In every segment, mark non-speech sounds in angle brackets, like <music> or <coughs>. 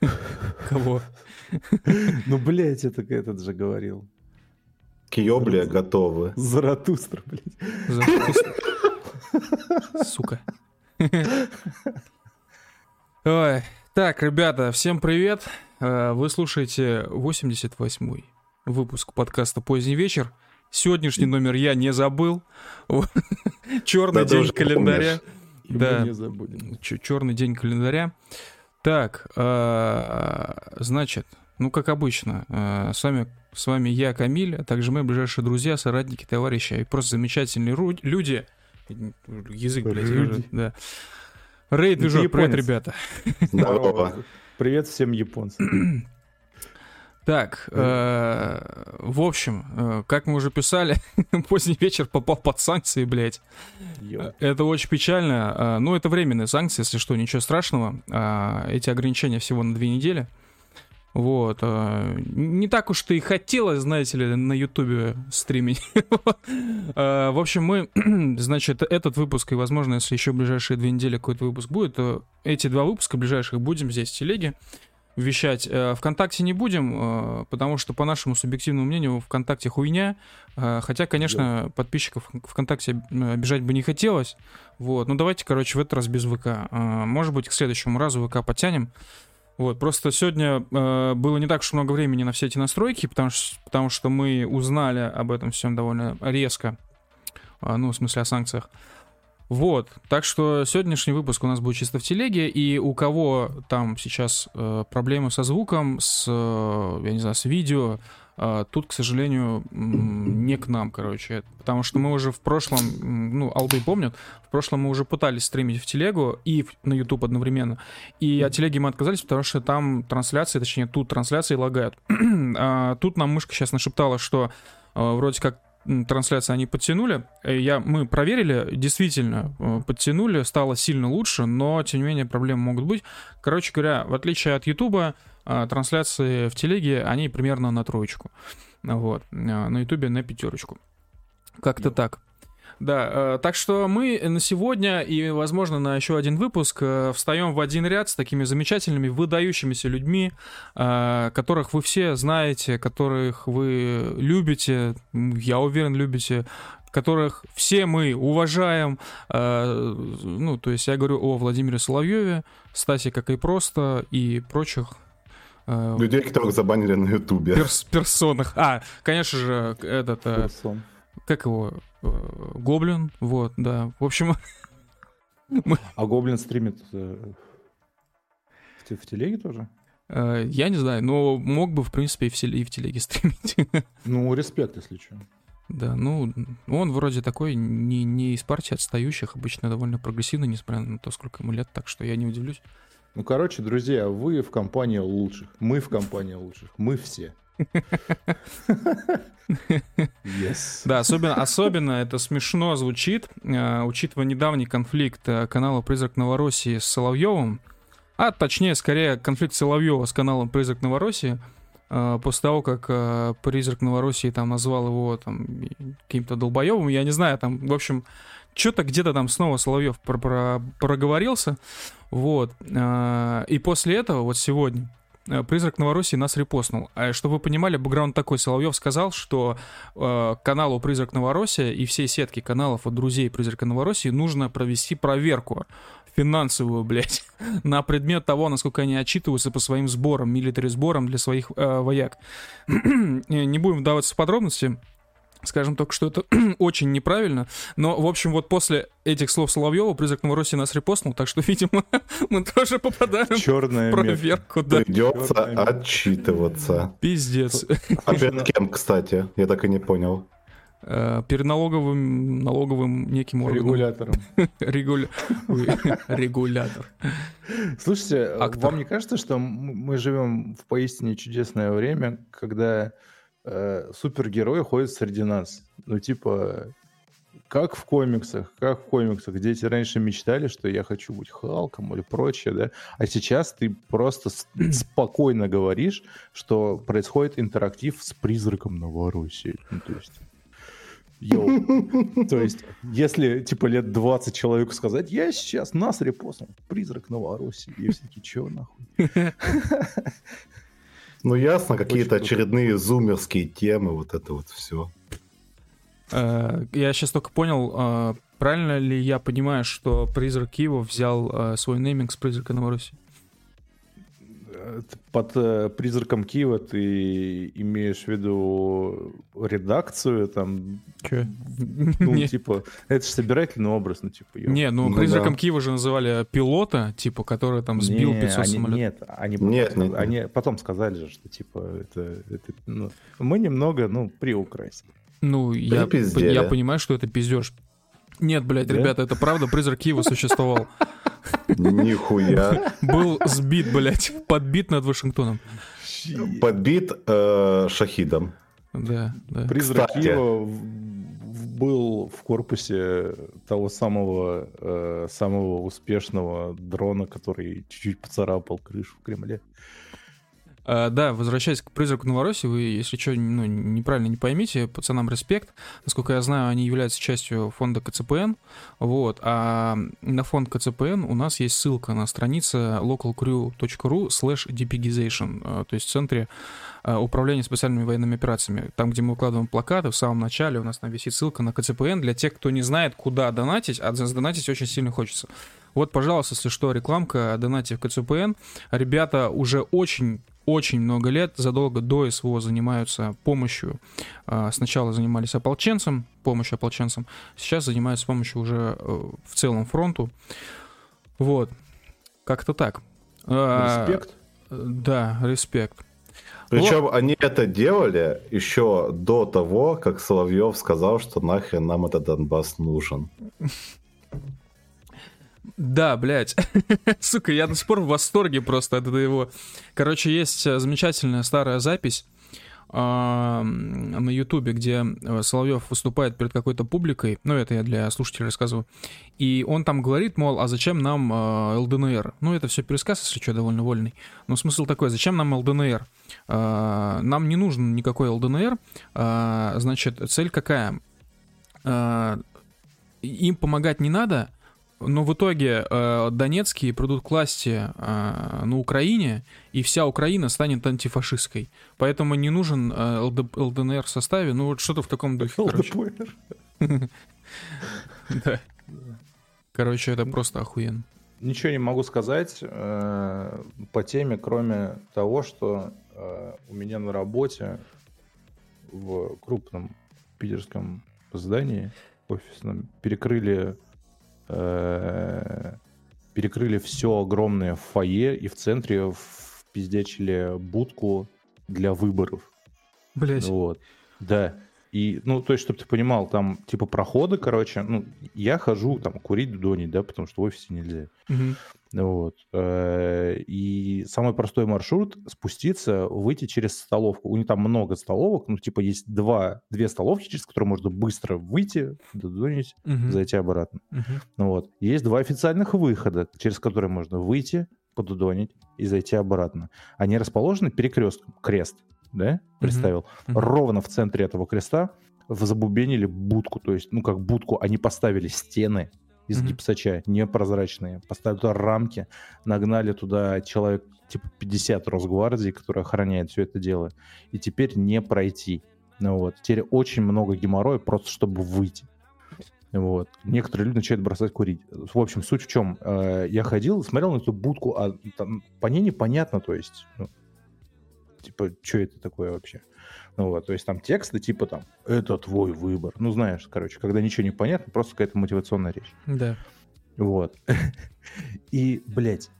<laughs> Кого? <laughs> Ну, блядь, это этот же говорил. Киобли готовы. Заратустра, блядь. <laughs> Сука. Ой. Так, ребята, всем привет. Э, вы слушаете 88-й выпуск подкаста «Поздний вечер». Сегодняшний номер я не забыл. Черный день календаря. Да. Черный день календаря. Так, э, значит, ну, как обычно, э, с вами, с вами я, Камиль, а также мои ближайшие друзья, соратники, товарищи и просто замечательные люди. Язык, блядь, уже, да. Рейд движок, привет, ребята. Здорово. Привет всем японцам. <clears throat> Так, э, в общем, э, как мы уже писали, <laughs> поздний вечер попал под санкции, блядь. Это очень печально. Э, ну, это временные санкции, если что, ничего страшного. Эти ограничения всего на две недели. Вот. Не так уж-то и хотелось, знаете ли, на Ютубе стримить. <laughs> В общем, мы, <clears throat> значит, этот выпуск, и, возможно, если еще ближайшие две недели какой-то выпуск будет, то эти два выпуска ближайших будем здесь в телеге вещать. Э, ВКонтакте не будем, э, потому что, по нашему субъективному мнению, ВКонтакте хуйня. Э, хотя, конечно, подписчиков ВКонтакте обижать бы не хотелось. Вот. Ну, давайте, короче, в этот раз без ВК. Может быть, к следующему разу ВК подтянем. Вот, просто сегодня э, было не так уж много времени на все эти настройки, потому что, потому что мы узнали об этом всем довольно резко, э, ну, в смысле о санкциях. Вот, так что сегодняшний выпуск у нас будет чисто в телеге, и у кого там сейчас э, проблемы со звуком, с, э, я не знаю, с видео, э, тут, к сожалению, не к нам, короче, потому что мы уже в прошлом, ну, алды помнят, в прошлом мы уже пытались стримить в телегу и на YouTube одновременно, и от телеги мы отказались, потому что там трансляции, точнее, тут трансляции лагают. <clears throat> а, тут нам мышка сейчас нашептала, что э, вроде как трансляции они подтянули. Э, я, мы проверили, действительно э, подтянули, стало сильно лучше, но, тем не менее, проблемы могут быть. Короче говоря, в отличие от Ютуба, э, трансляции в телеге, они примерно на троечку. Вот. На Ютубе на пятерочку. Как-то так. Да, э, так что мы на сегодня и, возможно, на еще один выпуск э, встаем в один ряд с такими замечательными, выдающимися людьми, э, которых вы все знаете, которых вы любите, я уверен, любите, которых все мы уважаем. Ну, то есть я говорю о Владимире Соловьеве, Стасе как и просто и прочих Людей, которых забанили на Ютубе. Перс персонах. А, конечно же, этот... Персон. Как его? Э, Гоблин, вот, да. В общем... <laughs> А Гоблин стримит э, в телеге тоже? Э, я не знаю, но мог бы, в принципе, и в, и в телеге <laughs> стримить. Ну, респект, если что. Да, ну, он вроде такой не, не из партии отстающих, обычно довольно прогрессивный, несмотря на то, сколько ему лет, так что я не удивлюсь. Ну, короче, друзья, вы в компании лучших, мы в компании лучших, мы все. Yes. <laughs> Да, особенно, особенно это смешно звучит, э, учитывая недавний конфликт э, канала «Призрак Новороссии» с Соловьевым, а точнее, скорее, конфликт Соловьева с каналом «Призрак Новороссии», э, после того, как «Призрак Новороссии» там назвал его там каким-то долбоебом, я не знаю, там, в общем, что-то где-то там снова Соловьев про про проговорился, вот, и после этого, вот сегодня, Призрак Новороссии нас репостнул. А чтобы вы понимали, бэкграунд такой. Соловьев сказал, что э, каналу Призрак Новороссия и всей сетки каналов от друзей Призрака Новороссии нужно провести проверку финансовую, блядь, <laughs> на предмет того, насколько они отчитываются по своим сборам, милитари сборам для своих э, вояк. <clears throat> Не будем вдаваться в подробности. Скажем только, что это <clears throat> очень неправильно. Но, в общем, вот после этих слов Соловьева призрак Новороссии нас репостнул, так что, <laughs> видимо, мы тоже попадаем Черная в проверку. Да. Придется Черная отчитываться. Пиздец. А перед кем, кстати? Я так и не понял. Э, перед налоговым, налоговым неким органом. Регулятором. <laughs> <laughs> Регулятор. Слушайте, вам не кажется, что мы живем в поистине чудесное время, когда э, супергерои ходят среди нас. Ну, типа, как в комиксах, как в комиксах. Дети раньше мечтали, что я хочу быть Халком или прочее, да? А сейчас ты просто <clears throat> спокойно говоришь, что происходит интерактив с призраком Новороссии. Ну, то есть... Йоу. <laughs> То есть, если, типа, лет 20 человеку сказать, я сейчас нас репостнул, призрак Новороссии, и все таки чё нахуй? <laughs> Ну, ясно, какие-то очередные зумерские темы, вот это вот все. Э, я сейчас только понял, э, правильно ли я понимаю, что призрак Киева взял э, свой нейминг с призрака Новороссии? Под э, призраком Киева ты имеешь в виду редакцию там? Че? Ну, <laughs> не. типа, это же собирательный образ, ну, типа... Ё. Не, ну, ну призраком да. Киева же называли пилота, типа, который там сбил не, 500 они, самолетов. Нет, они, нет, нет, они нет. потом сказали же, что, типа, это... это ну, мы немного, ну, приукрасили. Ну, я, я понимаю, что это пиздеж. Нет, блядь, да? ребята, это правда, призрак Киева существовал. <laughs> Нихуя. Был сбит, блядь, подбит над Вашингтоном. Подбит э, шахидом. Да, да. Призрак Кстати. Киева был в корпусе того самого, э, самого успешного дрона, который чуть-чуть поцарапал крышу в Кремле. Uh, да, возвращаясь к призраку Новороссии, вы, если что, ну, неправильно не поймите, пацанам респект. Насколько я знаю, они являются частью фонда КЦПН. Вот. А на фонд КЦПН у нас есть ссылка на странице localcrew.ru slash dpgization, uh, то есть в центре uh, управления специальными военными операциями. Там, где мы выкладываем плакаты, в самом начале у нас там висит ссылка на КЦПН для тех, кто не знает, куда донатить, а задонатить очень сильно хочется. Вот, пожалуйста, если что, рекламка, донате в КЦПН. Ребята уже очень очень много лет, задолго до СВО занимаются помощью. А, сначала занимались ополченцам, помощью ополченцам, сейчас занимаются помощью уже э, в целом фронту. Вот. Как-то так. А, респект? Да, респект. Причем вот. они это делали еще до того, как Соловьев сказал, что нахрен нам этот Донбасс нужен. Да, блядь. <laughs> Сука, я до сих пор в восторге просто от его. Короче, есть э, замечательная старая запись э, на Ютубе, где э, Соловьев выступает перед какой-то публикой, ну это я для слушателей рассказываю, и он там говорит, мол, а зачем нам э, ЛДНР? Ну это все пересказ, если что, довольно вольный. Но смысл такой, зачем нам ЛДНР? Э, нам не нужен никакой ЛДНР, э, значит, цель какая? Им помогать не надо, но в итоге э, Донецкие придут к власти э, на Украине, и вся Украина станет антифашистской. Поэтому не нужен э, ЛД, ЛДНР в составе. Ну, вот что-то в таком духе. ЛДПР. <laughs> Да. Короче, это просто охуенно. Ничего не могу сказать э, по теме, кроме того, что э, у меня на работе в крупном питерском здании офисном перекрыли перекрыли все огромное фойе и в центре впиздячили будку для выборов. Блять. Вот. Да. И, ну, то есть, чтобы ты понимал, там, типа, проходы, короче, ну, я хожу, там, курить дудонить, да, потому что в офисе нельзя. Угу. Вот. Э, и самый простой маршрут спуститься, выйти через столовку. У них там много столовок, ну, типа, есть два, две столовки, через которые можно быстро выйти, дудонить, угу. зайти обратно. Угу. Ну, вот. Есть два официальных выхода, через которые можно выйти, подудонить и зайти обратно. Они расположены перекрестком, крест да, представил, mm-hmm. Mm-hmm. ровно в центре этого креста забубенили будку, то есть, ну, как будку, они поставили стены из mm-hmm. гипсача, непрозрачные, поставили туда рамки, нагнали туда человек, типа, 50 Росгвардии, которые охраняют все это дело, и теперь не пройти. Ну вот, теперь очень много геморроя просто, чтобы выйти. Вот. Некоторые люди начинают бросать курить. В общем, суть в чем? Э, я ходил, смотрел на эту будку, а там, по ней непонятно, то есть, ну, типа, что это такое вообще? Ну вот, то есть там тексты типа там, это твой выбор. Ну знаешь, короче, когда ничего не понятно, просто какая-то мотивационная речь. Да. Вот. <laughs> И, блядь,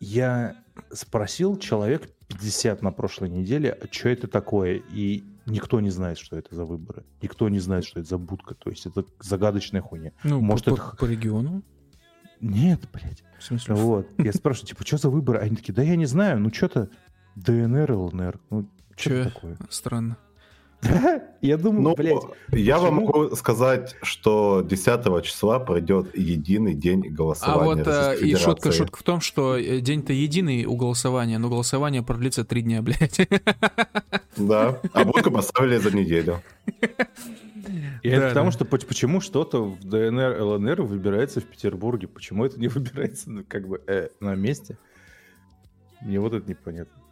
я спросил человек 50 на прошлой неделе, а что это такое, и никто не знает, что это за выборы. Никто не знает, что это за будка. То есть это загадочная хуйня. Ну, Может, по, это... по региону? Нет, блядь. В смысле? Вот. Я спрашиваю, типа, что за выборы? Они такие, да я не знаю, ну что-то ДНР, ЛНР. Ну, что такое? Странно. <laughs> Я думаю, ну, блядь. Я вам могу сказать, что 10 числа пройдет единый день голосования. А вот э, и шутка, шутка в том, что э, день-то единый у голосования, но голосование продлится три дня, <laughs> блядь. Да, а будку поставили за неделю. И это потому, что почему что-то в ДНР, ЛНР выбирается в Петербурге? Почему это не <laughs> выбирается ну, как бы э, на месте? Мне вот это непонятно.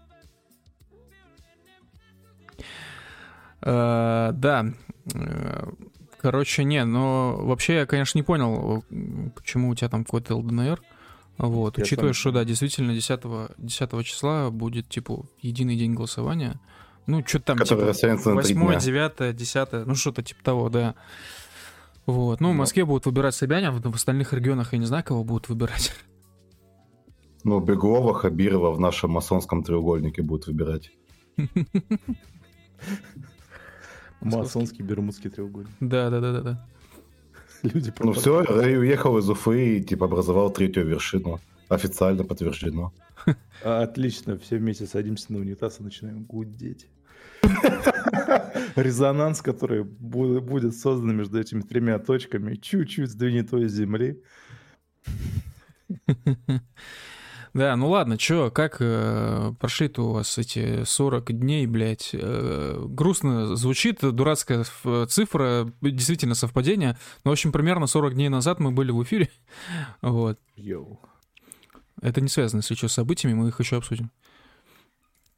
Uh, да. Короче, не, но вообще я, конечно, не понял, почему у тебя там какой-то ЛДНР. Вот, я учитывая, что, да, действительно 10, 10 числа будет, типа, единый день голосования. Ну, что-то там, Который типа, 8, 9, 10, ну, что-то типа того, да. Вот, ну, в Москве будут выбирать Собянина, в остальных регионах я не знаю, кого будут выбирать. <laughs> Ну, Беглова, Хабирова в нашем масонском треугольнике будут выбирать. <laughs> Масонский бермудский треугольник. Да, да, да, да, да. Люди ну все, Рэй уехал из Уфы и типа образовал третью вершину. Официально подтверждено. Отлично, все вместе садимся на унитаз и начинаем гудеть. Резонанс, который будет создан между этими тремя точками, чуть-чуть сдвинет той земли. Да, ну ладно, чё, как э, прошли-то у вас эти 40 дней, блядь? Э, грустно звучит, дурацкая цифра, действительно совпадение. Но, в общем, примерно 40 дней назад мы были в эфире. <laughs> Вот. Йоу. Это не связано с еще событиями, мы их еще обсудим.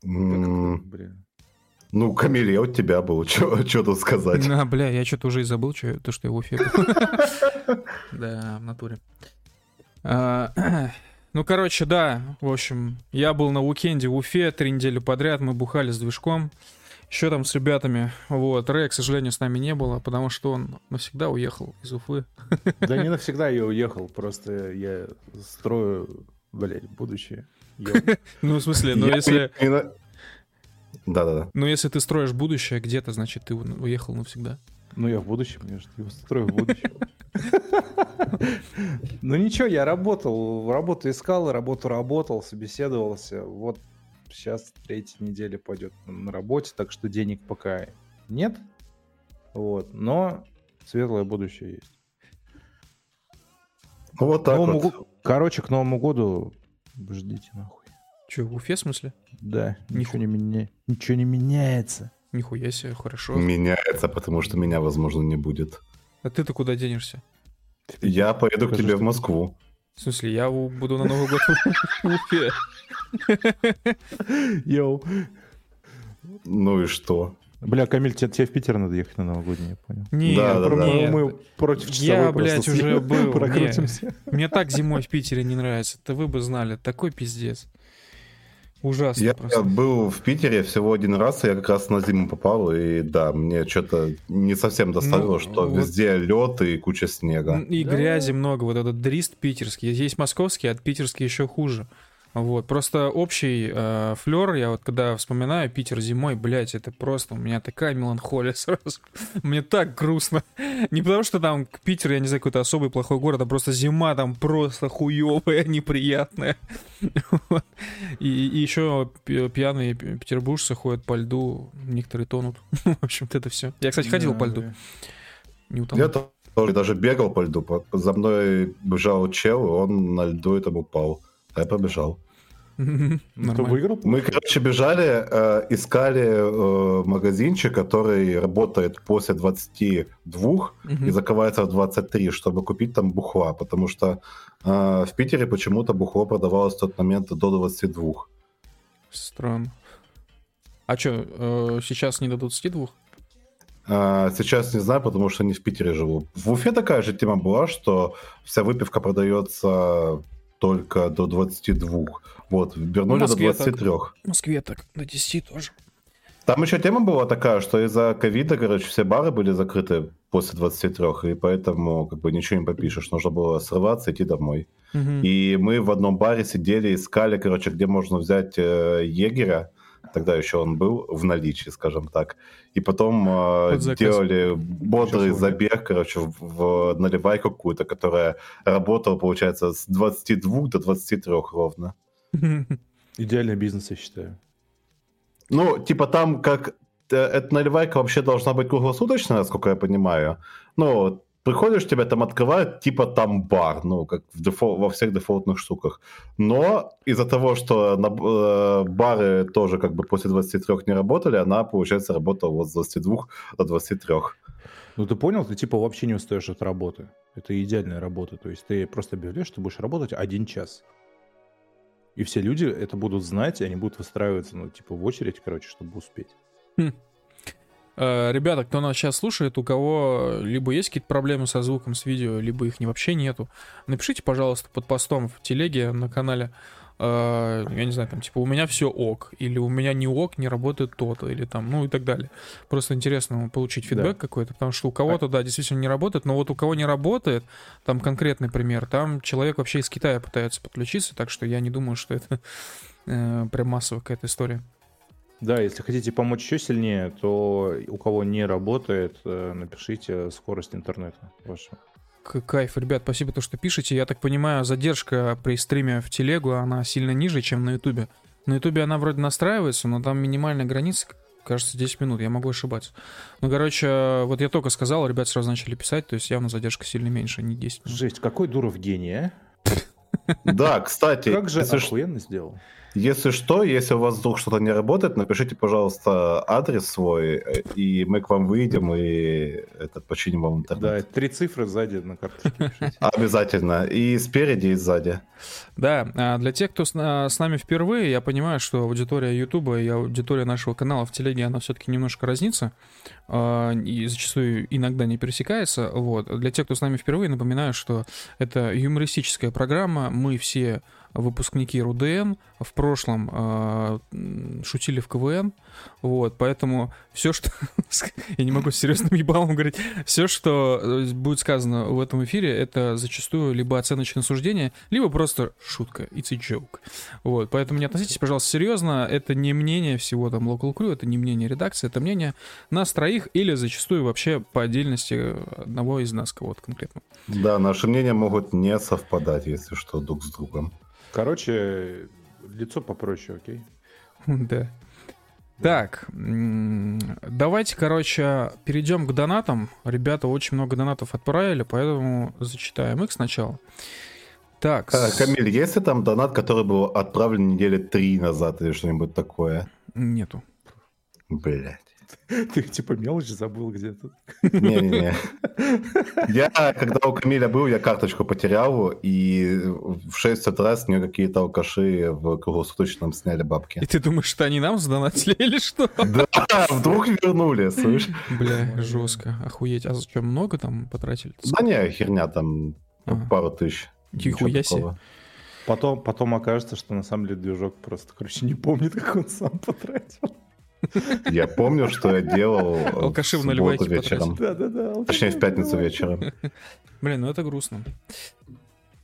Ну, Камиль, я у тебя был, <laughs> что тут сказать? А, бля, я что-то уже и забыл, что, то, что я в эфире. <laughs> Да, в натуре. <clears throat> Ну, короче, да, в общем, я был на уикенде в Уфе три недели подряд, мы бухали с движком, еще там с ребятами, вот, Рэя, к сожалению, с нами не было, потому что он навсегда уехал из Уфы. Да не навсегда я уехал, просто я строю, блядь, будущее. <laughs> Ну, в смысле, ну если... Да-да-да. Ну, если ты строишь будущее где-то, значит, ты уехал навсегда. Ну, я в будущем, я же его строю в будущем. Ну ничего, я работал, работу искал, работу работал, собеседовался. Вот сейчас третья неделя пойдет на работе, так что денег пока нет. Вот, но светлое будущее есть. Вот так Новому вот. Короче, к Новому году ждите нахуй. Че, в Уфе в смысле? Да, ничего не, меня... ничего не меняется. Нихуя себе, хорошо. Меняется, потому что меня, возможно, не будет. А ты-то куда денешься? Я поеду к тебе в Москву. В смысле, я буду на Новый год в Уфе. Йоу. Ну и что? Бля, Камиль, тебе, тебе в Питер надо ехать на новогодний, я понял. Нет, да, да, да. мы против Я, блядь, уже был. <laughs> Прокрутимся. Мне так зимой в Питере не нравится. Это вы бы знали. Такой пиздец. Ужасно я, просто. Я был в Питере всего один раз, и я как раз на зиму попал, и да, мне что-то не совсем доставило, ну, что вот... везде лед и куча снега. И да. грязи много, вот этот дрист питерский. Есть московский, а питерский еще хуже. Вот, просто общий э, флер, я вот когда вспоминаю Питер зимой, блядь, это просто у меня такая меланхолия <laughs> сразу. Мне так грустно. Не потому что там Питер, я не знаю, какой-то особый плохой город, а просто зима там просто хуевая, <laughs> неприятная. И, и еще пьяные петербуржцы ходят по льду, некоторые тонут. <laughs> В общем-то, это все. Я, кстати, ходил по льду. Не утонул. Я тоже даже бегал по льду. За мной бежал чел, он на льду этом упал. А я побежал. Кто выиграл? Мы, короче, бежали, э, искали э, магазинчик, который работает после 22 угу. и закрывается в 23, чтобы купить там бухла, потому что э, в Питере почему-то бухло продавалось в тот момент до 22. Странно. А что, сейчас не до 22? А, сейчас не знаю, потому что не в Питере живу. В Уфе такая же тема была, что вся выпивка продается только до 22. Вот, вернули до 23. Так, в Москве так, до 10 тоже. Там еще тема была такая, что из-за ковида, короче, все бары были закрыты после 23, и поэтому как бы ничего не попишешь. Нужно было срываться, идти домой. Угу. И мы в одном баре сидели, искали, короче, где можно взять э, егеря, тогда еще он был в наличии, скажем так. И потом э, делали бодрый забег, короче, в, в наливайку какую-то, которая работала, получается, с 22 до 23 ровно. <laughs> Идеальный бизнес, я считаю. Ну, типа там как... Э, эта наливайка вообще должна быть круглосуточная, насколько я понимаю. Ну, приходишь, тебя там открывают, типа там бар, ну, как в дефол- во всех дефолтных штуках. Но из-за того, что на, э, бары тоже как бы после 23 не работали, она, получается, работала вот с 22 до 23. Ну ты понял, ты типа вообще не устаешь от работы. Это идеальная работа. То есть ты просто объявляешь, что будешь работать один час. И все люди это будут знать, и они будут выстраиваться, ну, типа, в очередь, короче, чтобы успеть. Хм. Э, ребята, кто нас сейчас слушает, у кого либо есть какие-то проблемы со звуком, с видео, либо их вообще нету, напишите, пожалуйста, под постом в телеге на канале, э, я не знаю, там, типа, у меня все ок, или у меня не ок, не работает то-то, или там, ну и так далее. Просто интересно получить фидбэк да. какой-то, потому что у кого-то, а... да, действительно не работает, но вот у кого не работает, там конкретный пример, там человек вообще из Китая пытается подключиться, так что я не думаю, что это <laughs> э, прям массовая какая-то история. Да, если хотите помочь еще сильнее, то у кого не работает, э, напишите скорость интернета вашу. Кайф, ребят, спасибо, то, что пишете. Я так понимаю, задержка при стриме в телегу, она сильно ниже, чем на ютубе. На ютубе она вроде настраивается, но там минимальная граница, кажется, 10 минут, я могу ошибаться. Ну, короче, вот я только сказал, ребят сразу начали писать, то есть явно задержка сильно меньше, не 10 минут. Жесть, какой Дуров гений, а? <laughs> Да, кстати. Как же охуенно сделал. Если что, если у вас вдруг что-то не работает, напишите, пожалуйста, адрес свой, и мы к вам выйдем и этот, починим вам интернет. Да, три цифры сзади на карточке <laughs> Обязательно. И спереди, и сзади. Да, а для тех, кто с, с нами впервые, я понимаю, что аудитория Ютуба и аудитория нашего канала в телеге, она все-таки немножко разнится, а, и зачастую иногда не пересекается. Вот. Для тех, кто с нами впервые, напоминаю, что это юмористическая программа, мы все выпускники РУДН в прошлом э, шутили в КВН, вот, поэтому все, что... <laughs> я не могу серьезным ебалом говорить. Все, что э, будет сказано в этом эфире, это зачастую либо оценочное суждение, либо просто шутка. It's a joke. Вот, поэтому не относитесь, пожалуйста, серьезно. Это не мнение всего там Local Crew, это не мнение редакции, это мнение нас троих или зачастую вообще по отдельности одного из нас, кого-то конкретно. Да, наши мнения могут не совпадать, если что, друг с другом. Короче, лицо попроще, окей? <laughs> Да. Так, давайте, короче, перейдем к донатам. Ребята очень много донатов отправили, поэтому зачитаем их сначала. Так. А, Камиль, есть ли там донат, который был отправлен недели три назад или что-нибудь такое? Нету. Блять. <laughs> Ты типа мелочь забыл где-то. Не-не-не. <laughs> Я, когда у Камиля был, я карточку потерял, и в 6 раз нее какие-то алкаши в круглосуточном сняли бабки. И ты думаешь, что они нам задонатили или что? <laughs> Да, вдруг вернули, слышь? Бля, жестко, охуеть. А зачем много там потратили? Да не, херня там, пару тысяч. Нихуя себе. Потом, потом окажется, что на самом деле движок просто, короче, не помнит, как он сам потратил. Я помню, что я делал Алкаши в нулевой вечером. Да, да, да. Точнее, в пятницу вечером. Блин, ну это грустно.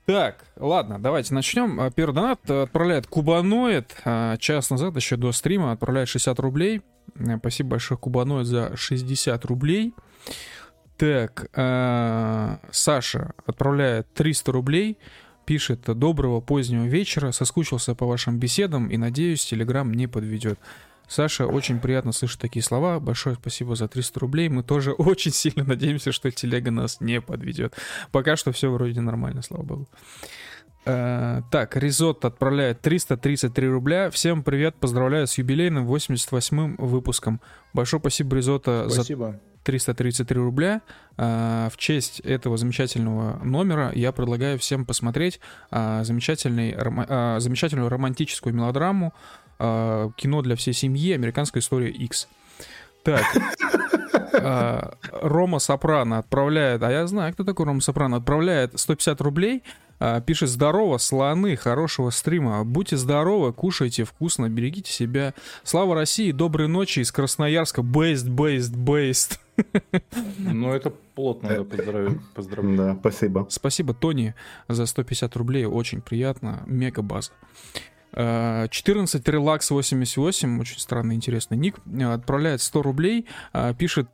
Так, ладно, давайте начнем. А, первый донат отправляет Кубаноид. А, час назад, еще до стрима, отправляет 60 рублей. Э, спасибо большое, Кубаноид, за 60 рублей. Так, э, Саша отправляет 300 рублей. Пишет, доброго позднего вечера, соскучился по вашим беседам и надеюсь, Телеграм не подведет. Саша, очень приятно слышать такие слова. Большое спасибо за 300 рублей. Мы тоже <laughs> очень сильно надеемся, что телега нас не подведет. Пока что все вроде нормально, слава богу. Uh, так, Ризот отправляет 333 рубля. Всем привет, поздравляю с юбилейным 88-м выпуском. Большое спасибо, Ризота, спасибо. за 333 рубля. Uh, в честь этого замечательного номера я предлагаю всем посмотреть замечательный, замечательную романтическую мелодраму э, кино для всей семьи «Американская история X». Так. Э, Рома Сопрано отправляет, а я знаю, кто такой Рома Сопрано, отправляет 150 рублей, э, пишет «Здорово, слоны, хорошего стрима, будьте здоровы, кушайте вкусно, берегите себя. Слава России, доброй ночи из Красноярска, бейст, бейст, бейст». Ну, это плотно, да, поздравляю. поздравляю. Да, спасибо. Спасибо, Тони, за 150 рублей, очень приятно, мега база. 14 релакс 88, очень странный, интересный ник, отправляет 100 рублей, а, пишет,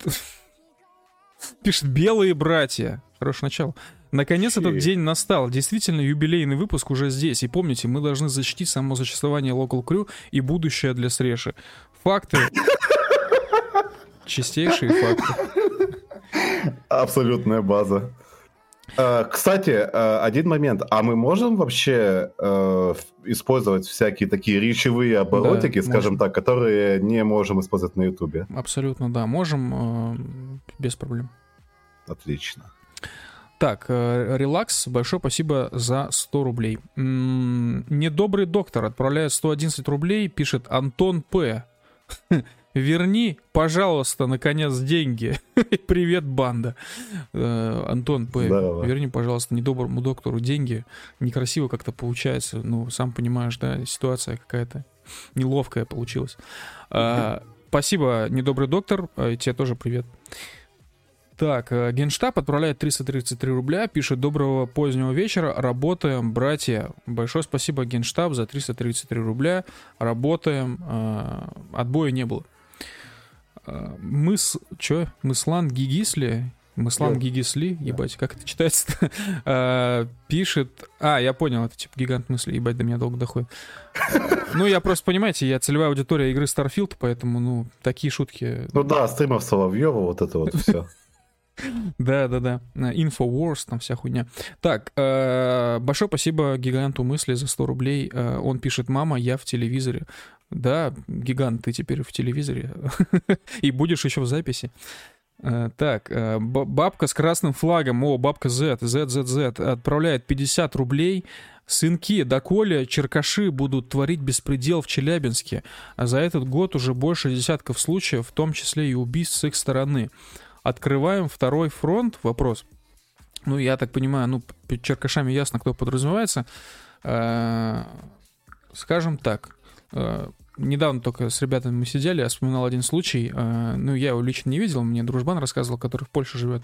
<laughs> пишет «Белые братья». Хорошее начало. Наконец этот день настал. Действительно, юбилейный выпуск уже здесь. И помните, мы должны защитить само существование Local Crew и будущее для Среши. Факты. <laughs> Чистейшие факты. Абсолютная база. Э, кстати, э, один момент. А мы можем вообще э, использовать всякие такие речевые оборотики, да, скажем можем. так, которые не можем использовать на Ютубе? Абсолютно, да. Можем без проблем. Отлично. Так, релакс, большое спасибо за 100 рублей. М-м, недобрый доктор отправляет 111 рублей, пишет Антон П. <laughs> Верни, пожалуйста, наконец деньги. <laughs> Привет, банда. Э, Антон П. Верни, пожалуйста, недоброму доктору деньги. Некрасиво как-то получается. Ну, сам понимаешь, да, ситуация какая-то неловкая получилась. А, спасибо, недобрый доктор. А, тебе тоже привет. Так, э, Генштаб отправляет 333 рубля, пишет «Доброго позднего вечера, работаем, братья». Большое спасибо, Генштаб, за 333 рубля. Работаем, э, отбоя не было. Э, мыс... Чё? Мыслан Гигисли? Мыслан. Гигисли, ебать, как это читается <laughs> пишет... А, я понял, это типа гигант мысли, ебать, до меня долго доходит. Ну, я просто, понимаете, я целевая аудитория игры Starfield, поэтому, ну, такие шутки... Ну да, стримов Соловьева, вот это вот все. <laughs> Да, да, да. Infowars, там вся хуйня. Так, э, большое спасибо гиганту мысли за 100 рублей. Он пишет, мама, я в телевизоре. Да, гигант, ты теперь в телевизоре. <laughs> И будешь еще в записи. Uh, так, uh, бабка с красным флагом, о, бабка Z, ZZZ, отправляет 50 рублей. Сынки, доколе черкаши будут творить беспредел в Челябинске, а за этот год уже больше десятков случаев, в том числе и убийств с их стороны. Открываем второй фронт. Вопрос. Ну, я так понимаю, ну, под черкашами ясно, кто подразумевается. Э, скажем так, э, недавно только с ребятами мы сидели, я вспоминал один случай, э, ну, я его лично не видел, мне дружбан рассказывал, который в Польше живет.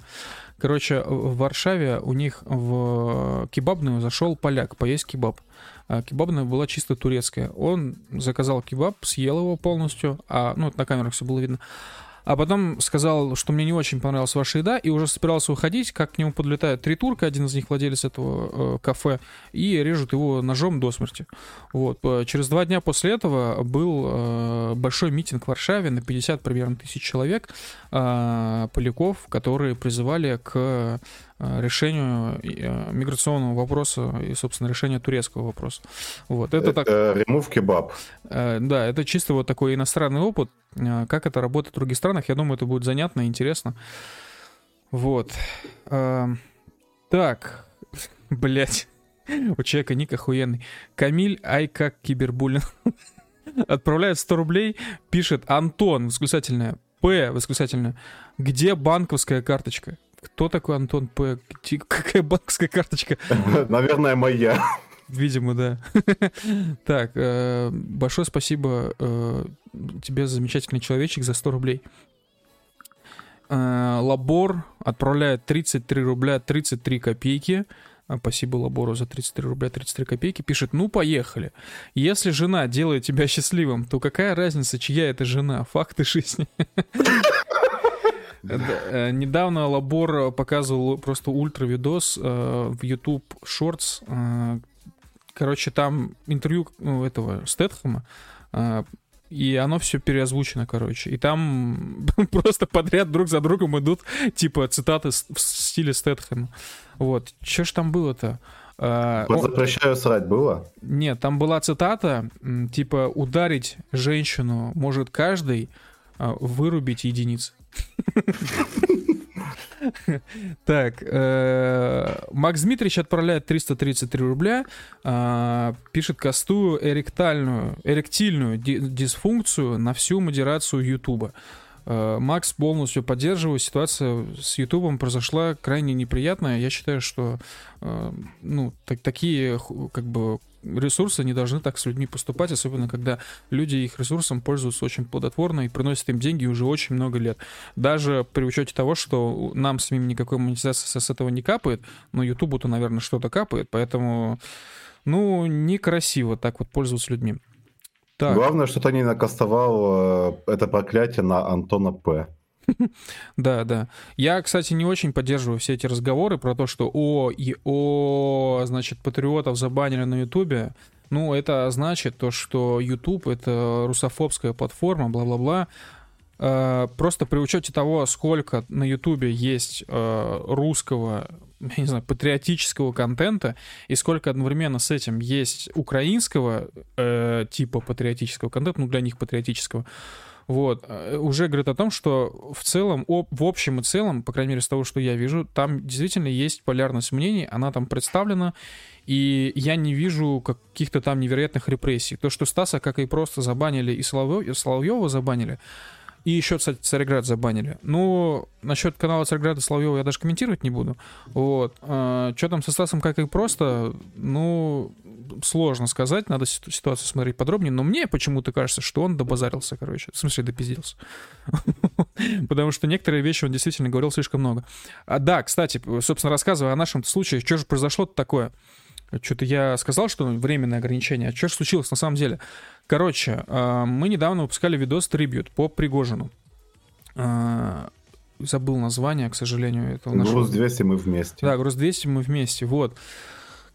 Короче, в Варшаве у них в кебабную зашел поляк поесть кебаб. Кебабная была чисто турецкая. Он заказал кебаб, съел его полностью, а, ну, на камерах все было видно. А потом сказал, что мне не очень понравилась ваша еда, и уже собирался уходить, как к нему подлетает три турка, один из них владелец этого э, кафе, и режут его ножом до смерти. Вот. Через два дня после этого был э, большой митинг в Варшаве на 50 примерно тысяч человек, э, поляков, которые призывали к Э, решению э, миграционного вопроса и, собственно, решению турецкого вопроса. Вот, это, это так... Kebab. Э, да, это чисто вот такой иностранный опыт. Как это работает в других странах, я думаю, это будет занятно и интересно. Вот. Так, <laughs> блять. У человека ник охуенный. Камиль, ай как кибербуллинг. <laughs> Отправляет 100 рублей, пишет Антон, восклицательное, П, восклицательное, где банковская карточка? Кто такой Антон П? <laughs> Какая банковская карточка? Наверное, моя. Видимо, да. <laughs> Так, э, большое спасибо э, тебе, замечательный человечек, за 100 рублей. Э, Лабор отправляет 33 рубля 33 копейки. Спасибо Лабору за 33 рубля 33 копейки. Пишет, ну поехали. Если жена делает тебя счастливым, то какая разница, чья это жена? Факты жизни. <laughs> Недавно Лабор показывал просто ультра видос в YouTube Shorts. Э, короче, там интервью ну, этого Стэтхэма, и оно все переозвучено, короче. И там <laughs> просто подряд друг за другом идут, типа, цитаты в стиле Стэтхэма. Вот. Че ж там было-то? Вот запрещаю срать было? Нет, там была цитата, типа, ударить женщину может каждый, вырубить единиц. <laughs> Так, э, Макс Дмитриевич отправляет 333 рубля, э, пишет кастую эректальную, эректильную дисфункцию на всю модерацию Ютуба. Э, Макс полностью поддерживаю. Ситуация с Ютубом произошла крайне неприятная. Я считаю, что ну, так, такие как бы ресурсы не должны так с людьми поступать, особенно когда люди их ресурсом пользуются очень плодотворно и приносят им деньги уже очень много лет. Даже при учете того, что нам с ними никакой монетизации с этого не капает, но Ютубу-то, наверное, что-то капает, поэтому, ну, некрасиво так вот пользоваться людьми. Так. Главное, что ты не накастовал э, это проклятие на Антона П. <laughs> Да, да. Я, кстати, не очень поддерживаю все эти разговоры про то, что о, и о, значит, патриотов забанили на Ютубе. Ну, это значит то, что YouTube — это русофобская платформа, бла-бла-бла. Э, просто при учете того, сколько на Ютубе есть э, русского, <laughs> я не знаю, патриотического контента, и сколько одновременно с этим есть украинского э, типа патриотического контента, ну, для них патриотического, вот, э, уже говорит о том, что в целом, в общем и целом, по крайней мере, с того, что я вижу, там действительно есть полярность мнений, она там представлена, и я не вижу каких-то там невероятных репрессий. То, что Стаса, как и просто забанили, и Соловьева забанили, и еще, кстати, Царьград забанили. Ну, насчет канала Царьграда Соловьева я даже комментировать не буду. Вот. А, что там со Стасом, как и просто, ну, сложно сказать, надо ситуацию смотреть подробнее, но мне почему-то кажется, что он добазарился, короче. В смысле, допиздился. <laughs> Потому что некоторые вещи он действительно говорил слишком много. А, да, кстати, собственно, рассказывая о нашем случае, что же произошло такое? Что-то я сказал, что временное ограничение. А что же случилось на самом деле? Короче, а, мы недавно выпускали видос трибют по Пригожину. А, забыл название, к сожалению, этого нашего. Груз 200 мы вместе. Да, груз 200 мы вместе, вот.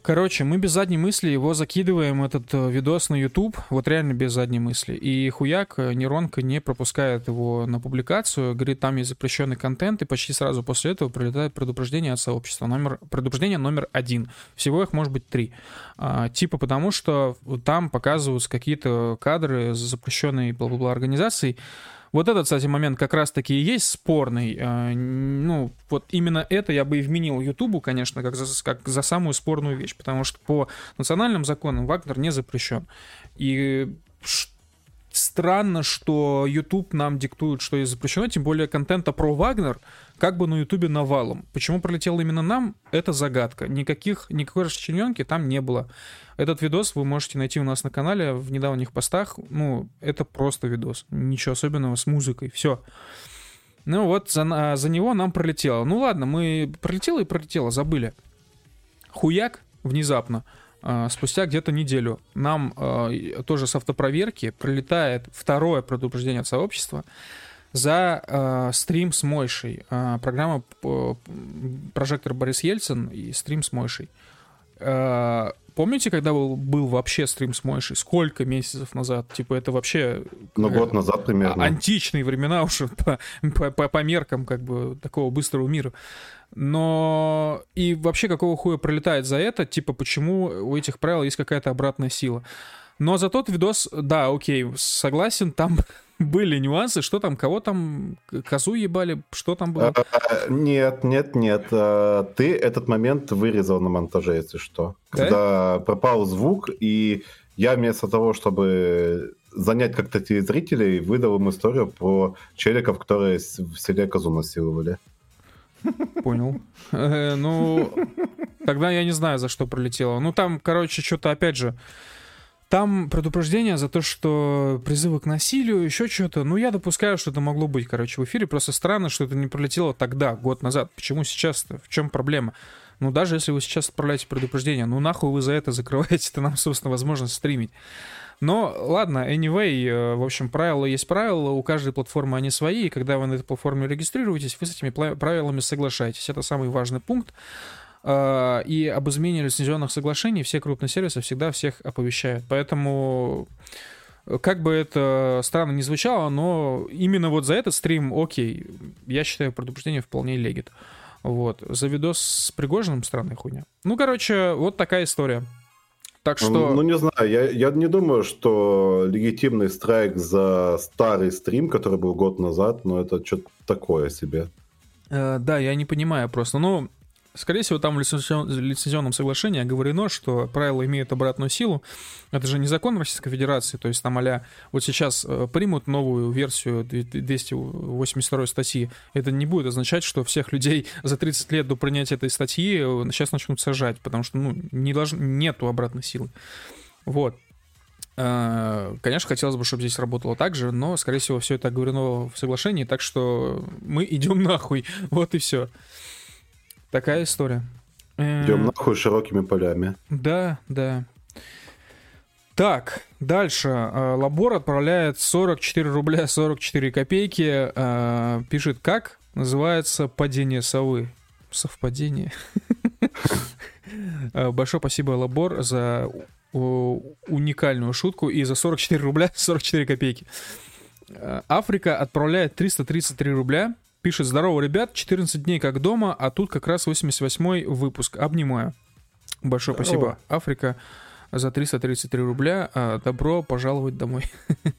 Короче, мы без задней мысли его закидываем, этот э, видос на YouTube, вот реально без задней мысли. И хуяк, э, нейронка не пропускает его на публикацию, говорит, там есть запрещенный контент, и почти сразу после этого прилетает предупреждение от сообщества. Номер, предупреждение номер один. Всего их может быть три. А, типа потому, что там показываются какие-то кадры запрещенной бла-бла-бла организации, вот этот, кстати, момент как раз-таки и есть спорный. Э, ну, вот именно это я бы и вменил Ютубу, конечно, как за, как за самую спорную вещь, потому что по национальным законам Вагнер не запрещен. И странно, что YouTube нам диктует, что есть запрещено, тем более контента про Вагнер как бы на YouTube навалом. Почему пролетел именно нам, это загадка. Никаких, никакой расчлененки там не было. Этот видос вы можете найти у нас на канале в недавних постах. Ну, это просто видос. Ничего особенного с музыкой. Все. Ну вот, за, за него нам пролетело. Ну ладно, мы пролетело и пролетело, забыли. Хуяк внезапно а, спустя где-то неделю нам э, тоже с автопроверки прилетает второе предупреждение от сообщества за э, стрим с Мойшей. Э, программа э, «Прожектор Борис Ельцин» и стрим с Мойшей. Э, помните, когда был, был вообще стрим с Мойшей? Сколько месяцев назад? Типа это вообще... Ну, год назад примерно. Античные времена уже <laughs> по, по, по, по меркам как бы такого быстрого мира. Но и вообще какого хуя пролетает за это? Типа почему у этих правил есть какая-то обратная сила? Но за тот видос, да, окей, согласен, там <laughs> были нюансы, что там, кого там, козу ебали, что там было? А, нет, нет, нет. А, ты этот момент вырезал на монтаже, если что. Когда пропал звук, и я вместо того, чтобы занять как-то телезрителей, выдал им историю про челиков, которые в селе козу насиловали. Понял. Э, ну, тогда я не знаю, за что пролетело. Ну, там, короче, что-то, опять же, там предупреждение за то, что призывы к насилию, еще что-то. Ну, я допускаю, что это могло быть, короче, в эфире. Просто странно, что это не пролетело тогда, год назад. Почему сейчас-то? В чем проблема? Ну, даже если вы сейчас отправляете предупреждение, ну, нахуй вы за это закрываете это нам, собственно, возможность стримить. Но ладно, anyway, э, в общем, правила есть правила, у каждой платформы они свои, и когда вы на этой платформе регистрируетесь, вы с этими правилами соглашаетесь. Это самый важный пункт. А, и об измене лицензионных соглашений все крупные сервисы всегда всех оповещают. Поэтому как бы это странно не звучало, но именно вот за этот стрим, окей, я считаю предупреждение вполне легит. Вот. За видос с Пригожиным странная хуйня. Ну, короче, вот такая история. Так что... Ну, ну не знаю, я, я не думаю, что легитимный страйк за старый стрим, который был год назад, но это что-то такое себе. Э, да, я не понимаю просто. Ну, Скорее всего, там в лицензионном соглашении оговорено, что правила имеют обратную силу. Это же не закон Российской Федерации, то есть там а вот сейчас э, примут новую версию 282 статьи. Это не будет означать, что всех людей за 30 лет до принятия этой статьи э, сейчас начнут сажать, потому что ну, не долж... нету обратной силы. Вот. Э, конечно, хотелось бы, чтобы здесь работало так же, но, скорее всего, все это оговорено в соглашении, так что мы идем нахуй. <laughs> Вот и все. Такая история. Идем э, нахуй широкими полями. Да, да. Так, дальше. Э, Лабор отправляет 44 рубля 44 копейки. Э, пишет, как называется падение совы. Совпадение. <laughs> Большое спасибо, Лабор, за уникальную шутку и за 44 рубля 44 копейки. Африка отправляет 333 рубля. Пишет, здорово, ребят, 14 дней как дома, а тут как раз 88 выпуск. Обнимаю. Большое здорово. спасибо, Африка, за 333 рубля. А, добро пожаловать домой. <laughs>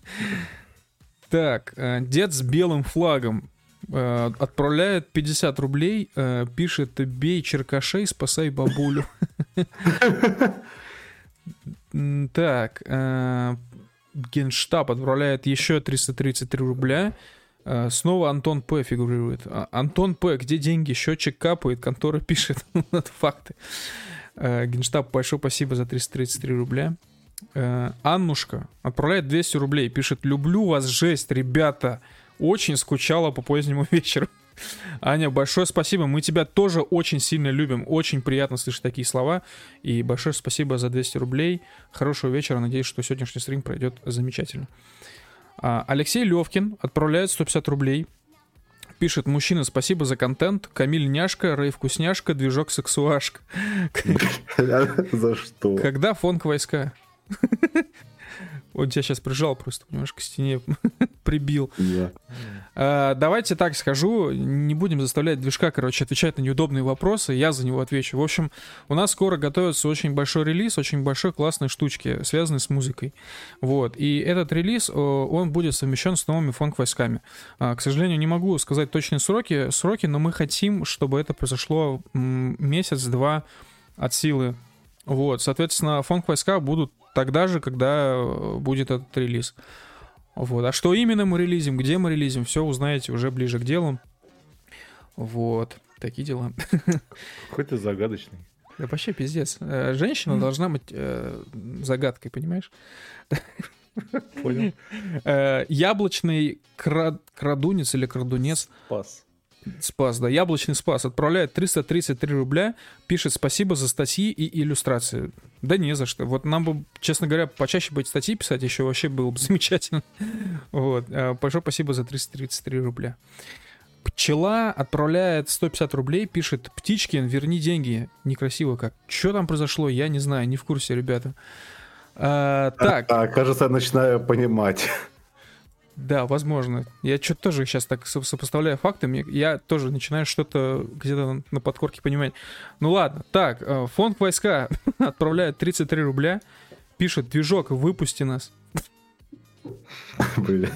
Так, э, дед с белым флагом э, отправляет 50 рублей, пишет «Бей черкашей, спасай бабулю». <laughs> Так, Генштаб отправляет еще 333 рубля. Снова Антон П. фигурирует. А, Антон П. Где деньги? Счетчик капает, контора <laughs> пишет. Это факты. Генштаб, большое спасибо за 333 рубля. Э, Аннушка отправляет 200 рублей, пишет, люблю вас, жесть, ребята, очень скучала по позднему <laughs> вечеру. Аня, большое спасибо. Мы тебя тоже очень сильно любим. Очень приятно слышать такие слова. И большое спасибо за 200 рублей. Хорошего вечера. Надеюсь, что сегодняшний стрим пройдет замечательно. А, Алексей Левкин отправляет 150 рублей. Пишет, мужчина, спасибо за контент. Камиль няшка, Рэй вкусняшка, движок сексуашка. <laughs> За что? Когда фонк войска? Он тебя сейчас прижал просто, понимаешь, к стене <laughs> прибил. Yeah. А, давайте так скажу, не будем заставлять движка, короче, отвечать на неудобные вопросы, я за него отвечу. В общем, у нас скоро готовится очень большой релиз, очень большой классной штучки, связанной с музыкой. Вот, и этот релиз, он будет совмещен с новыми фонк-войсками. А, к сожалению, не могу сказать точные сроки, сроки, но мы хотим, чтобы это произошло месяц-два от силы. Вот, соответственно, фонк-войска будут тогда же, когда э, будет этот релиз. Вот. А что именно мы релизим, где мы релизим, все узнаете уже ближе к делу. Вот. Такие дела. Какой ты загадочный. Да вообще пиздец. Э, женщина должна быть э, загадкой, понимаешь? Понял. Э, яблочный крадунец или крадунец. Спас. Спас, да, яблочный спас. Отправляет 333 рубля, пишет спасибо за статьи и иллюстрации. Да не за что. Вот нам бы, честно говоря, почаще быть статьи писать, еще вообще было бы <laughs> замечательно. Вот. А, большое спасибо за 333 рубля. Пчела отправляет 150 рублей, пишет «Птичкин, верни деньги». Некрасиво как. Что там произошло, я не знаю, не в курсе, ребята. А, так. А, кажется, я начинаю понимать. <laughs> Да, возможно. Я что-то тоже сейчас так сопоставляю факты, мне, я тоже начинаю что-то где-то на подкорке понимать. Ну ладно, так, э, фонд войска <laughs> отправляет 33 рубля, пишет, движок, выпусти нас. Блин.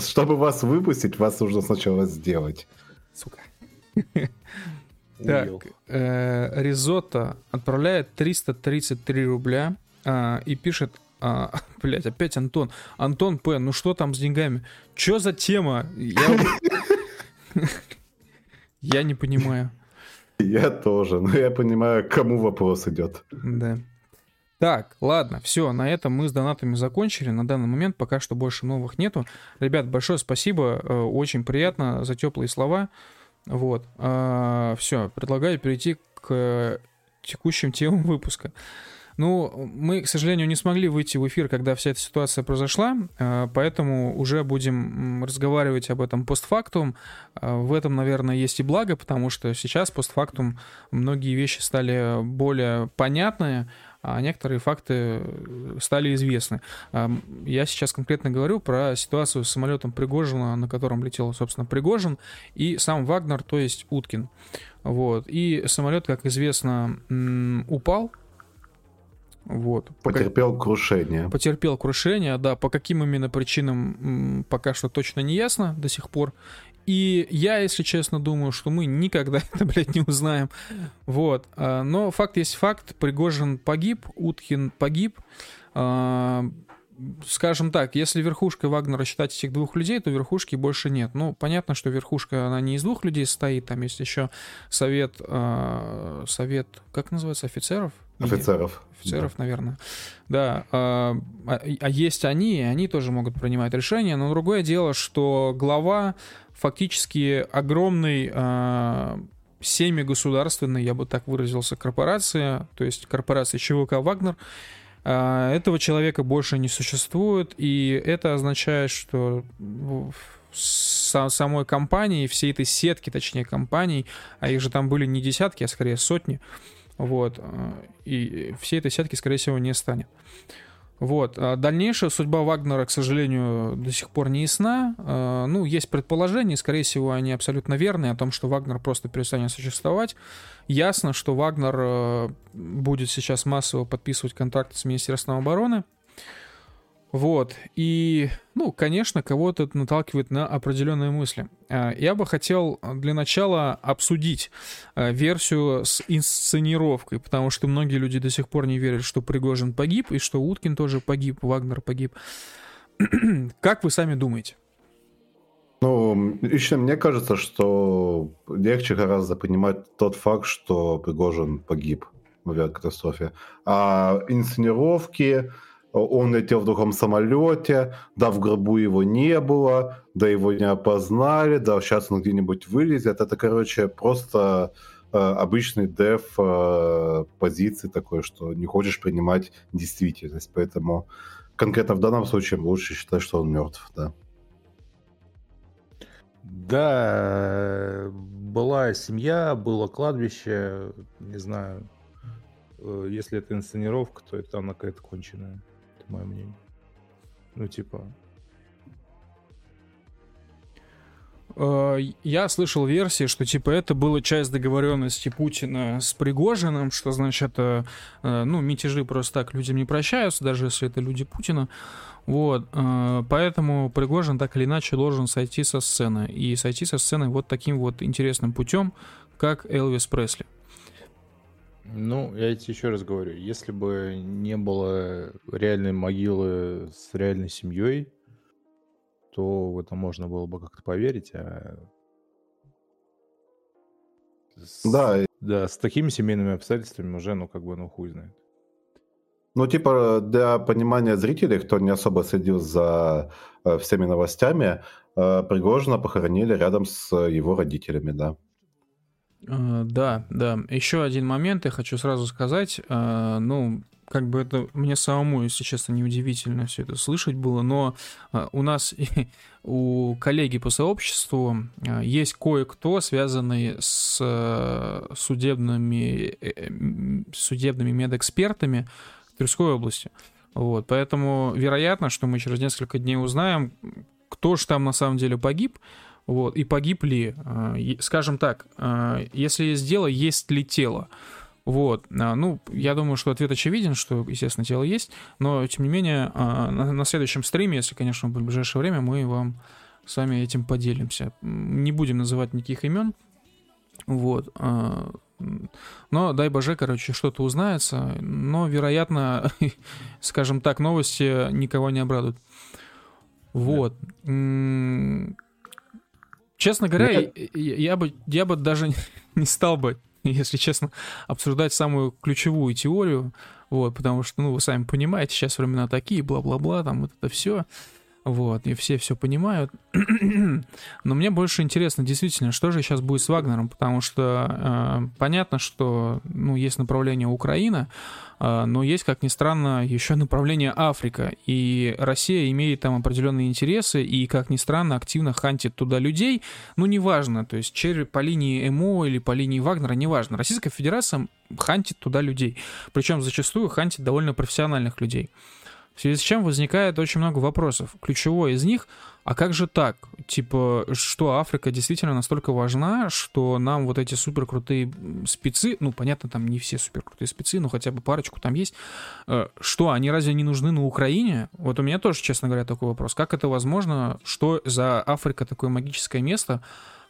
Чтобы вас выпустить, вас нужно сначала сделать. Сука. Так, э, Ризотто отправляет 333 рубля а, и пишет, а, <laughs> блять, опять Антон. Антон П, ну что там с деньгами? Чё за тема? Я, <laughs> не понимаю. Я тоже, но я понимаю, кому вопрос идет. Да. Так, ладно, все, на этом мы с донатами закончили. На данный момент пока что больше новых нету. Ребят, большое спасибо, э, очень приятно за теплые слова. Вот, а, все, предлагаю перейти к текущим темам выпуска. Ну, мы, к сожалению, не смогли выйти в эфир, когда вся эта ситуация произошла, э, поэтому уже будем разговаривать об этом постфактум. Э, в этом, наверное, есть и благо, потому что сейчас постфактум многие вещи стали более понятны, а некоторые факты стали известны. Э, я сейчас конкретно говорю про ситуацию с самолетом Пригожина, на котором летел, собственно, Пригожин, и сам Вагнер, то есть Уткин. Вот. И самолет, как известно, упал, вот. Потерпел по... крушение. Потерпел крушение, да. По каким именно причинам пока что точно не ясно до сих пор. И я, если честно, думаю, что мы никогда <laughs> это, блядь, не узнаем. Вот. А, но факт есть факт. Пригожин погиб, Уткин погиб. А, скажем так, если верхушкой Вагнера считать этих двух людей, то верхушки больше нет. Ну, понятно, что верхушка, она не из двух людей состоит, там есть еще совет, э, совет, как называется, офицеров? Офицеров. Офицеров, да. наверное. Да. А, а, а есть они, и они тоже могут принимать решения. Но другое дело, что глава фактически огромной а, семигосударственной, я бы так выразился, корпорации, то есть корпорации ЧВК «Вагнер», а, этого человека больше не существует, и это означает, что самой компании, всей этой сетки, точнее, компаний, а их же там были не десятки, а скорее сотни, вот. Э, и всей этой сетки, скорее всего, не станет. Вот. А дальнейшая судьба Вагнера, к сожалению, до сих пор не ясна. А, ну, есть предположения, скорее всего, они абсолютно верные, о том, что Вагнер просто перестанет существовать. Ясно, что Вагнер э, будет сейчас массово подписывать контракты с Министерством обороны. Вот. И, ну, конечно, кого-то это наталкивает на определенные мысли. А, я бы хотел для начала обсудить а, версию с инсценировкой, потому что многие люди до сих пор не верят, что Пригожин погиб, и что Уткин тоже погиб, Вагнер погиб. <clears throat> Как вы сами думаете? Ну, лично мне кажется, что легче гораздо понимать тот факт, что Пригожин погиб в авиакатастрофе. А инсценировки, он летел в другом самолете, да, в гробу его не было, да, его не опознали, да, сейчас он где-нибудь вылезет. Это, короче, просто э, обычный деф э, позиции такой, что не хочешь принимать действительность. Поэтому конкретно в данном случае лучше считать, что он мертв, да. Да, была семья, было кладбище, не знаю. Э, если это инсценировка, то это она какая-то конченая мое мнение. Ну, типа... Э, я слышал версии, что типа это была часть договоренности Путина с Пригожиным, что значит, э, э, ну, мятежи просто так людям не прощаются, даже если это люди Путина. Вот, поэтому Пригожин так или иначе должен сойти со сцены. И сойти со сцены вот таким вот интересным путем, как Элвис Пресли. Ну, я тебе еще раз говорю, если бы не было реальной могилы с реальной семьей, то в это можно было бы как-то поверить, а с, да. Да, с такими семейными обстоятельствами уже, ну, как бы, ну, хуй знает. Ну, типа, для понимания зрителей, кто не особо следил за э, всеми новостями, э, Пригожина похоронили рядом с его родителями, да. А, да, да. Еще один момент я хочу сразу сказать. А, ну, как бы это мне самому, если честно, неудивительно все это слышать было, но а, у нас <laughs> у коллеги по сообществу есть кое-кто, связанный с судебными, э, э, судебными медэкспертами Тверской области. Вот, поэтому вероятно, что мы через несколько дней узнаем, кто же там на самом деле погиб, вот, и погиб ли, а, скажем так, а, если есть дело, есть ли тело. Вот, а, ну, я думаю, что ответ очевиден, что, естественно, тело есть, но, тем не менее, на следующем стриме, если, конечно, в ближайшее время, мы вам с вами этим поделимся. Не будем называть никаких имен, вот, но, дай боже, короче, что-то узнается, но, вероятно, <laughs> скажем так, новости никого не обрадуют. Вот. Да. Честно говоря, я, я, бы, я бы даже не <laughs> стал бы, <laughs> если честно, обсуждать самую ключевую теорию, вот, потому что, ну, вы сами понимаете, сейчас времена такие, бла-бла-бла, там вот это все. Вот, и все все понимают. <clears throat> Но мне больше интересно, действительно, что же сейчас будет с Вагнером, потому что э, понятно, что, ну, есть направление Украина, э, но есть, как ни странно, еще направление Африка, и Россия имеет там определенные интересы, и, как ни странно, активно хантит туда людей, ну, неважно, то есть через, по линии МО или по линии Вагнера, неважно. Российская Федерация хантит туда людей, причем зачастую хантит довольно профессиональных людей. В связи с чем возникает очень много вопросов. Ключевой из них, а как же так? Типа, что Африка действительно настолько важна, что нам вот эти суперкрутые спецы, ну, понятно, там не все суперкрутые спецы, но хотя бы парочку там есть, э, что, они разве не нужны на Украине? Вот у меня тоже, честно говоря, такой вопрос. Как это возможно? Что за Африка такое магическое место,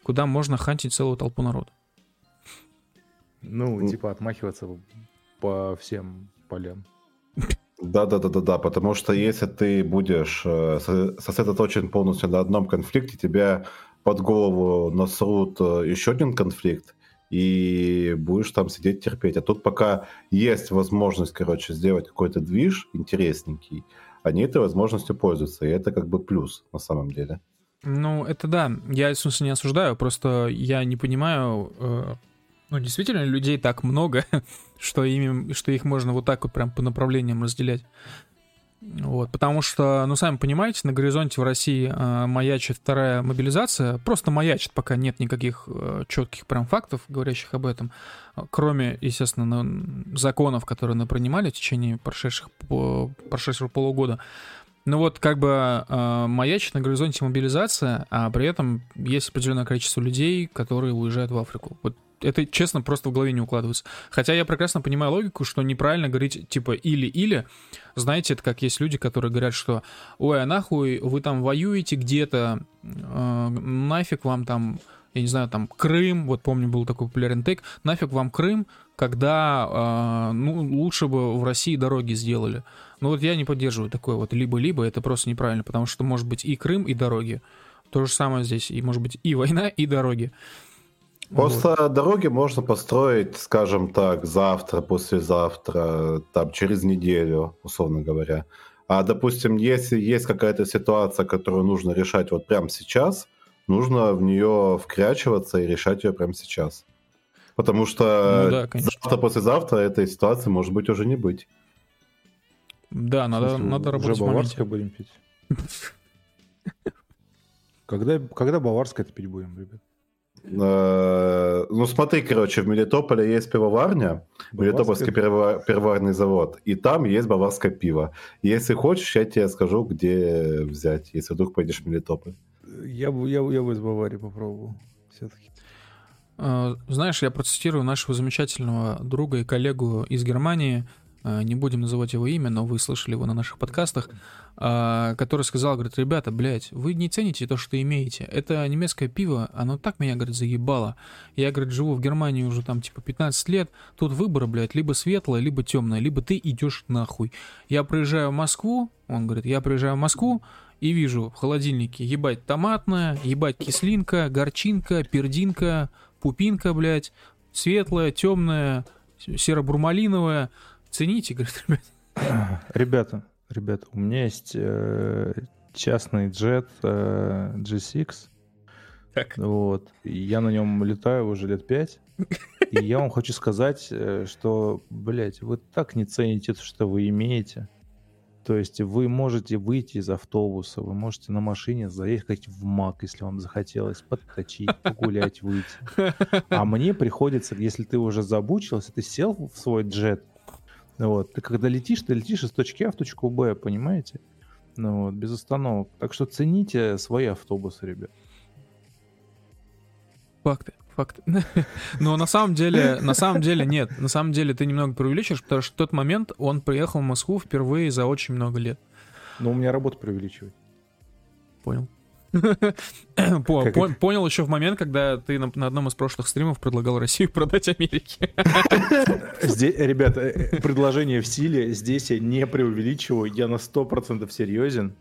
куда можно хантить целую толпу народа? Ну, типа отмахиваться по всем полям. <laughs> Да, да, да, да, да, потому что если ты будешь э, сосредоточен полностью на одном конфликте, тебя под голову насрут э, еще один конфликт, и будешь там сидеть терпеть. А тут пока есть возможность, короче, сделать какой-то движ интересненький, они этой возможностью пользуются, и это как бы плюс на самом деле. Ну, это да. Я, в смысле, не осуждаю, просто я не понимаю, э, ну, действительно, людей так много, <laughs> что, ими, что их можно вот так вот прям по направлениям разделять. Вот, потому что, ну, сами понимаете, на горизонте в России э, маячит вторая мобилизация. Просто маячит, пока нет никаких э, четких прям фактов, говорящих об этом. Кроме, естественно, законов, которые мы принимали в течение прошедших, по, прошедшего полугода. Ну вот как бы э, маячит на горизонте мобилизация, а при этом есть определенное количество людей, которые уезжают в Африку. Вот это, честно, просто в голове не укладывается. Хотя я прекрасно понимаю логику, что неправильно говорить, типа, или-или. Знаете, это как есть люди, которые говорят, что, ой, а нахуй вы там воюете где-то, э, нафиг вам там, я не знаю, там, Крым, вот помню, был такой популярный тейк, нафиг вам Крым, когда, э, ну, лучше бы в России дороги сделали. Ну вот я не поддерживаю такое вот либо-либо, это просто неправильно, потому что может быть и Крым, и дороги. То же самое здесь, и может быть и война, и дороги. Просто вот. дороги можно построить, скажем так, завтра, послезавтра, там, через неделю, условно говоря. А, допустим, если есть какая-то ситуация, которую нужно решать вот прямо сейчас, нужно в нее вкрячиваться и решать ее прямо сейчас. Потому что ну, да, завтра, послезавтра этой ситуации может быть уже не быть. Да, надо, Слушай, надо работать уже баварское будем пить. <laughs> Когда, когда баварское пить будем, ребят? Э, ну, смотри, короче, в Мелитополе есть пивоварня, Мелитопольский пивоварный завод, и там есть баварское пиво. Если хочешь, я тебе скажу, где взять, если вдруг пойдешь в Мелитополь. Я бы, я, я бы из Баварии попробовал, все-таки. Э, знаешь, я процитирую нашего замечательного друга и коллегу из Германии, не будем называть его имя, но вы слышали его на наших подкастах, а, который сказал, говорит, ребята, блядь, вы не цените то, что имеете. Это немецкое пиво, оно так меня, говорит, заебало. Я, говорит, живу в Германии уже там типа 15 лет, тут выбор, блядь, либо светлое, либо темное, либо ты идешь нахуй. Я приезжаю в Москву, он говорит, я приезжаю в Москву, и вижу в холодильнике, ебать, томатная, ебать, кислинка, горчинка, пердинка, пупинка, блядь, светлая, темная, серо-бурмалиновая. Цените, говорит, <laughs> ребят. Ребята, Ребята, у меня есть э, частный джет э, G6. Так. Вот. Я на нем летаю уже лет пять. И я вам хочу сказать, э, что, блядь, вы так не цените то, что вы имеете. То есть вы можете выйти из автобуса, вы можете на машине заехать в МАК, если вам захотелось, подточить, <laughs> погулять, выйти. А мне приходится, если ты уже забучился, ты сел в свой джет, вот. Ты когда летишь, ты летишь из точки А в точку Б, понимаете? Ну вот, без остановок. Так что цените свои автобусы, ребят. Факты, факты. <laughs> Но на самом деле, на самом деле нет. На самом деле ты немного преувеличиваешь, потому что в тот момент он приехал в Москву впервые за очень много лет. Но у меня работа преувеличивает. Понял. Понял еще в момент, когда ты на одном из прошлых стримов предлагал Россию продать Америке. Ребята, э, предложение в силе. Здесь я не преувеличиваю. Я на 100% серьезен.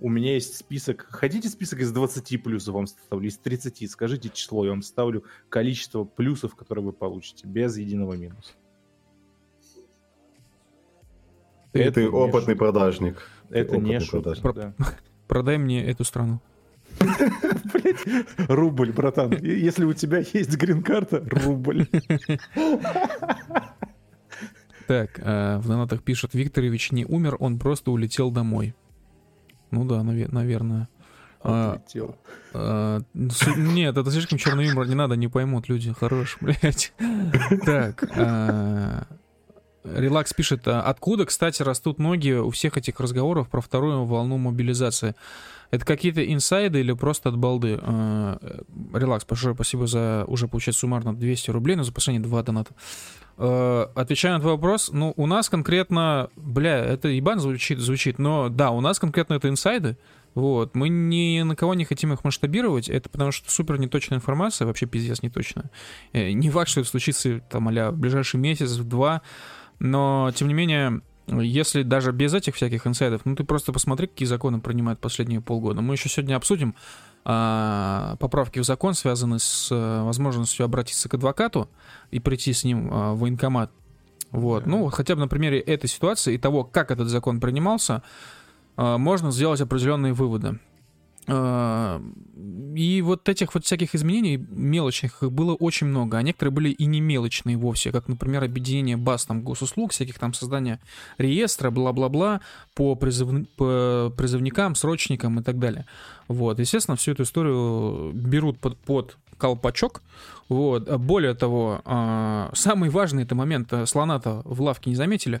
У меня есть список. Хотите список из 20 плюсов вам ставлю? Из 30. Скажите число, я вам ставлю количество плюсов, которые вы получите, без единого минуса. Ты, опытный продажник. Это не шутка. Продай мне эту страну. Рубль, братан. Если у тебя есть грин-карта, рубль. Так, а, в донатах пишут, Викторович не умер, он просто улетел домой. Ну да, наверное. А, Отлетел. А, нет, это слишком черный юмор, не надо, не поймут люди. Хорош, блядь. Так, Релакс пишет, откуда, кстати, растут ноги у всех этих разговоров про вторую волну мобилизации? Это какие-то инсайды или просто от балды? А, релакс, большое спасибо за уже получать суммарно 200 рублей, но за последние два доната. А, отвечая на твой вопрос, ну, у нас конкретно, бля, это ебан звучит, звучит, но да, у нас конкретно это инсайды, вот, мы ни на кого не хотим их масштабировать, это потому что супер неточная информация, вообще пиздец неточная. Э, не факт, что это случится там а в ближайший месяц, в два, но, тем не менее, если даже без этих всяких инсайдов, ну ты просто посмотри, какие законы принимают последние полгода. Мы еще сегодня обсудим а, поправки в закон, связанные с а, возможностью обратиться к адвокату и прийти с ним а, в военкомат. Вот. Ну, хотя бы на примере этой ситуации и того, как этот закон принимался, а, можно сделать определенные выводы. А, и вот этих вот всяких изменений мелочных было очень много, а некоторые были и не мелочные вовсе, как, например, объединение баз там госуслуг, всяких там создания реестра, бла-бла-бла, по, призыв... по призывникам, срочникам и так далее. Вот, естественно, всю эту историю берут под, под колпачок. Вот. Более того, а, самый важный это момент, э, слона-то в лавке не заметили,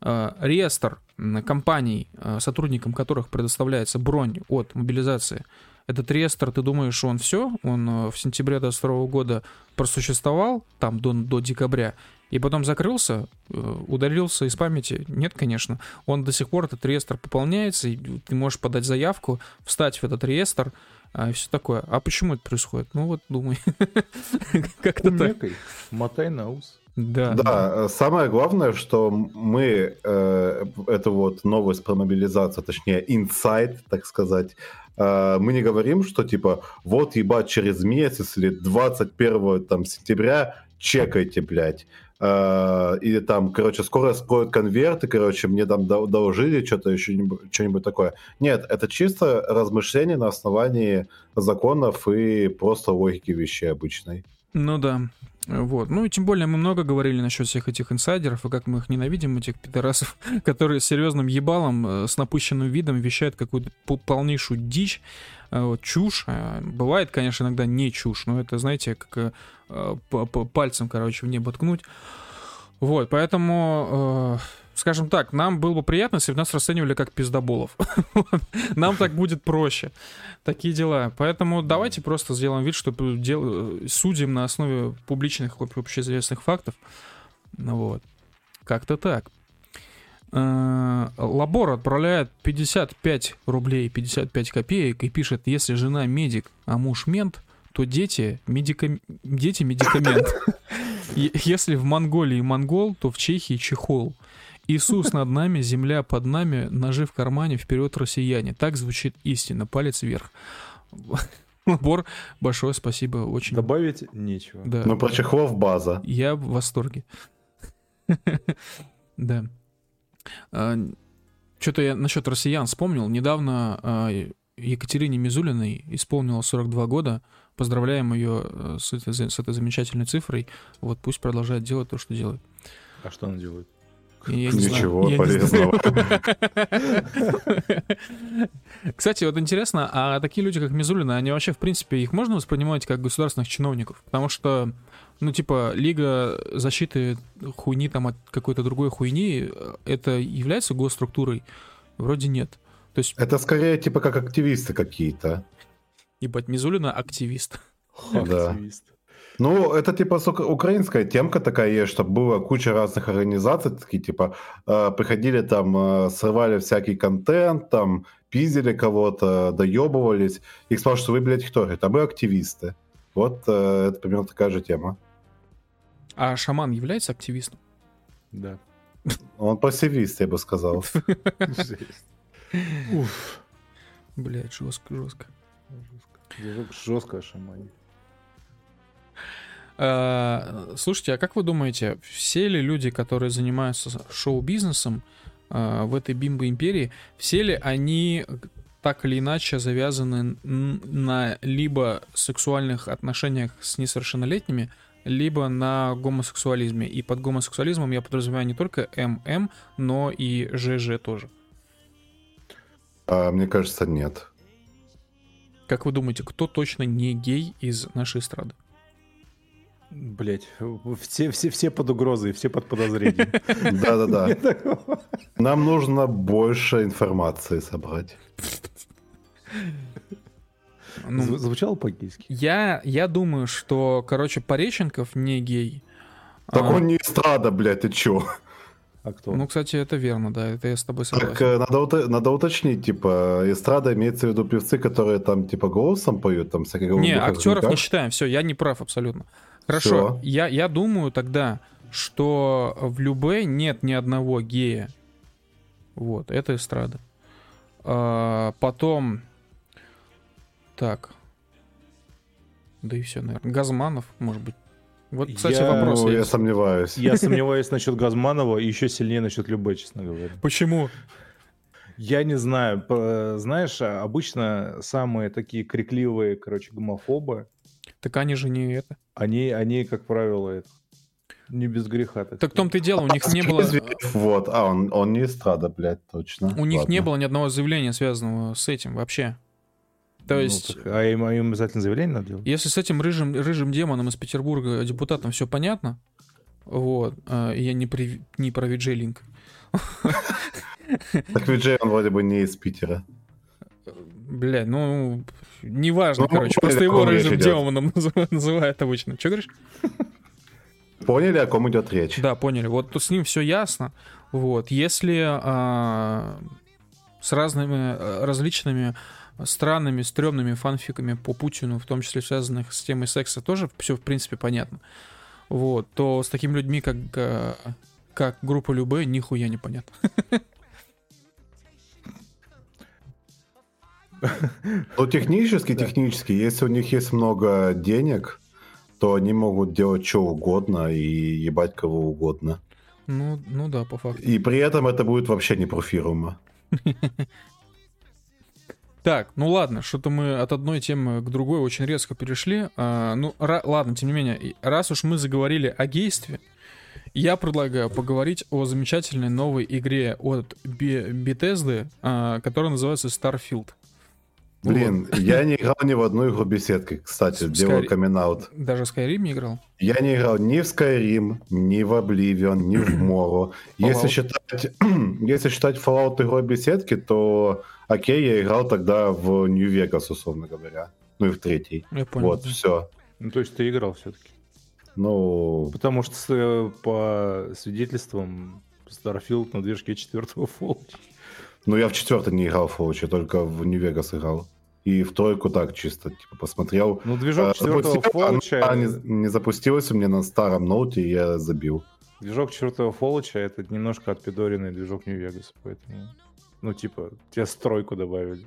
реестр компаний, э, сотрудникам которых предоставляется бронь от мобилизации, этот реестр, ты думаешь, он все, он э, в сентябре 2022 года просуществовал, там до, до декабря, и потом закрылся, удалился из памяти? Нет, конечно. Он до сих пор, этот реестр пополняется, и ты можешь подать заявку, встать в этот реестр, и все такое. А почему это происходит? Ну вот, думай. <laughs> Как-то так. Мотай на ус. Да, да, э, самое главное, что мы э, эту вот новость про мобилизацию, точнее, инсайт, так сказать, э, мы не говорим, что типа вот ебать через месяц или 21 там, сентября чекайте, блядь. Uh, или там, короче, скоро скроют конверты, короче, мне там доложили что-то еще, что-нибудь такое. Нет, это чисто размышление на основании законов и просто логики вещей обычной. Ну да, вот. Ну и тем более мы много говорили насчет всех этих инсайдеров, и как мы их ненавидим, этих пидорасов, <laughs> которые с серьезным ебалом, э, с напыщенным видом вещают какую-то полнейшую дичь, э, чушь. А бывает, конечно, иногда не чушь, но это, знаете, как э, пальцем, короче, в небо ткнуть. Вот, поэтому скажем так, нам было бы приятно, если бы нас расценивали как пиздоболов. <laughs> нам так будет проще. Такие дела. Поэтому давайте просто сделаем вид, что судим на основе публичных общеизвестных фактов. Ну вот. Как-то так. Э, Лабор отправляет 55 рублей 55 копеек и пишет, если жена медик, а муж мент, то дети, медика... дети медикамент. <laughs> Если в Монголии монгол, то в Чехии чехол. Иисус над нами, земля под нами, ножи в кармане, вперед россияне. Так звучит истина. Палец вверх. Набор, большое спасибо, очень... Добавить нечего. Да. Ну, про чехлов база. Я в восторге. <laughs> Да. А, Что-то я насчет россиян вспомнил. Недавно а, Екатерине Мизулиной исполнилось 42 года. Поздравляем ее э, с этой, с этой замечательной цифрой. Вот пусть продолжает делать то, что делает. А что она делает? Я Ничего не полезного. Кстати, вот интересно, а такие люди, как Мизулина, они вообще, в принципе, их можно воспринимать как государственных чиновников? Потому что, ну, типа, Лига защиты хуйни там от какой-то другой хуйни, это является госструктурой? Вроде нет. То есть... Это скорее, типа, как активисты какие-то. Ебать, Мизулина активист. Да. Активист. Ну, это типа украинская темка такая есть, что было куча разных организаций, такие типа э, приходили там, э, срывали всякий контент, там пиздили кого-то, доебывались. Их спрашивают, что вы, блядь, кто? Говорит, а мы активисты. Вот э, это примерно такая же тема. А шаман является активистом? Да. Он пассивист, я бы сказал. <laughs> Уф. Блять, жестко, жестко. Жестко шамане. Э, слушайте, а как вы думаете, все ли люди, которые занимаются шоу-бизнесом э, в этой бимбо-империи, все ли они так или иначе завязаны на либо сексуальных отношениях с несовершеннолетними, либо на гомосексуализме. И под гомосексуализмом я подразумеваю не только ММ, но и ЖЖ тоже. А, мне кажется, нет. Как вы думаете, кто точно не гей из нашей эстрады? Блять, все, все, все под угрозой, все под подозрением. <laughs> Да-да-да. Нам нужно больше информации собрать. Ну, Звучало по-гейски? Я, я думаю, что, короче, Пореченков не гей. Так а... он не эстрада, блядь, ты чё? А кто? Ну, кстати, это верно, да, это я с тобой согласен. Так, э, надо, надо уточнить, типа, эстрада имеется в виду певцы, которые там, типа, голосом поют, там, всякие Не, актеров не считаем, все, я не прав абсолютно. Хорошо, я, я думаю тогда, что в Любе нет ни одного гея. Вот, это эстрада. А, потом... Так. Да и все, наверное. Газманов, может быть. Вот, кстати, я, вопрос. Ну, я сомневаюсь. Я <laughs> сомневаюсь насчет Газманова и еще сильнее насчет Любе, честно говоря. Почему? Я не знаю. Знаешь, обычно самые такие крикливые, короче, гомофобы... Так они же не это. Они, они как правило, это, не без греха. Так, так в том-то и дело, у них не было... Вот, а он, он не эстрада, блядь, точно. У них не было ни одного заявления, связанного с этим вообще. То ну, есть... так, а им, а им обязательно заявление надо делать? Если с этим рыжим, рыжим демоном из Петербурга, депутатом, все понятно, вот, э, я не, при, не про Виджей Так Виджей, он вроде бы не из Питера. Бля, ну, неважно, ну, короче, просто его рыжим демоном <laughs> называют обычно. Что говоришь? Поняли, о ком идет речь? Да, поняли. Вот тут с ним все ясно. Вот, если а, с разными э, различными странными, стрёмными фанфиками по Путину, в том числе связанных с темой секса, тоже все в принципе понятно. Вот, то с такими людьми, как, э, как группа Любэ, нихуя не понятно. <laughs> Ну, технически, технически, если у них есть много денег, то они могут делать что угодно и ебать кого угодно. Ну, ну да, по факту. И при этом это будет вообще не профируемо. Так, ну ладно, что-то мы от одной темы к другой очень резко перешли. А, ну, ладно, тем не менее, раз уж мы заговорили о гействе, я предлагаю поговорить о замечательной новой игре от Bethesda, а, которая называется Starfield. Блин, вот. я не играл ни в одну игру беседки, кстати, Sky... делаю камин -аут. Даже Skyrim не играл? Я не играл ни в Skyrim, ни в Oblivion, ни в <clears throat> Morrow. Если считать, <clears throat> если считать Fallout игрой беседки, то окей, я играл тогда в New Vegas, условно говоря. Ну и в третий. Я понял. Вот, все. Ну, то есть ты играл все-таки? Ну... Потому что э, по свидетельствам Starfield на движке четвертого Fallout. Ну, я в четвертый не играл в Fallout, только в New Vegas играл и в тройку так чисто типа посмотрел. Ну, движок а, четвертого Фолча... Она не, не запустилась у меня на старом ноуте, и я забил. Движок четвертого Фолча это немножко отпидоренный движок Нью-Вегаса, поэтому... Ну, типа, тебе стройку добавили.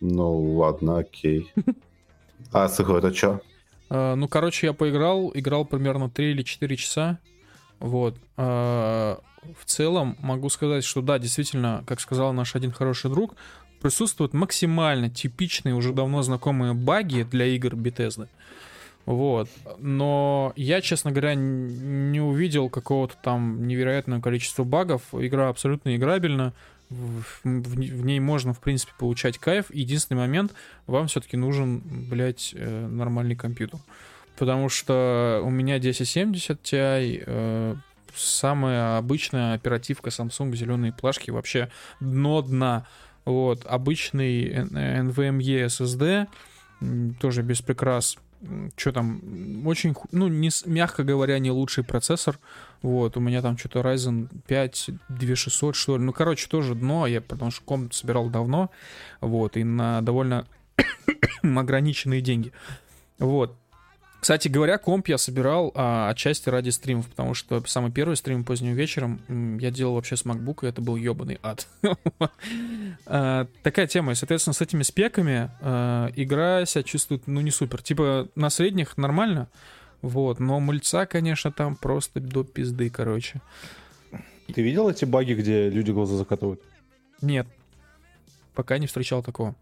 Ну, ладно, окей. А с игрой это что? А, ну, короче, я поиграл, играл примерно 3 или 4 часа. Вот. А, в целом могу сказать, что да, действительно, как сказал наш один хороший друг, присутствуют максимально типичные, уже давно знакомые баги для игр Bethesda. Вот. Но я, честно говоря, не увидел какого-то там невероятного количества багов. Игра абсолютно играбельна. В, в, ней можно, в принципе, получать кайф. Единственный момент, вам все-таки нужен, блядь, э, нормальный компьютер. Потому что у меня 1070 Ti, э, самая обычная оперативка Samsung зеленые плашки, вообще дно дна. Вот, обычный NVMe SSD, тоже без прикрас. Что там, очень, ну, не, мягко говоря, не лучший процессор. Вот, у меня там что-то Ryzen 5 2600, что ли. Ну, короче, тоже дно, я потому что комнату собирал давно. Вот, и на довольно <coughs> ограниченные деньги. Вот. Кстати говоря, комп я собирал а, отчасти ради стримов, потому что самый первый стрим поздним вечером я делал вообще с MacBook, и это был ебаный ад. <laughs> а, такая тема. И, соответственно, с этими спеками а, игра себя чувствует, ну, не супер. Типа на средних нормально, вот, но мыльца, конечно, там просто до пизды, короче. Ты видел эти баги, где люди глаза закатывают? Нет. Пока не встречал такого.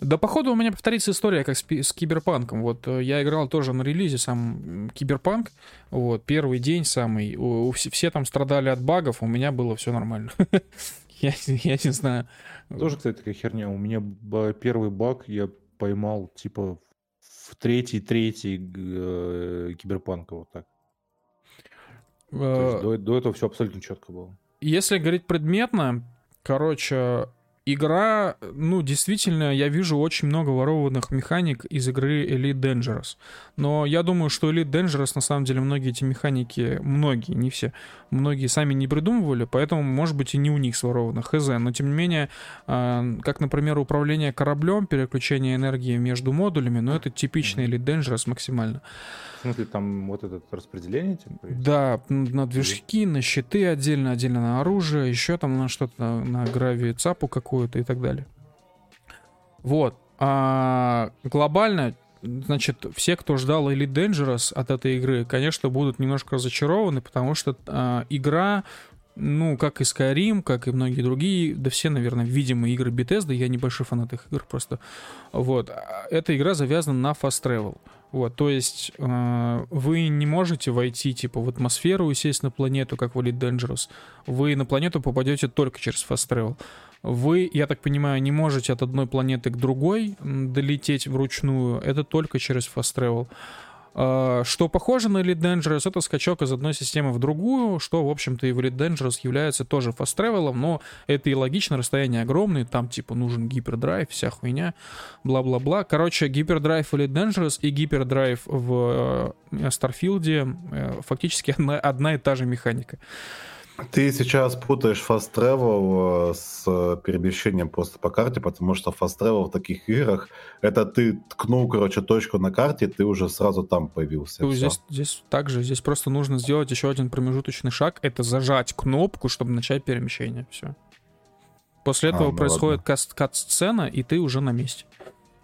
Да, походу, у меня повторится история, как с, с Киберпанком. Вот э, я играл тоже на релизе сам Киберпанк. Вот, первый день самый. У, у, все там страдали от багов, у меня было все нормально. <laughs> я, я не знаю. Тоже, кстати, такая херня. У меня первый баг я поймал, типа, в третий, третий э, Киберпанка, вот так. Э, до, до этого все абсолютно четко было. Если говорить предметно, короче, игра, ну, действительно, я вижу очень много ворованных механик из игры Elite Dangerous. Но я думаю, что Elite Dangerous, на самом деле, многие эти механики, многие, не все, многие сами не придумывали, поэтому, может быть, и не у них своровано, хз. Но, тем не менее, э, как, например, управление кораблем, переключение энергии между модулями, ну, это типичный Elite Dangerous максимально. В смысле, там вот это распределение? Типа, да, на движки, на щиты отдельно, отдельно на оружие, еще там на что-то, на, на гравии цапу какую-то и так далее. Вот. А глобально, значит, все, кто ждал Elite Dangerous от этой игры, конечно, будут немножко разочарованы, потому что а, игра ну, как и Skyrim, как и многие другие, да все, наверное, видимые игры Bethesda, я небольшой фанат их игр просто. Вот. Эта игра завязана на fast travel. Вот, то есть э, вы не можете войти типа в атмосферу и сесть на планету, как в Elite Dangerous. Вы на планету попадете только через fast travel. Вы, я так понимаю, не можете от одной планеты к другой долететь вручную. Это только через fast travel. А, что похоже на Elite Dangerous, это скачок из одной системы в другую, что, в общем-то, и в Elite Dangerous является тоже fast travel, но это и логично, расстояние огромное, там, типа, нужен гипердрайв, вся хуйня, бла-бла-бла. Короче, гипердрайв в Elite Dangerous и гипердрайв в э, Starfield э, фактически <laughs> одна, одна и та же механика. Ты сейчас путаешь fast travel э, с перемещением просто по карте, потому что fast travel в таких играх это ты ткнул, короче, точку на карте, ты уже сразу там появился. Ну, здесь, здесь также, здесь просто нужно сделать еще один промежуточный шаг, это зажать кнопку, чтобы начать перемещение. Все. После этого а, ну происходит кат-сцена, и ты уже на месте.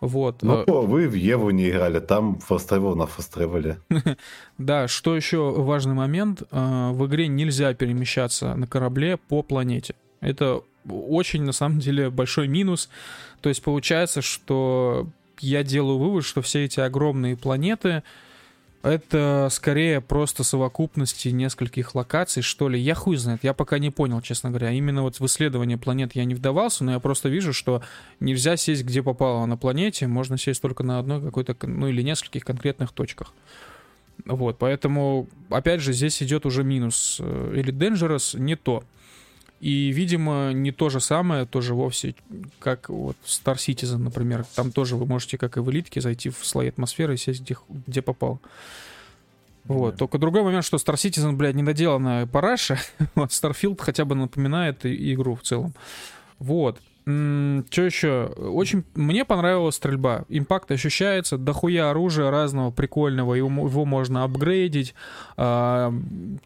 Вот. Ну, э, вы в Еву не играли, там фастревел на фастревеле. <laughs> Да, что еще важный момент, э, в игре нельзя перемещаться на корабле по планете. Это очень, на самом деле, большой минус. То есть получается, что я делаю вывод, что все эти огромные планеты, это скорее просто совокупности нескольких локаций, что ли. Я хуй знает, я пока не понял, честно говоря. Именно вот в исследование планет я не вдавался, но я просто вижу, что нельзя сесть где попало на планете, можно сесть только на одной какой-то, ну или нескольких конкретных точках. Вот, поэтому, опять же, здесь идет уже минус. Или э, Dangerous не то. И, видимо, не то же самое, тоже вовсе, как вот Star Citizen, например. Там тоже вы можете, как и в элитке, зайти в слои атмосферы и сесть где, где попал. Вот. Да. Только другой момент, что Star Citizen, блядь, недоделанная параша. <laughs> вот Starfield хотя бы напоминает игру в целом. Вот. Что еще? Очень мне понравилась стрельба. Импакт ощущается, дохуя оружия разного прикольного, его, его можно апгрейдить. А,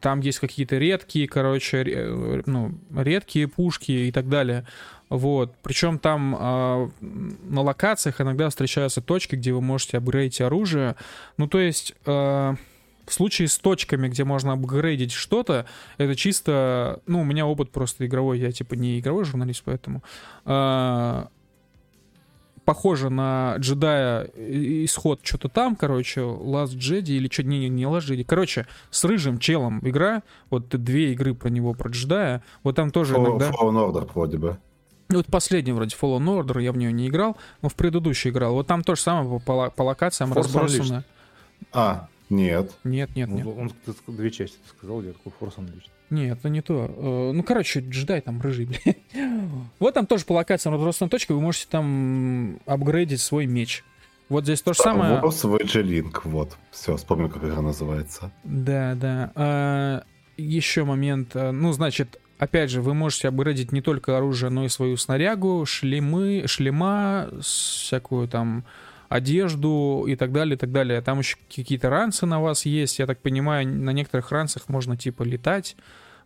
там есть какие-то редкие, короче, ну, редкие пушки и так далее. Вот. Причем там э, на локациях иногда встречаются точки, где вы можете апгрейдить оружие. Ну, то есть... Э, в случае с точками, где можно апгрейдить что-то, это чисто, ну, у меня опыт просто игровой, я типа не игровой журналист, поэтому э, похоже на джедая исход что-то там, короче, Last Jedi или что, не, не Last Jedi, короче, с рыжим челом игра, вот две игры про него, про джедая, вот там тоже Fall, иногда... Fallen Order вроде бы. Вот последний вроде Fallen Order, я в нее не играл, но в предыдущий играл. Вот там то же самое по, по локациям Force разбросано. А, нет. Нет, нет, нет. Он, он две части сказал, я такой Force Unleashed. Нет, это не то. Э, ну, короче, джедай там рыжий, <laughs> блядь. Вот там тоже по локациям разбросана точка, вы можете там апгрейдить свой меч. Вот здесь то же самое. Вопрос в Link, вот. Все, вспомнил, как игра называется. Да, да. А, еще момент. Э, ну, значит, опять же, вы можете апгрейдить не только оружие, но и свою снарягу, шлемы, шлема, всякую там одежду и так далее, и так далее. Там еще какие-то ранцы на вас есть. Я так понимаю, на некоторых ранцах можно типа летать.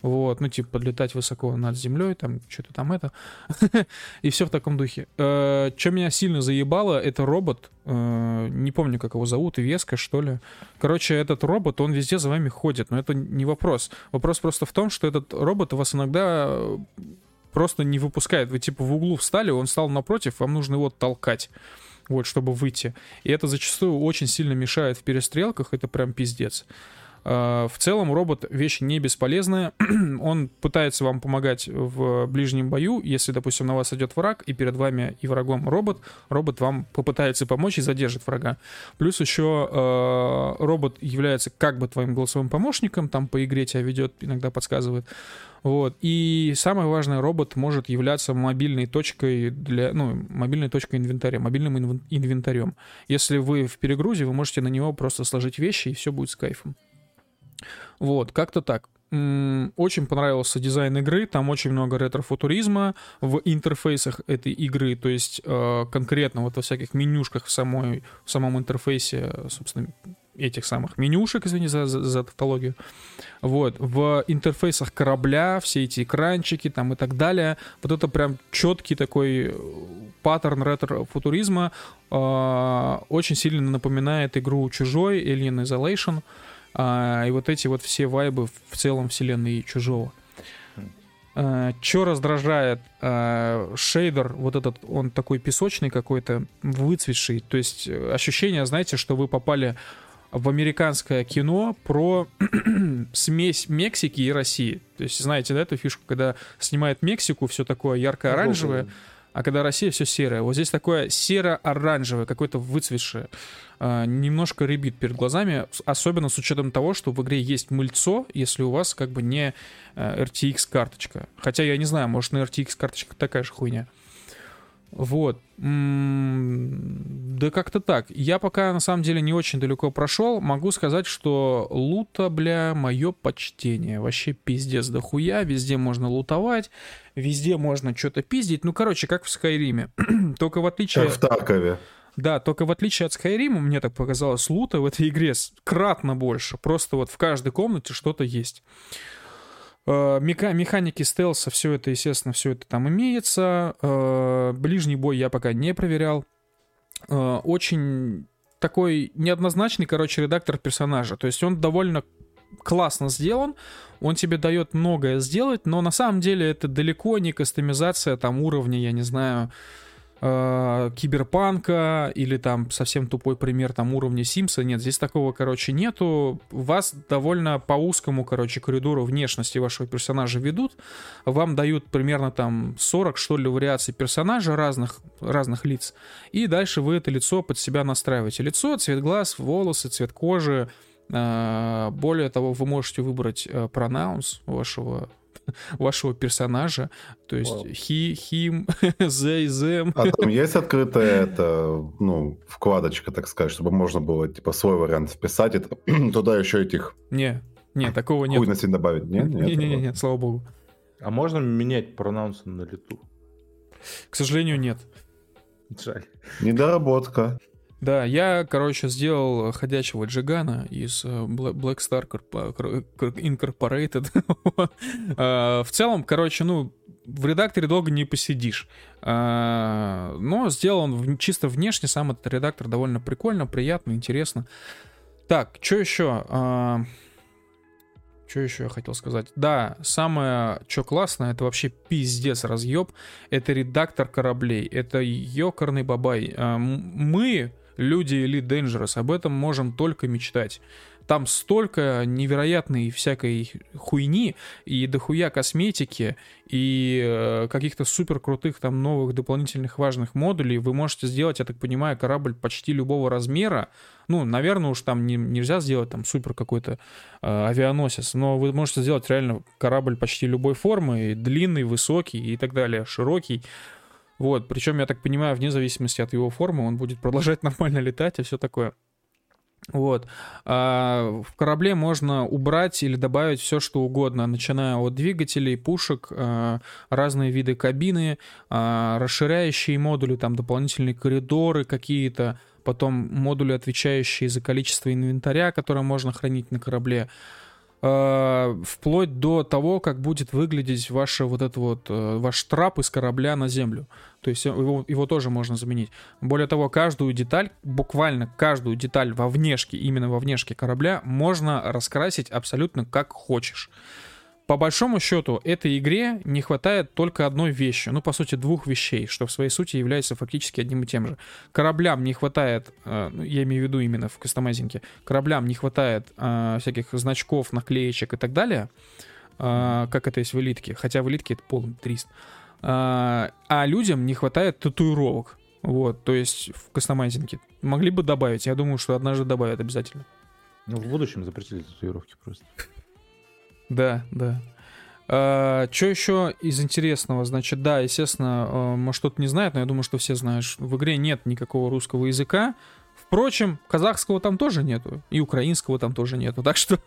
Вот, ну, типа, подлетать высоко над землей, там, что-то там это. <laughs> и все в таком духе. Э, что меня сильно заебало, это робот. Э, не помню, как его зовут, Веска, что ли. Короче, этот робот, он везде за вами ходит, но это не вопрос. Вопрос просто в том, что этот робот вас иногда просто не выпускает. Вы, типа, в углу встали, он стал напротив, вам нужно его толкать вот, чтобы выйти. И это зачастую очень сильно мешает в перестрелках, это прям пиздец. А, в целом робот вещь не бесполезная. <clears throat> Он пытается вам помогать в ближнем бою. Если, допустим, на вас идет враг, и перед вами и врагом робот, робот вам попытается помочь и задержит врага. Плюс еще э, робот является как бы твоим голосовым помощником, там по игре тебя ведет, иногда подсказывает. Вот. И самое важное, робот может являться мобильной точкой для, ну, мобильной точкой инвентаря, мобильным инвентарем. Если вы в перегрузе, вы можете на него просто сложить вещи, и все будет с кайфом. Вот, как-то так. Очень понравился дизайн игры, там очень много ретро-футуризма в интерфейсах этой игры, то есть э, конкретно вот во всяких менюшках в, самой, в самом интерфейсе, собственно, этих самых менюшек, извини за, за, за тавтологию. Вот, в интерфейсах корабля, все эти экранчики там и так далее, вот это прям четкий такой э, паттерн ретро-футуризма, э, очень сильно напоминает игру Чужой, Alien Isolation, а, и вот эти вот все вайбы в целом вселенной Чужого. Uh, Что раздражает? Uh, шейдер, вот этот, он такой песочный какой-то, выцветший. То есть ощущение, знаете, что вы попали в американское кино про <clears throat> смесь Мексики и России. То есть, знаете, да, эту фишку, когда снимает Мексику, все такое ярко-оранжевое, а когда Россия все серое. Вот здесь такое серо-оранжевое, какое-то выцветшее. А, немножко ребит перед глазами, особенно с учетом того, что в игре есть мыльцо, если у вас как бы не а, RTX карточка. Хотя я не знаю, может на RTX карточка такая же хуйня. Вот. Да как-то так. Я пока на самом деле не очень далеко прошел. Могу сказать, что лута, бля, мое почтение. Вообще пиздец да хуя. Везде можно лутовать. Везде можно что-то пиздить. Ну, короче, как в Скайриме. <clears throat> только в отличие... Как в Таркове. Да, только в отличие от Скайрима, мне так показалось, лута в этой игре кратно больше. Просто вот в каждой комнате что-то есть. Э, мека механики стелса, все это, естественно, все это там имеется. Э, ближний бой я пока не проверял. Э, очень такой неоднозначный, короче, редактор персонажа. То есть он довольно классно сделан, он тебе дает многое сделать, но на самом деле это далеко не кастомизация там уровня, я не знаю, э, киберпанка или там совсем тупой пример там уровня Симса. Нет, здесь такого, короче, нету. Вас довольно по узкому, короче, коридору внешности вашего персонажа ведут. Вам дают примерно там 40, что ли, вариаций персонажа разных, разных лиц. И дальше вы это лицо под себя настраиваете. Лицо, цвет глаз, волосы, цвет кожи, э, более того, вы можете выбрать пронаунс э, вашего вашего персонажа, то есть wow. he, him, <laughs> they, them. А там есть открытая это, ну, вкладочка, так сказать, чтобы можно было, типа, свой вариант вписать, <clears throat> и туда еще этих... Не, не, такого нет. Хуйности добавить, нет? Не, не, не, нет, слава богу. А можно менять пронаунсы на лету? К сожалению, нет. Жаль. Недоработка. Да, я, короче, сделал ходячего джигана из э, Black Star Incorporated. <laughs> А, в целом, короче, ну, в редакторе долго не посидишь. А, но сделал он чисто внешне, сам этот редактор довольно прикольно, приятно, интересно. Так, что еще? А, что еще я хотел сказать? Да, самое, что классно, это вообще пиздец разъеб. Это редактор кораблей. Это ёкарный бабай. Мы люди Elite Dangerous, об этом можем только мечтать. Там столько невероятной всякой хуйни и дохуя косметики и э, каких-то супер крутых там новых дополнительных важных модулей. Вы можете сделать, я так понимаю, корабль почти любого размера. Ну, наверное, уж там не, нельзя сделать там супер какой-то э, авианосец, но вы можете сделать реально корабль почти любой формы, длинный, высокий и так далее, широкий. Вот, причем, я так понимаю, вне зависимости от его формы, он будет продолжать <laughs> нормально летать и все такое. Вот. А в корабле можно убрать или добавить все, что угодно, начиная от двигателей, пушек, а, разные виды кабины, а, расширяющие модули, там дополнительные коридоры какие-то, потом модули, отвечающие за количество инвентаря, которое можно хранить на корабле. Э, вплоть до того, как будет выглядеть ваше вот это вот, э, ваш трап из корабля на землю. То есть его, его тоже можно заменить. Более того, каждую деталь, буквально каждую деталь во внешке, именно во внешке корабля, можно раскрасить абсолютно как хочешь. По большому счету, этой игре не хватает только одной вещи, ну, по сути, двух вещей, что в своей сути является фактически одним и тем же. Кораблям не хватает, э, ну, я имею в виду именно в кастомайзинге, кораблям не хватает э, всяких значков, наклеечек и так далее, э, как это есть в элитке, хотя в элитке это полный трист. А людям не хватает татуировок. Вот, то есть в кастомайзинге. Могли бы добавить, я думаю, что однажды добавят обязательно. Ну, в будущем запретили татуировки просто. Да, да. А, что еще из интересного? Значит, да, естественно, а, может кто-то не знает, но я думаю, что все знают, в игре нет никакого русского языка. Впрочем, казахского там тоже нету, и украинского там тоже нету, <laughs> так что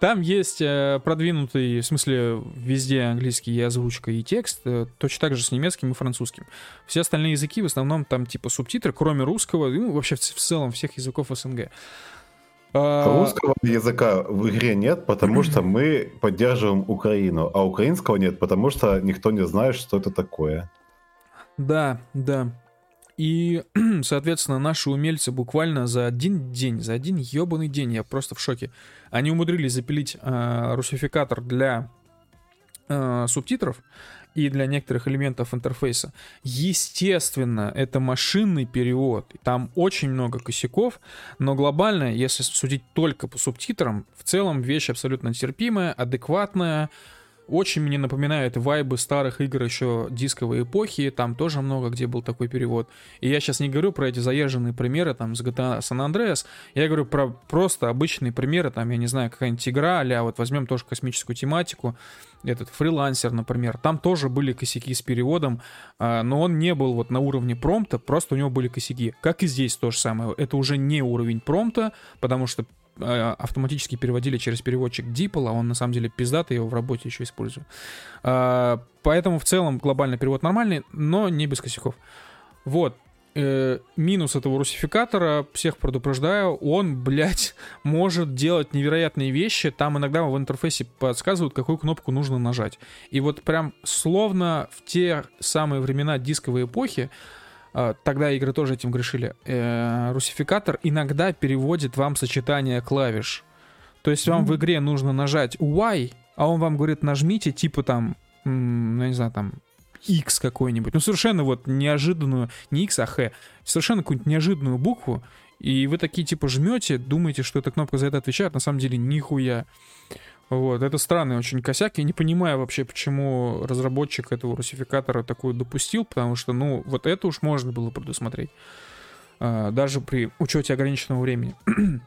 там есть э, продвинутый, в смысле, везде английский и озвучка, и текст, э, точно так же с немецким и французским. Все остальные языки в основном там типа субтитры, кроме русского, ну, вообще в целом всех языков СНГ. А, Русского языка в игре нет, потому что <clears throat> мы поддерживаем Украину, а украинского нет, потому что никто не знает, что это такое. Да, да. И, <clears throat> соответственно, наши умельцы буквально за один день, за один ебаный день, я просто в шоке, они умудрились запилить э, русификатор для э, субтитров и для некоторых элементов интерфейса. Естественно, это машинный перевод. Там очень много косяков, но глобально, если судить только по субтитрам, в целом вещь абсолютно терпимая, адекватная, очень мне напоминает вайбы старых игр еще дисковой эпохи, там тоже много где был такой перевод. И я сейчас не говорю про эти заезженные примеры там с GTA San Andreas, я говорю про просто обычные примеры, там, я не знаю, какая-нибудь игра, а вот возьмем тоже космическую тематику, этот фрилансер, например, там тоже были косяки с переводом, а, но он не был вот на уровне промпта, просто у него были косяки. Как и здесь то же самое. Это уже не уровень промпта, потому что автоматически переводили через переводчик DeepL, а он на самом деле пиздатый, я его в работе еще использую. А, поэтому в целом глобальный перевод нормальный, но не без косяков. Вот. Э, минус этого русификатора, всех предупреждаю, он, блядь, <laughs> может делать невероятные вещи. Там иногда в интерфейсе подсказывают, какую кнопку нужно нажать. И вот прям словно в те самые времена дисковой эпохи а, тогда игры тоже этим грешили, э, русификатор иногда переводит вам сочетание клавиш. То есть вам mm-hmm. в игре нужно нажать Y, а он вам говорит, нажмите типа там, ну, не знаю, там, X какой-нибудь. Ну, совершенно вот неожиданную, не X, а H. Совершенно какую-нибудь неожиданную букву. И вы такие типа жмете, думаете, что эта кнопка за это отвечает, на самом деле нихуя. Вот, это странный очень косяк. Я не понимаю вообще, почему разработчик этого русификатора такую допустил, потому что, ну, вот это уж можно было предусмотреть. А, даже при учете ограниченного времени. <clears throat>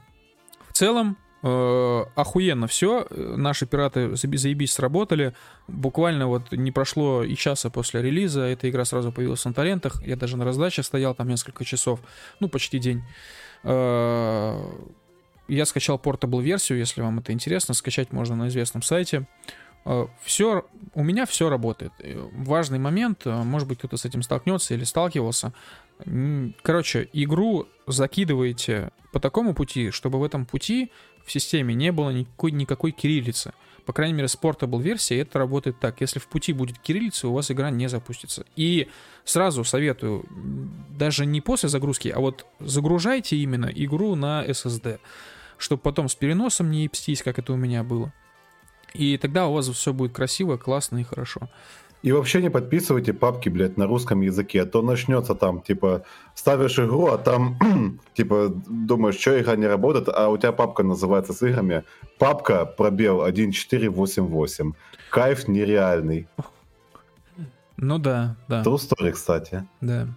В целом, э, охуенно все. Наши пираты заебись сработали. Буквально вот не прошло и часа после релиза. Эта игра сразу появилась на торрентах. Я даже на раздаче стоял там несколько часов. Ну, почти день. Я скачал портабл версию, если вам это интересно, скачать можно на известном сайте. Э, все, у меня все работает. Э, важный момент, э, может быть, кто-то с этим столкнется или сталкивался. Короче, игру закидываете по такому пути, чтобы в этом пути в системе не было никакой, никакой кириллицы. По крайней мере, с Portable версии это работает так. Если в пути будет кириллица, у вас игра не запустится. И сразу советую, даже не после загрузки, а вот загружайте именно игру на SSD чтобы потом с переносом не ебстись, как это у меня было. И тогда у вас все будет красиво, классно и хорошо. И вообще не подписывайте папки, блядь, на русском языке, а то начнется там, типа, ставишь игру, а там, <clears throat> типа, думаешь, что игра не работает, а у тебя папка называется с играми. Папка, пробел 1488. Кайф нереальный. Ну да, да. True story, кстати. Да.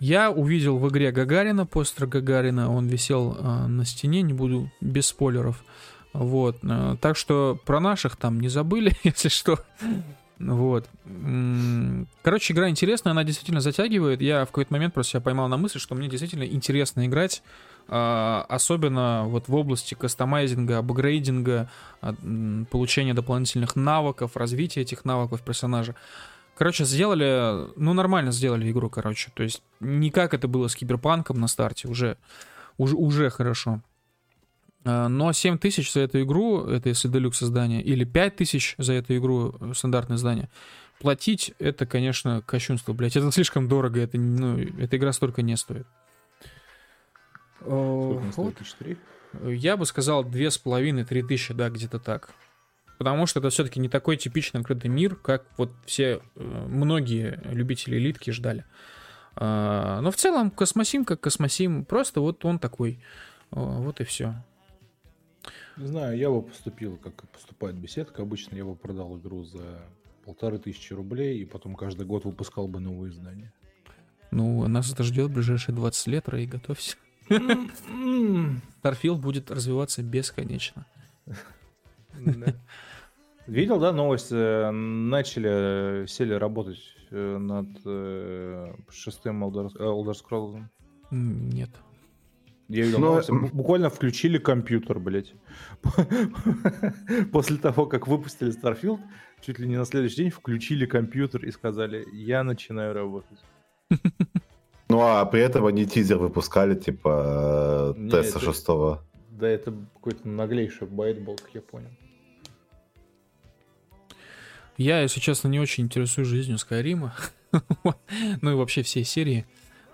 Я увидел в игре Гагарина, постер Гагарина, он висел э, на стене, не буду без спойлеров. Вот, э, так что про наших там не забыли, <laughs> если что. Вот. Короче, игра интересная, она действительно затягивает. Я в какой-то момент просто себя поймал на мысли, что мне действительно интересно играть, э, особенно вот в области кастомайзинга, апгрейдинга, получения дополнительных навыков, развития этих навыков персонажа. Короче, сделали, ну, нормально сделали игру, короче. То есть не как это было с Киберпанком на старте, уже, уже, уже хорошо. А, но 7 тысяч за эту игру, это если делюкс издание, или 5 тысяч за эту игру, э, стандартное издание, платить, это, конечно, кощунство, блядь. Это слишком дорого, это, ну, эта игра столько не стоит. Сколько вот. стоит? Я бы сказал, две с половиной, три тысячи, да, где-то так потому что это все-таки не такой типичный открытый мир, как вот все, э, многие любители элитки ждали. А, но в целом Космосим как Космосим, просто вот он такой. Вот и все. Не знаю, я бы поступил, как поступает беседка. Обычно я бы продал игру за полторы тысячи рублей и потом каждый год выпускал бы новые издания. Ну, нас это ждет ближайшие 20 лет, Рэй, готовься. Starfield будет развиваться бесконечно. Видел, да, новость? Э, начали, сели работать э, над э, шестым Elder, Elder Scrolls? Нет. Я видел Но... Буквально включили компьютер, блядь. <laughs> После того, как выпустили Starfield, чуть ли не на следующий день включили компьютер и сказали, я начинаю работать. <laughs> Ну, а при этом они тизер выпускали, типа, теста шестого. Да, это какой-то наглейший байтбол, как я понял. Я, если честно, не очень интересуюсь жизнью Скайрима. <laughs> ну и вообще всей серии.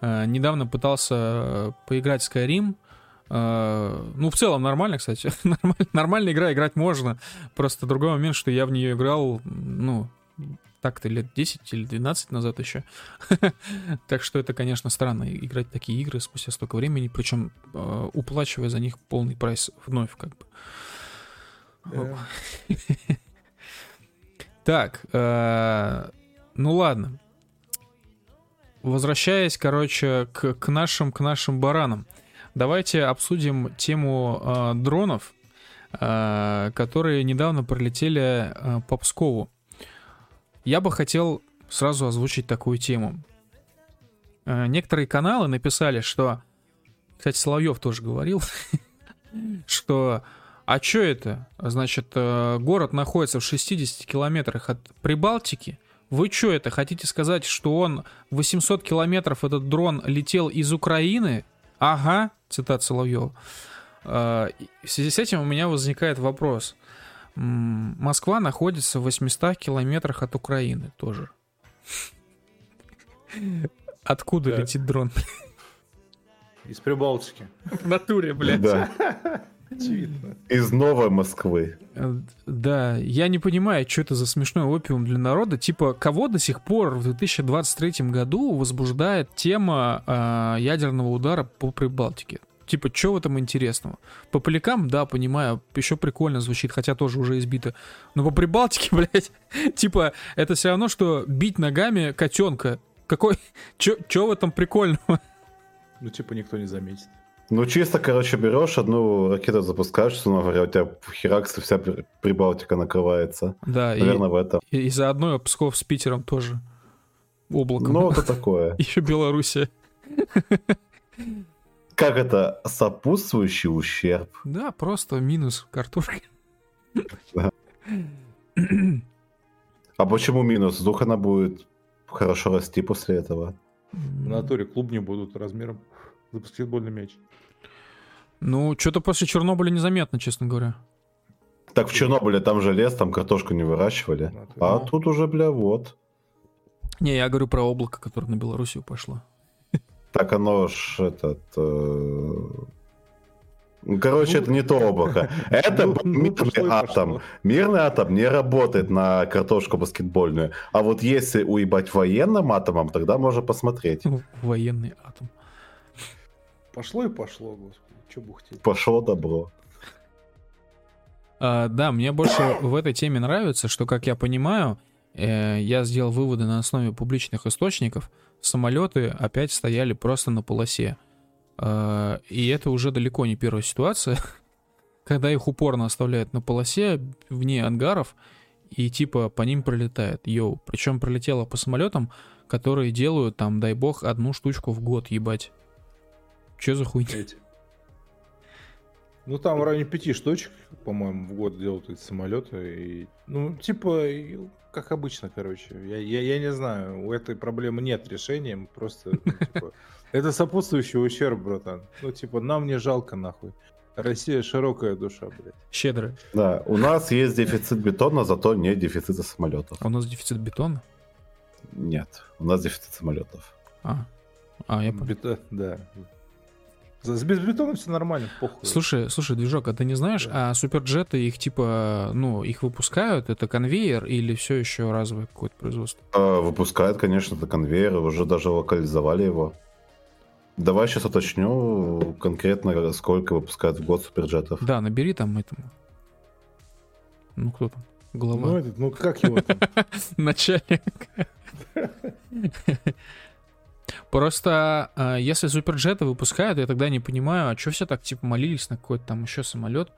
А, недавно пытался поиграть в Skyrim. Uh, ну, в целом нормально, кстати. <laughs> Нормаль, нормальная игра, играть можно. Просто другой момент, что я в нее играл, ну, так-то лет 10 или 12 назад еще. <laughs> так что это, конечно, странно играть такие игры спустя столько времени, причем уплачивая за них полный прайс вновь, как бы. Так, uh, ну ладно. Возвращаясь, короче, к, к нашим к нашим баранам. Давайте обсудим тему э, дронов, э, которые недавно пролетели э, по Пскову. Я бы хотел сразу озвучить такую тему. Э, некоторые каналы написали, что... Кстати, Соловьев тоже говорил, <laughs> что... А что это? Значит, э, город находится в 60 километрах от Прибалтики. Вы что это? Хотите сказать, что он 800 километров, этот дрон, летел из Украины? Ага, цитат Соловьева. А, в связи с этим у меня возникает вопрос. Москва находится в 800 километрах от Украины тоже. Откуда да. летит дрон? Из Прибалтики. В натуре, блядь. Да. Очевидно. Из Новой Москвы. Э, да, я не понимаю, что это за смешной опиум для народа. Типа, кого до сих пор в 2023 году возбуждает тема э, ядерного удара по Прибалтике? Типа, что в этом интересного? По полякам, да, понимаю, еще прикольно звучит, хотя тоже уже избито. Но по Прибалтике, <laughs> блядь, типа, это все равно, что бить ногами котенка. Какой... <laughs> Че в этом прикольного? Ну, типа, никто не заметит. Ну, чисто, короче, берешь одну ракету, запускаешь, условно говоря, у тебя херакс, вся Прибалтика накрывается. Да, Наверное, и, в этом. И, и заодно Псков с Питером тоже облаком. Ну, это такое. <laughs> Еще Белоруссия. <laughs> Как это? Сопутствующий ущерб. Да, просто минус картошки. <laughs> А почему минус? Вдруг она будет хорошо расти после этого? В натуре клуб не будут размером за баскетбольный мяч. Ну, что-то после Чернобыля незаметно, честно говоря. Так в Чернобыле там же лес, там картошку не выращивали. А тут уже, бля, вот. Не, я говорю про облако, которое на Белоруссию пошло. Так оно ж этот... Э... Короче, ну, это не то облако. Это ну, ну мирный атом. Мирный атом не работает на картошку баскетбольную. А вот если уебать военным атомом, тогда можно посмотреть. Военный атом. Пошло и пошло, господи. Че бухтеть? Пошло добро. А, да, мне больше в этой теме нравится, что, как я понимаю, э, я сделал выводы на основе публичных источников. Самолеты опять стояли просто на полосе. Э, и это уже далеко не первая ситуация, <laughs> когда их упорно оставляют на полосе вне ангаров, и типа по ним пролетает. Йоу. Причем пролетело по самолетам, которые делают там, дай бог, одну штучку в год, ебать. Че за хуйня? Ну, там в районе пяти штучек, по-моему, в год делают эти самолеты. И, ну, типа, как обычно, короче. Я, я, я не знаю, у этой проблемы нет решения. Просто, ну, типа, <laughs> это сопутствующий ущерб, братан. Ну, типа, нам не жалко, нахуй. Россия широкая душа, блядь. Щедрая. Да, у нас есть дефицит бетона, зато нет дефицита самолетов. А у нас дефицит бетона? Нет, у нас дефицит самолетов. А, а я понял. Бето... Да, с бетоном все нормально, похуй. Слушай, слушай, движок, а ты не знаешь, да. а суперджеты их типа, ну, их выпускают, это конвейер или все еще разовое какое-то производство? А, выпускают, конечно, это конвейер, уже даже локализовали его. Давай сейчас уточню конкретно, сколько выпускают в год суперджетов. Да, набери там этому. Ну, кто там? Глава. Ну, этот, ну как его там? <laughs> Начальник. <laughs> Просто э, если суперджеты выпускают, я тогда не понимаю, а что все так типа молились на какой-то там еще самолет?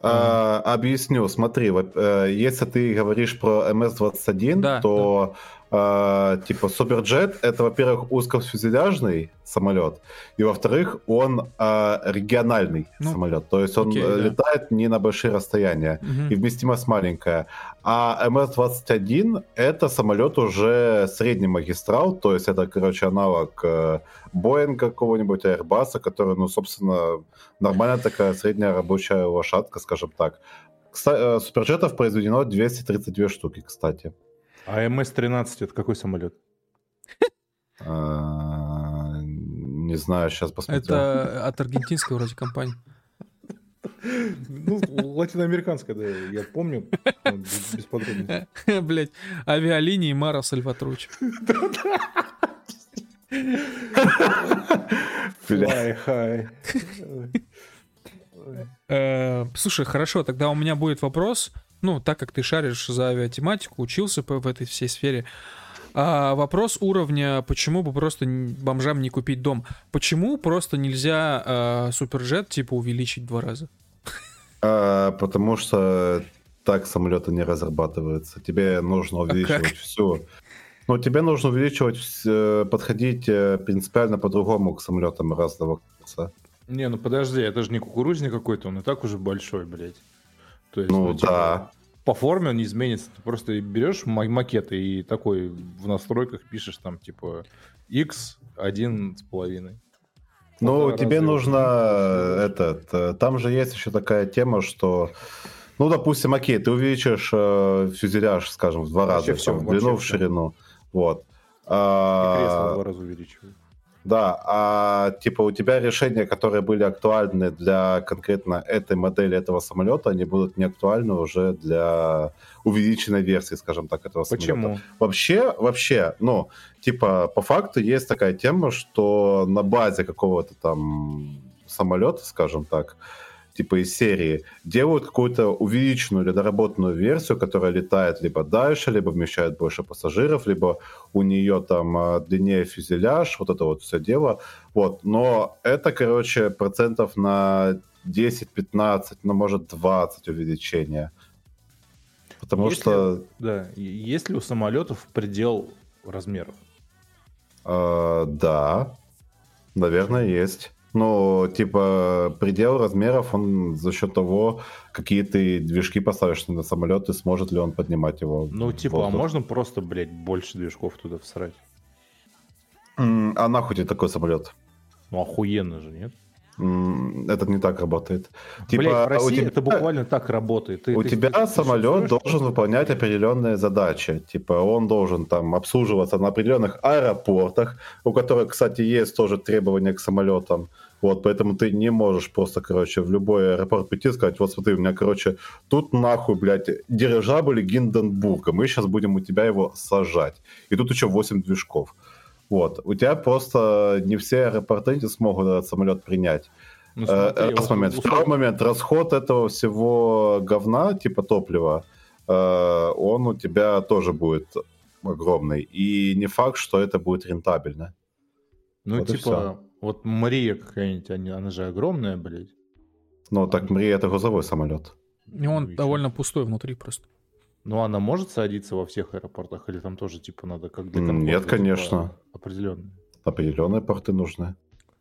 А, объясню, смотри, вот, э, если ты говоришь про МС-21, да, то да э, типа Суперджет это, во-первых, узкофюзеляжный самолет, и во-вторых, он э, региональный ну, самолет, то есть он окей, летает да. не на большие расстояния, угу. и вместимость маленькая. А МС-21 это самолет уже средний магистрал, то есть это, короче, аналог э, Боинга какого-нибудь, Airbus, который, ну, собственно, нормальная такая средняя рабочая лошадка, скажем так. Кстати, суперджетов произведено 232 штуки, кстати. А МС-13 это какой самолет? А, не знаю, сейчас посмотрю. Это от аргентинской вроде компании. Ну, латиноамериканская, да, я помню, без подробностей. Блять, авиалинии Мара Сальватручи. Fly high. Слушай, хорошо, тогда у меня будет вопрос. Ну, так как ты шаришь за авиатематику, учился в этой всей сфере. А вопрос уровня, почему бы просто бомжам не купить дом? Почему просто нельзя а, суперджет типа увеличить в два раза? А, потому что так самолеты не разрабатываются. Тебе нужно увеличивать а все. Ну, тебе нужно увеличивать, э, подходить э, принципиально по-другому к самолетам разного класса. Не, ну подожди, это же не кукурузник какой-то, он и так уже большой, блядь. То есть, ну, ну типа, да. По форме он не изменится. Ты просто берешь макеты и такой в настройках пишешь там типа x один с половиной. Ну, тебе нужно этот. Э, там же есть еще такая тема, что ну, допустим, окей, ты увеличишь э, фюзеляж, скажем, в два вообще раза, все, в длину, в ширину. Вот. А, и кресло в два раза увеличивают. Да, а типа у тебя решения, которые были актуальны для конкретно этой модели этого самолета, они будут не актуальны уже для увеличенной версии, скажем так, этого Почему? самолета. Почему? Вообще, вообще, ну, типа, по факту есть такая тема, что на базе какого-то там самолета, скажем так, типа из серии, делают какую-то увеличенную или доработанную версию, которая летает либо дальше, либо вмещает больше пассажиров, либо у нее там а, длиннее фюзеляж, вот это вот все дело. Вот. Но это, короче, процентов на 10-15, ну, может, 20 увеличения. Потому есть что... Ли, да, есть ли у самолетов предел размеров? А, да, наверное, есть. Ну, типа, предел размеров, он за счет того, какие ты движки поставишь на самолет, и сможет ли он поднимать его. Ну, типа, а можно просто, блядь, больше движков туда всрать? А нахуй тебе такой самолет? Ну, охуенно же, нет? Это не так работает. Типа, Блядь, в России у тебя... это буквально так работает. Ты, у ты, тебя ты, самолет ты должен выполнять определенные задачи. Типа он должен там обслуживаться на определенных аэропортах, у которых, кстати, есть тоже требования к самолетам. Вот, поэтому ты не можешь просто, короче, в любой аэропорт прийти и сказать, вот смотри, у меня, короче, тут нахуй, блядь, дирижабль Гинденбурга, мы сейчас будем у тебя его сажать. И тут еще 8 движков. Вот. У тебя просто не все аэропорты не смогут этот самолет принять. Ну, э, смотри, Раз момент. Условно... Второй момент. Расход этого всего говна, типа топлива, э, он у тебя тоже будет огромный. И не факт, что это будет рентабельно. Ну, вот типа, вот Мария какая-нибудь, она же огромная, блядь. Ну, так Мария это грузовой самолет. И он ну, довольно пустой внутри просто. Ну, она может садиться во всех аэропортах, или там тоже, типа, надо как для? Нет, конечно. Типа, определенные. Определенные порты нужны.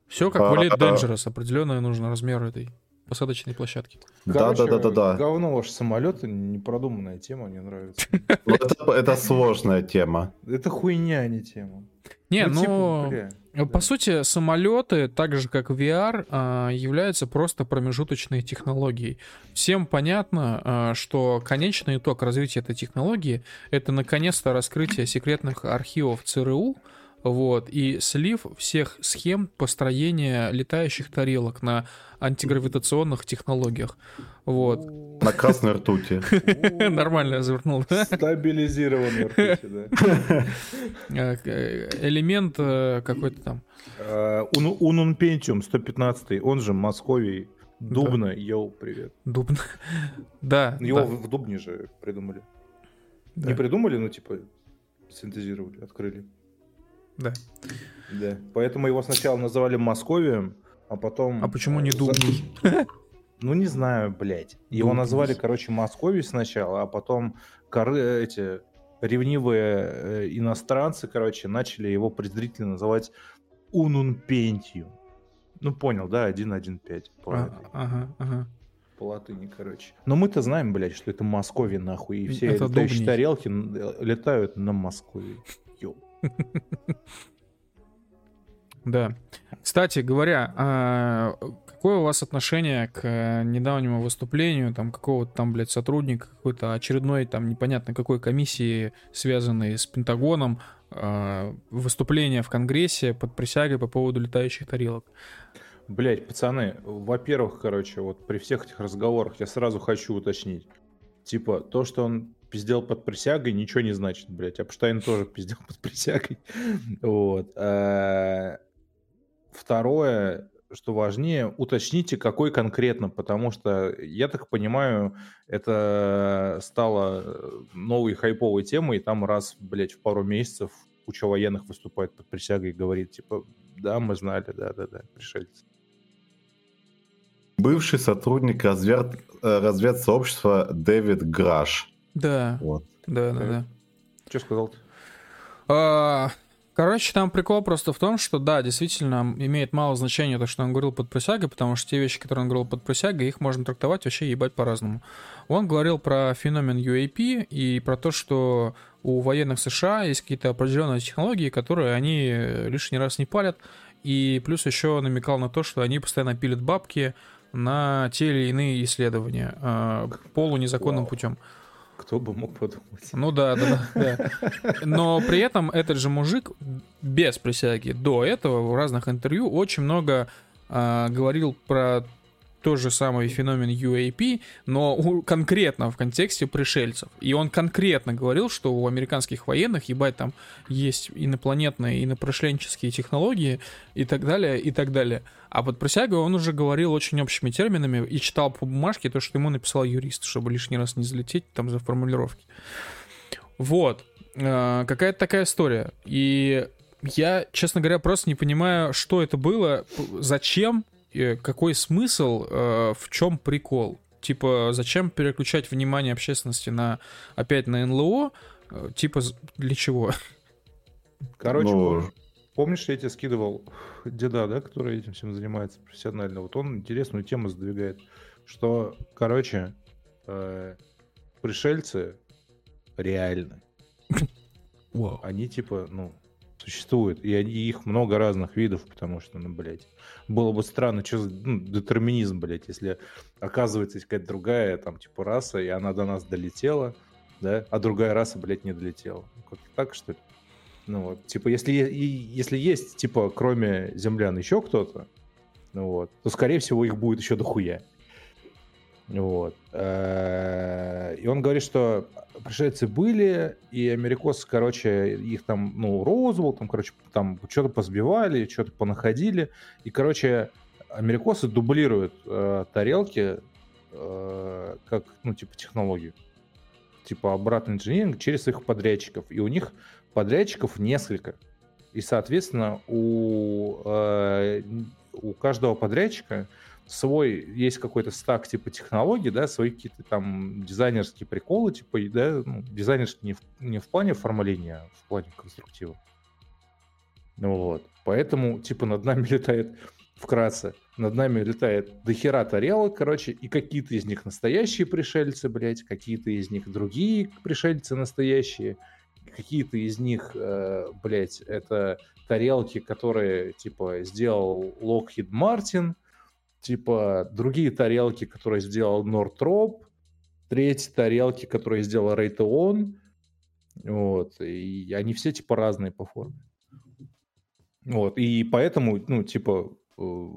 Все как а, в Elite Dangerous, определенный нужно размер этой посадочной площадки. Да, да, да, да, да. Говно ваш самолет, непродуманная тема, мне нравится. <laughs> Ну, это сложная тема. Это хуйня, а не тема. Не, ну, ну по сути, самолеты, так же как VR, а, являются просто промежуточной технологией. Всем понятно, а, что конечный итог развития этой технологии это наконец-то раскрытие секретных архивов ЦРУ, вот, и слив всех схем построения летающих тарелок на антигравитационных технологиях. Вот. <laughs> На красной ртути. <laughs> Нормально завернул? Стабилизированной ртути, да. <laughs> Э, элемент э, какой-то там. Э, Унун Пентиум 115, он же Московий. Дубна, йоу, привет. Дубна. Да. Его в Дубне же придумали. Не придумали, но типа синтезировали, открыли. Да. Да. Поэтому его сначала называли Московием, а потом... А почему не Дубний? <laughs> Ну, не знаю, блядь. Его Дубний. назвали, короче, Московией сначала, а потом коры, эти ревнивые э, иностранцы, короче, начали его презрительно называть Унунпентию. Ну, понял, да, 1.1.5 по, а, ага, ага. по латыни, короче. Но мы-то знаем, блядь, что это Московия, нахуй, и все это летающие тарелки э, летают на Москве. Да. Кстати говоря, а, какое у вас отношение к недавнему выступлению там какого-то там, блядь, сотрудника какой-то очередной там непонятно какой комиссии, связанной с Пентагоном, э, выступление в Конгрессе под присягой по поводу летающих тарелок. Блять, пацаны, во-первых, короче, вот при всех этих разговорах я сразу хочу уточнить. Типа, то, что он пиздел под присягой, ничего не значит, блядь. Апштайн тоже пиздел под присягой. <laughs> Вот. А, второе, что важнее, уточните, какой конкретно, потому что, я так понимаю, это стало новой хайповой темой, и там раз, блядь, в пару месяцев куча военных выступает под присягой и говорит, типа, да, мы знали, да-да-да, пришельцы. Бывший сотрудник развед... Э, разведсообщества Дэвид Граш. Да. Вот. Да, да, да. Что сказал-то? А, короче, там прикол просто в том, что да, действительно имеет мало значения то, что он говорил под присягой, потому что те вещи, которые он говорил под присягой, их можно трактовать вообще ебать по-разному. Он говорил про феномен UAP и про то, что у военных США есть какие-то определенные технологии, которые они лишний раз не палят, и плюс еще намекал на то, что они постоянно пилят бабки на те или иные исследования э, полунезаконным Вау. путем. Кто бы мог подумать. Ну да, да, да. Но при этом этот же мужик без присяги до этого в разных интервью очень много э, говорил про тот же самый феномен UAP, но конкретно в контексте пришельцев. И он конкретно говорил, что у американских военных, ебать, там есть инопланетные, инопрошленческие технологии и так далее, и так далее. А под присягой он уже говорил очень общими терминами и читал по бумажке то, что ему написал юрист, чтобы лишний раз не залететь там за формулировки. Вот. Э, какая-то такая история. И я, честно говоря, просто не понимаю, что это было, зачем какой смысл, э, в чем прикол? Типа, зачем переключать внимание общественности на опять на НЛО? Э, типа, для чего? Короче, ну... помнишь, я тебе скидывал деда, да, который этим всем занимается профессионально? Вот он интересную тему задвигает, что, короче, э, пришельцы реальны. Wow. Они типа, ну, существуют. И, они, их много разных видов, потому что, ну, блядь, было бы странно, что ну, детерминизм, блядь, если оказывается какая-то другая, там, типа, раса, и она до нас долетела, да, а другая раса, блядь, не долетела. Как так, что ли? Ну, вот, типа, если, если есть, типа, кроме землян еще кто-то, ну, вот, то, скорее всего, их будет еще дохуя. Вот. Э, и он говорит, что пришельцы были, и америкосы, короче, их там, ну, Роузвелл, там, короче, там что-то позбивали, что-то понаходили. И, короче, америкосы дублируют э, тарелки э, как, ну, типа, технологию. Типа обратный инжиниринг через своих подрядчиков. И у них подрядчиков несколько. И, соответственно, у, э, у каждого подрядчика свой, есть какой-то стак типа технологий, да, свои какие-то там дизайнерские приколы, типа, да, ну, дизайнерские не в, не в плане оформления, а в плане конструктива. Ну вот. Поэтому, типа, над нами <laughs> летает, вкратце, над нами летает дохера тарелок, короче, и какие-то из них настоящие пришельцы, блядь, какие-то из них другие пришельцы настоящие, какие-то из них, э, блядь, это тарелки, которые, типа, сделал Lockheed Martin, типа другие тарелки, которые сделал Нортроп, третьи тарелки, которые сделал Raytheon, вот, и они все типа разные по форме. Вот, и поэтому, ну, типа, э,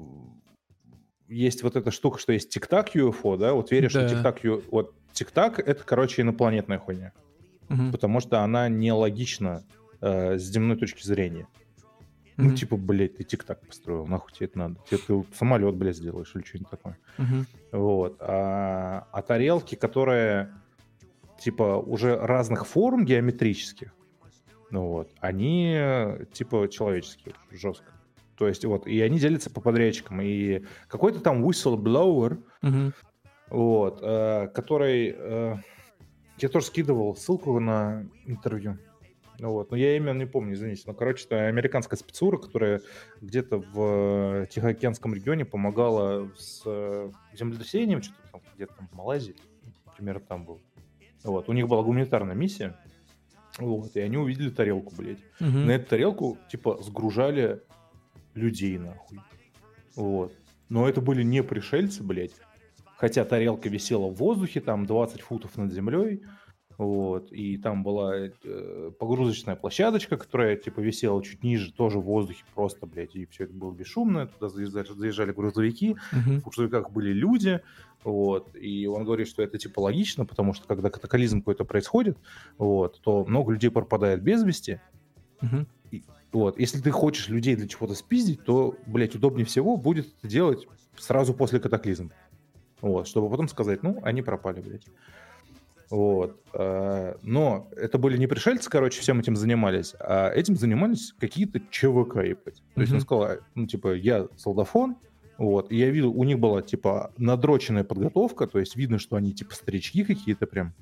есть вот эта штука, что есть тик-так UFO, да, вот веришь, да. что тик-так, вот тик-так это, короче, инопланетная хуйня, угу. потому что она нелогична э, с земной точки зрения. Mm-hmm. Ну, типа, блядь, ты тик-так построил, нахуй тебе это надо? Тебе ты самолет, блядь, сделаешь или что-нибудь такое. Mm-hmm. Вот. А, а тарелки, которые, типа, уже разных форм геометрических, ну вот, они, типа, человеческие, жестко. То есть, вот, и они делятся по подрядчикам. И какой-то там whistleblower, mm-hmm. вот, э, который... Э, я тоже скидывал ссылку на интервью. Ну вот. Но я имя не помню, извините. Но, короче, это американская спецура, которая где-то в Тихоокеанском регионе помогала с э, землетрясением, что-то там где-то там в Малайзии, примерно там был. Вот. У них была гуманитарная миссия. Вот. И они увидели тарелку, блядь. Угу. На эту тарелку, типа, сгружали людей, нахуй. Вот. Но это были не пришельцы, блядь. Хотя тарелка висела в воздухе, там 20 футов над землей. Вот, и там была э, погрузочная площадочка, которая, типа, висела чуть ниже, тоже в воздухе просто, блядь, и все это было бесшумно, туда заезжали, заезжали грузовики, uh-huh. в грузовиках были люди, вот, и он говорит, что это, типа, логично, потому что, когда катаклизм какой-то происходит, вот, то много людей пропадает без вести, uh-huh. и, вот, если ты хочешь людей для чего-то спиздить, то, блядь, удобнее всего будет это делать сразу после катаклизма, вот, чтобы потом сказать, ну, они пропали, блядь. Вот. Э, но это были не пришельцы, короче, всем этим занимались, а этим занимались какие-то ЧВК, ебать. То есть он сказал, ну, типа, я солдафон, вот, и я видел, у них была, типа, надроченная подготовка, то есть видно, что они, типа, старички какие-то прям,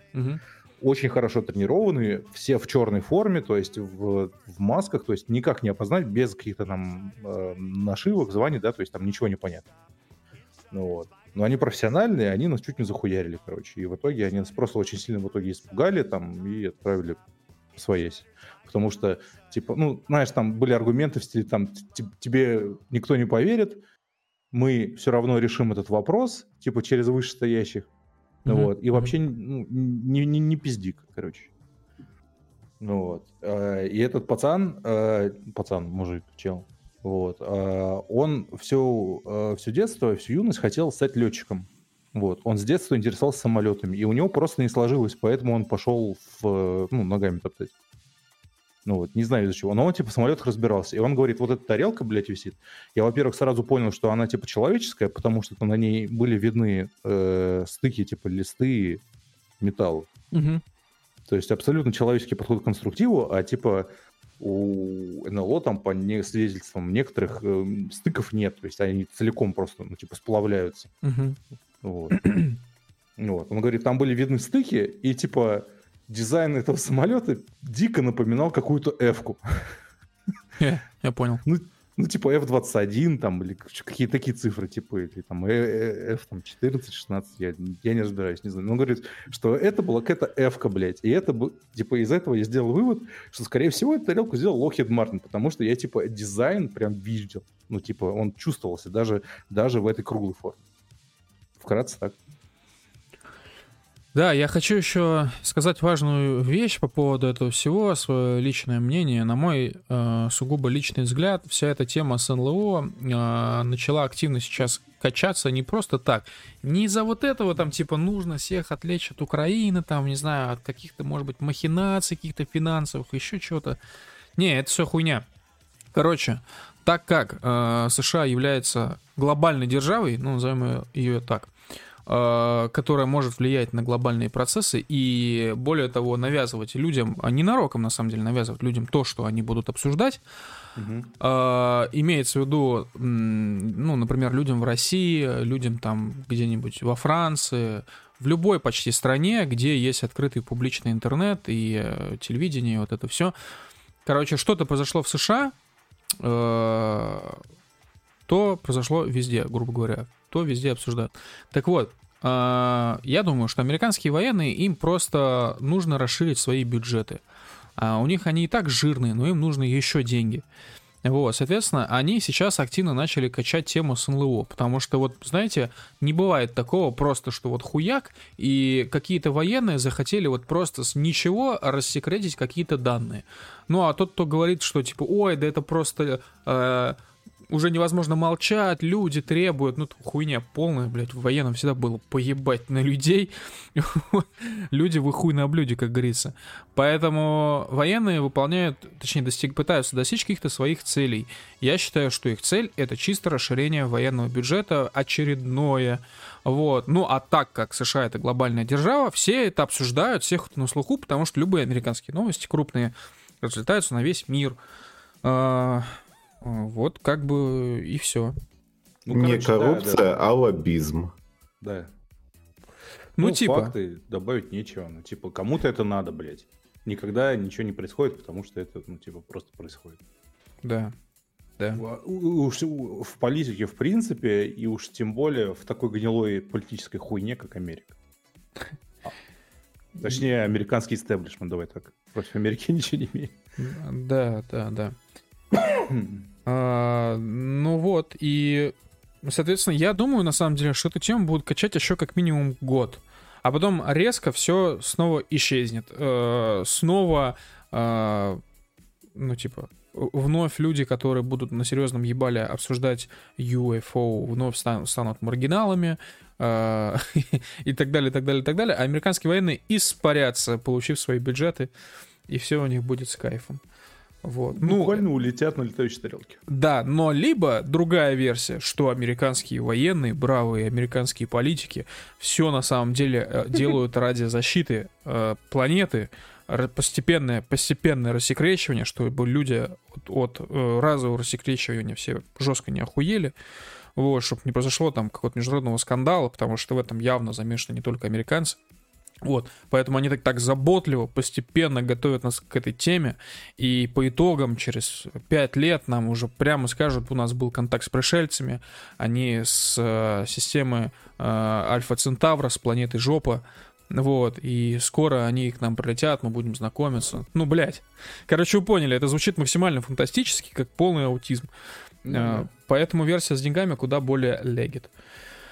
очень хорошо тренированные, все в черной форме, то есть в, в масках, то есть никак не опознать без каких-то там э, нашивок, званий, да, то есть там ничего не понятно. Ну вот. Но они профессиональные, они нас чуть не захуярили, короче. И в итоге они нас просто очень сильно в итоге испугали там и отправили своесь. Потому что, типа, ну, знаешь, там были аргументы в стиле, там, тебе никто не поверит, мы все равно решим этот вопрос, типа, через вышестоящих. Mm-hmm. Вот. И вообще ну, не, не, не пизди, короче. Вот. А, и этот пацан, а, пацан, мужик, чел, вот. А, он все, а, все детство, всю юность хотел стать летчиком. Вот. Он с детства интересовался самолетами, и у него просто не сложилось, поэтому он пошел в, ну, ногами топтать. Ну вот, не знаю из-за чего. Но он, типа, в самолетах разбирался. И он говорит, вот эта тарелка, блядь, висит. Я, во-первых, сразу понял, что она, типа, человеческая, потому что на ней были видны э, стыки, типа, листы металла. Угу. То есть абсолютно человеческий подход к конструктиву, а, типа, у НЛО там по не, свидетельствам некоторых э, стыков нет, то есть они целиком просто, ну, типа, сплавляются. Uh-huh. Вот. вот. Он говорит, там были видны стыки, и, типа, дизайн этого самолета дико напоминал какую-то F-ку. Yeah, я понял. Ну, ну, типа F21, там, или какие-то такие цифры, типа, или там F, там, 14, 16, я, я не разбираюсь, не знаю. Но он говорит, что это была какая-то F-ка, блядь, и это, типа, из этого я сделал вывод, что, скорее всего, эту тарелку сделал Lockheed Martin, потому что я, типа, дизайн прям видел, ну, типа, он чувствовался даже, даже в этой круглой форме. Вкратце так. Да, я хочу еще сказать важную вещь по поводу этого всего, свое личное мнение. На мой э, сугубо личный взгляд, вся эта тема с НЛО э, начала активно сейчас качаться не просто так. Не из-за вот этого там типа нужно всех отвлечь от Украины, там, не знаю, от каких-то, может быть, махинаций, каких-то финансовых, еще чего-то. Не, это все хуйня. Короче, так как э, США является глобальной державой, ну, назовем ее так, Э, которая может влиять на глобальные процессы и, более того, навязывать людям, а не нароком, на самом деле, навязывать людям то, что они будут обсуждать, угу. имеется в виду, ну, например, людям в России, людям там где-нибудь во Франции, в любой почти стране, где есть открытый публичный интернет и э, телевидение, вот это все. Короче, что-то произошло в США, то произошло везде, грубо говоря, то везде обсуждают. Так вот, я думаю, что американские военные, им просто нужно расширить свои бюджеты. А у них они и так жирные, но им нужны еще деньги. Вот, соответственно, они сейчас активно начали качать тему с НЛО, потому что вот, знаете, не бывает такого просто, что вот хуяк, и какие-то военные захотели вот просто с ничего рассекретить какие-то данные. Ну, а тот, кто говорит, что типа, ой, да это просто э, уже невозможно молчать, люди требуют, ну, хуйня полная, блядь, в военном всегда было поебать на людей. <laughs> люди вы хуй на блюде, как говорится. Поэтому военные выполняют, точнее, достиг, пытаются достичь каких-то своих целей. Я считаю, что их цель — это чисто расширение военного бюджета очередное. Вот. Ну, а так как США — это глобальная держава, все это обсуждают, всех на слуху, потому что любые американские новости крупные разлетаются на весь мир. А, вот как бы и все. Ну, Не короче, коррупция, да, да. а лоббизм. Да. Ну, ну типа. Факты добавить нечего. Ну, типа, кому-то это надо, блядь. Никогда ничего не происходит, потому что это, ну, типа, просто происходит. Да. Да. Уж в политике, в принципе, и уж тем более в такой гнилой политической хуйне, как Америка. <laughs> Точнее, американский истеблишмент, давай так. Против Америки <laughs> ничего не имеет. Да, да, да. А, ну вот, и, соответственно, я думаю, на самом деле, что эту тему будут качать еще как минимум год. а потом резко все снова исчезнет. Э, снова, э, ну, типа, вновь люди, которые будут на серьезном ебале обсуждать UFO, вновь станут, станут маргиналами, э, <laughs> и так далее, так далее, так далее. А американские военные испарятся, получив свои бюджеты, и все у них будет с кайфом. Вот. Ну, Буквально улетят на летающей тарелке. Да, но либо другая версия, что американские военные, бравые американские политики все на самом деле э, <laughs> делают ради защиты э, планеты, постепенное, постепенное рассекречивание, чтобы люди от, от э, разового рассекречивания все жестко не охуели, вот, чтобы не произошло там какого-то международного скандала, потому что в этом явно замешаны не только американцы. Вот, поэтому они так, так заботливо, постепенно готовят нас к этой теме, и по итогам через 5 лет нам уже прямо скажут, у нас был контакт с пришельцами, они с э, системы э, Альфа Центавра, с планеты Жопа, вот, и скоро они к нам прилетят, мы будем знакомиться. Ну, блядь. Короче, вы поняли, это звучит максимально фантастически, как полный аутизм. Mm-hmm. Поэтому версия с деньгами куда более легит.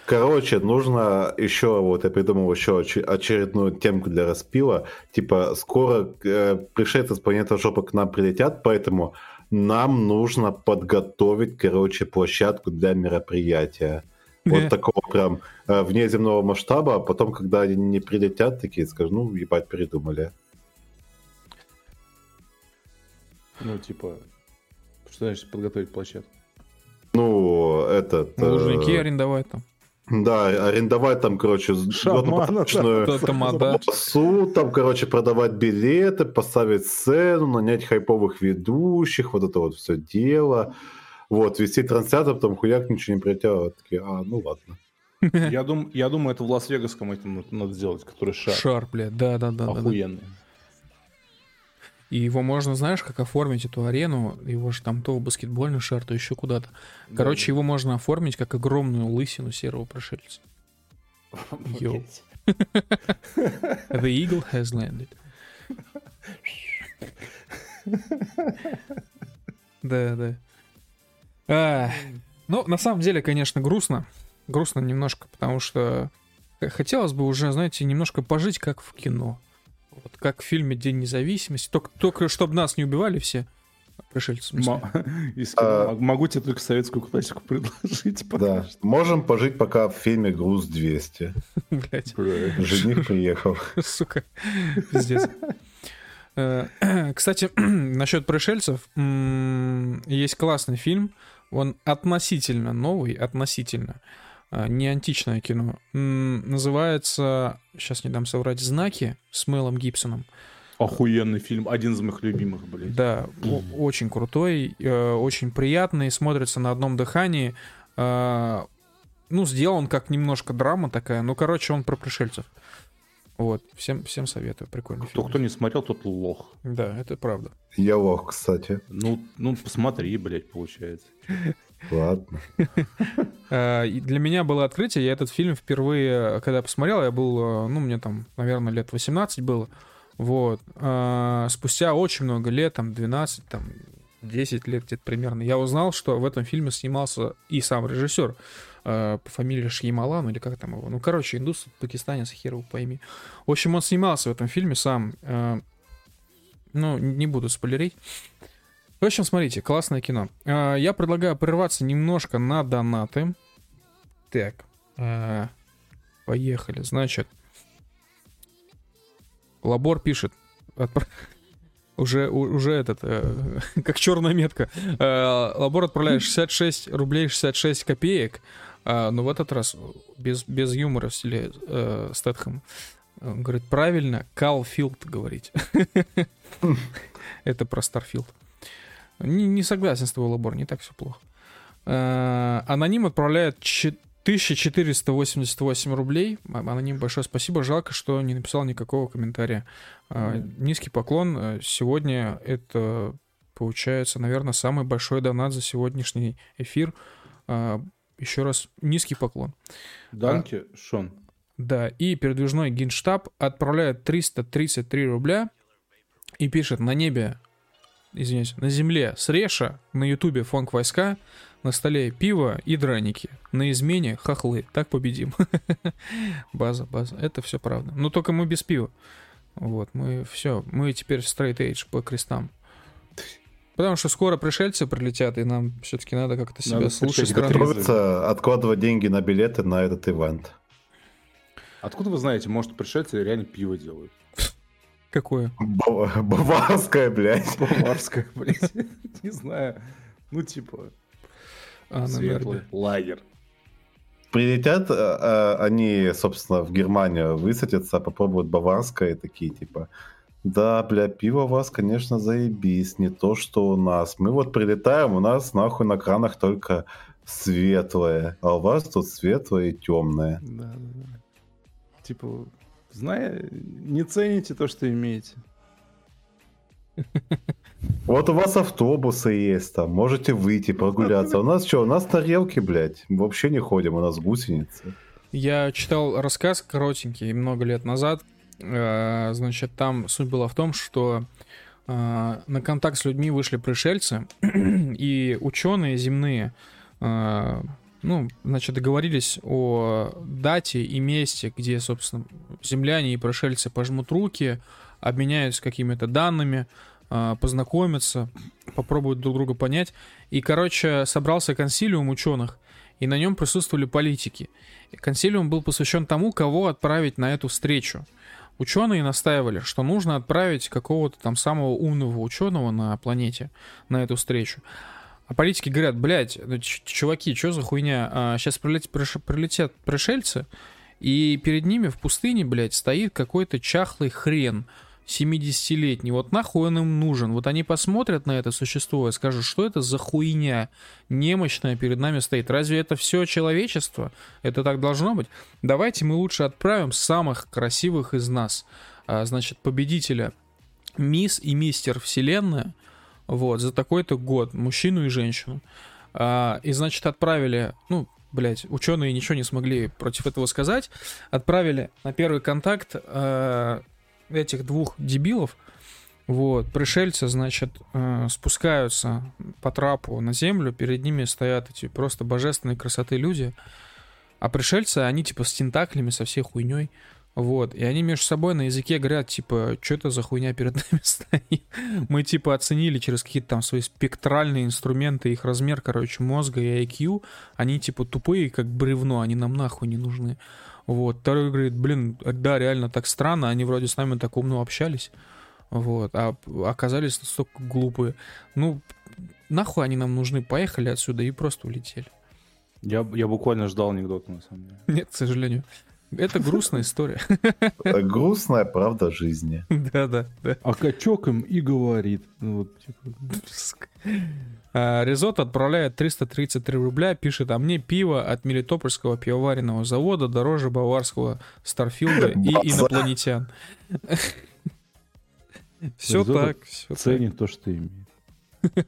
Короче, нужно еще, вот я придумал еще очередную темку для распила. Типа, скоро э, пришельцы с планеты жопы к нам прилетят, поэтому нам нужно подготовить, короче, площадку для мероприятия. Вот такого прям э, внеземного масштаба, а потом, когда они не прилетят, такие скажут, ну, ебать, придумали. Ну, типа, что значит подготовить площадку? Ну, этот... Лужники э... арендовать там. Да, арендовать там, короче, массу, там, короче, продавать билеты, поставить сцену, нанять хайповых ведущих, вот это вот все дело. Вот, вести трансляцию, потом хуяк ничего не прилетело. Такие, а, ну ладно. Я, дум, я думаю, это в Лас-Вегасском этим надо сделать, который шар. Шар, блядь, да-да-да. Охуенный. И его можно, знаешь, как оформить эту арену, его же там то в баскетбольный шар, то еще куда-то. Короче, да. его можно оформить как огромную лысину серого пришельца. <laughs> Йоу. The eagle has landed. Да, да. А, ну, на самом деле, конечно, грустно. Грустно немножко, потому что хотелось бы уже, знаете, немножко пожить как в кино. Вот как в фильме День независимости. Только, только чтобы нас не убивали все пришельцы. <laughs> А... Могу тебе только советскую классику <laughs> предложить. Да. Можем пожить пока в фильме «Груз 200». <laughs> Блять. Жених приехал. Сука. Пиздец. Э, <clears throat> кстати, <clears throat> насчет пришельцев. Есть классный фильм. Он относительно новый, относительно. А, не античное кино. Называется, сейчас не дам соврать, «Знаки» с Мелом Гибсоном. Охуенный фильм, один из моих любимых, блядь. Да, очень крутой, э, очень приятный, смотрится на одном дыхании. А, ну, сделан как немножко драма такая. Ну, короче, он про пришельцев. Вот, всем, всем советую, прикольный кто, фильм. Кто не смотрел, тот лох. Да, это правда. Я лох, кстати. Ну, ну посмотри, блядь, получается. Ладно. А, для меня было открытие. Я этот фильм впервые, когда посмотрел, я был, э, ну, мне там, наверное, лет 18 было. Вот. А, спустя очень много лет, там, 12, там, 10 лет где-то примерно, я узнал, что в этом фильме снимался и сам режиссер э, по фамилии Шьямалан, или как там его. Ну, короче, индус, пакистанец, хер его пойми. В общем, он снимался в этом фильме сам. Э, ну, не буду спойлерить. В общем, смотрите, классное кино. А, я предлагаю прерваться немножко на донаты. Так, а, поехали. Значит, Лабор пишет. <laughs> Уже, уже этот, э, <laughs> как черная метка. Э, Лабор отправляет 66 рублей 66 копеек. Э, но в этот раз без, без юмора в стиле э, Стэтхэм. Говорит, правильно, Калфилд говорить. <laughs> Это про Старфилд. Не, не согласен с тобой, Лабор, не так все плохо. Э, аноним отправляет 1488 рублей. Аноним, большое спасибо. Жалко, что не написал никакого комментария. Mm. Низкий поклон. Э, сегодня это, получается, наверное, самый большой донат за сегодняшний эфир. Еще раз, низкий поклон. Данки, а, Шон. Да, и передвижной генштаб отправляет 333 рубля и пишет, на небе извиняюсь, на земле среша, на ютубе фонк войска, на столе пиво и драники. На измене хохлы. Так победим. <laughs> база, база. Это все правда. Но только мы без пива. Вот, мы все. Мы теперь straight edge по крестам. Потому что скоро пришельцы прилетят, и нам все-таки надо как-то себя надо с лучшей стороны... откладывать деньги на билеты на этот ивент. Откуда вы знаете, может, пришельцы реально пиво делают? Какое? Баварское, блядь. Баварское, блядь. <laughs> Не знаю. Ну, типа, а, светлый лагерь. Прилетят а, они, собственно, в Германию, высадятся, попробуют баварское, такие, типа, да, бля, пиво у вас, конечно, заебись, не то, что у нас. Мы вот прилетаем, у нас нахуй на кранах только светлое, а у вас тут светлое и темное. Да, да, да. Типа, зная, не цените то, что имеете. <laughs> Вот у вас автобусы есть там, можете выйти прогуляться. У нас что, у нас тарелки, блядь, вообще не ходим, у нас гусеницы. Я читал рассказ коротенький много лет назад Э, значит, там суть была в том, что э, на контакт с людьми вышли пришельцы, <clears throat> и ученые земные, э, ну, значит, договорились о дате и месте, где, собственно, земляне и пришельцы пожмут руки, обменяются какими-то данными, познакомятся, попробуют друг друга понять. И, короче, собрался консилиум ученых, и на нем присутствовали политики. Консилиум был посвящен тому, кого отправить на эту встречу. Ученые настаивали, что нужно отправить какого-то там самого умного ученого на планете на эту встречу. А политики говорят, блядь, ну, чуваки, что за хуйня? А, сейчас прилетят, прилетят пришельцы, и перед ними в пустыне, блядь, стоит какой-то чахлый хрен, 70-летний. Вот нахуй он им нужен? Вот они посмотрят на это существо и скажут, что это за хуйня немощная перед нами стоит. Разве это все человечество? Это так должно быть? Давайте мы лучше отправим самых красивых из нас. А, значит, победителя мисс и мистер Вселенная, вот, за такой-то год, мужчину и женщину. А, и, значит, отправили, ну, блядь, ученые ничего не смогли против этого сказать, отправили на первый контакт а, этих двух дебилов, вот, пришельцы, значит, э, спускаются по трапу на землю, перед ними стоят эти просто божественной красоты люди, а пришельцы, они типа с тентаклями, со всей хуйней, вот, и они между собой на языке говорят, типа, что это за хуйня перед нами <laughs> стоит? Мы, типа, оценили через какие-то там свои спектральные инструменты, их размер, короче, мозга и IQ, они, типа, тупые, как бревно, они нам нахуй не нужны. Вот. Второй говорит, блин, да, реально так странно, они вроде с нами так умно общались. Вот. А оказались настолько глупые. Ну, нахуй они нам нужны? Поехали отсюда и просто улетели. Я, я буквально ждал анекдота, на самом деле. Нет, к сожалению. Это грустная история. Грустная правда жизни. <laughs> Да, да, да. А качок им и говорит. Ну вот, типа... А, Резот отправляет 333 рубля, пишет, а мне пиво от Мелитопольского пивоваренного завода дороже баварского Старфилда и инопланетян. <laughs> Все так. Ценит то, что имеет. <laughs>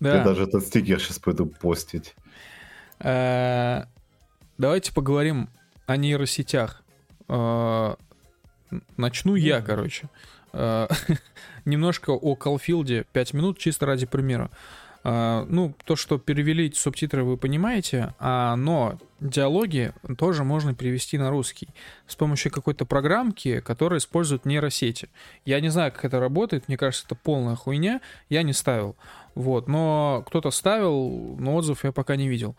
Я даже этот стикер сейчас пойду постить. А, давайте поговорим о нейросетях. А, начну я, короче. <laughs> немножко о Калфилде 5 минут, чисто ради примера. Uh, ну, то, что перевели субтитры, вы понимаете, uh, но диалоги тоже можно перевести на русский с помощью какой-то программки, которая использует нейросети. Я не знаю, как это работает, мне кажется, это полная хуйня, я не ставил. Вот, но кто-то ставил, но отзыв я пока не видел.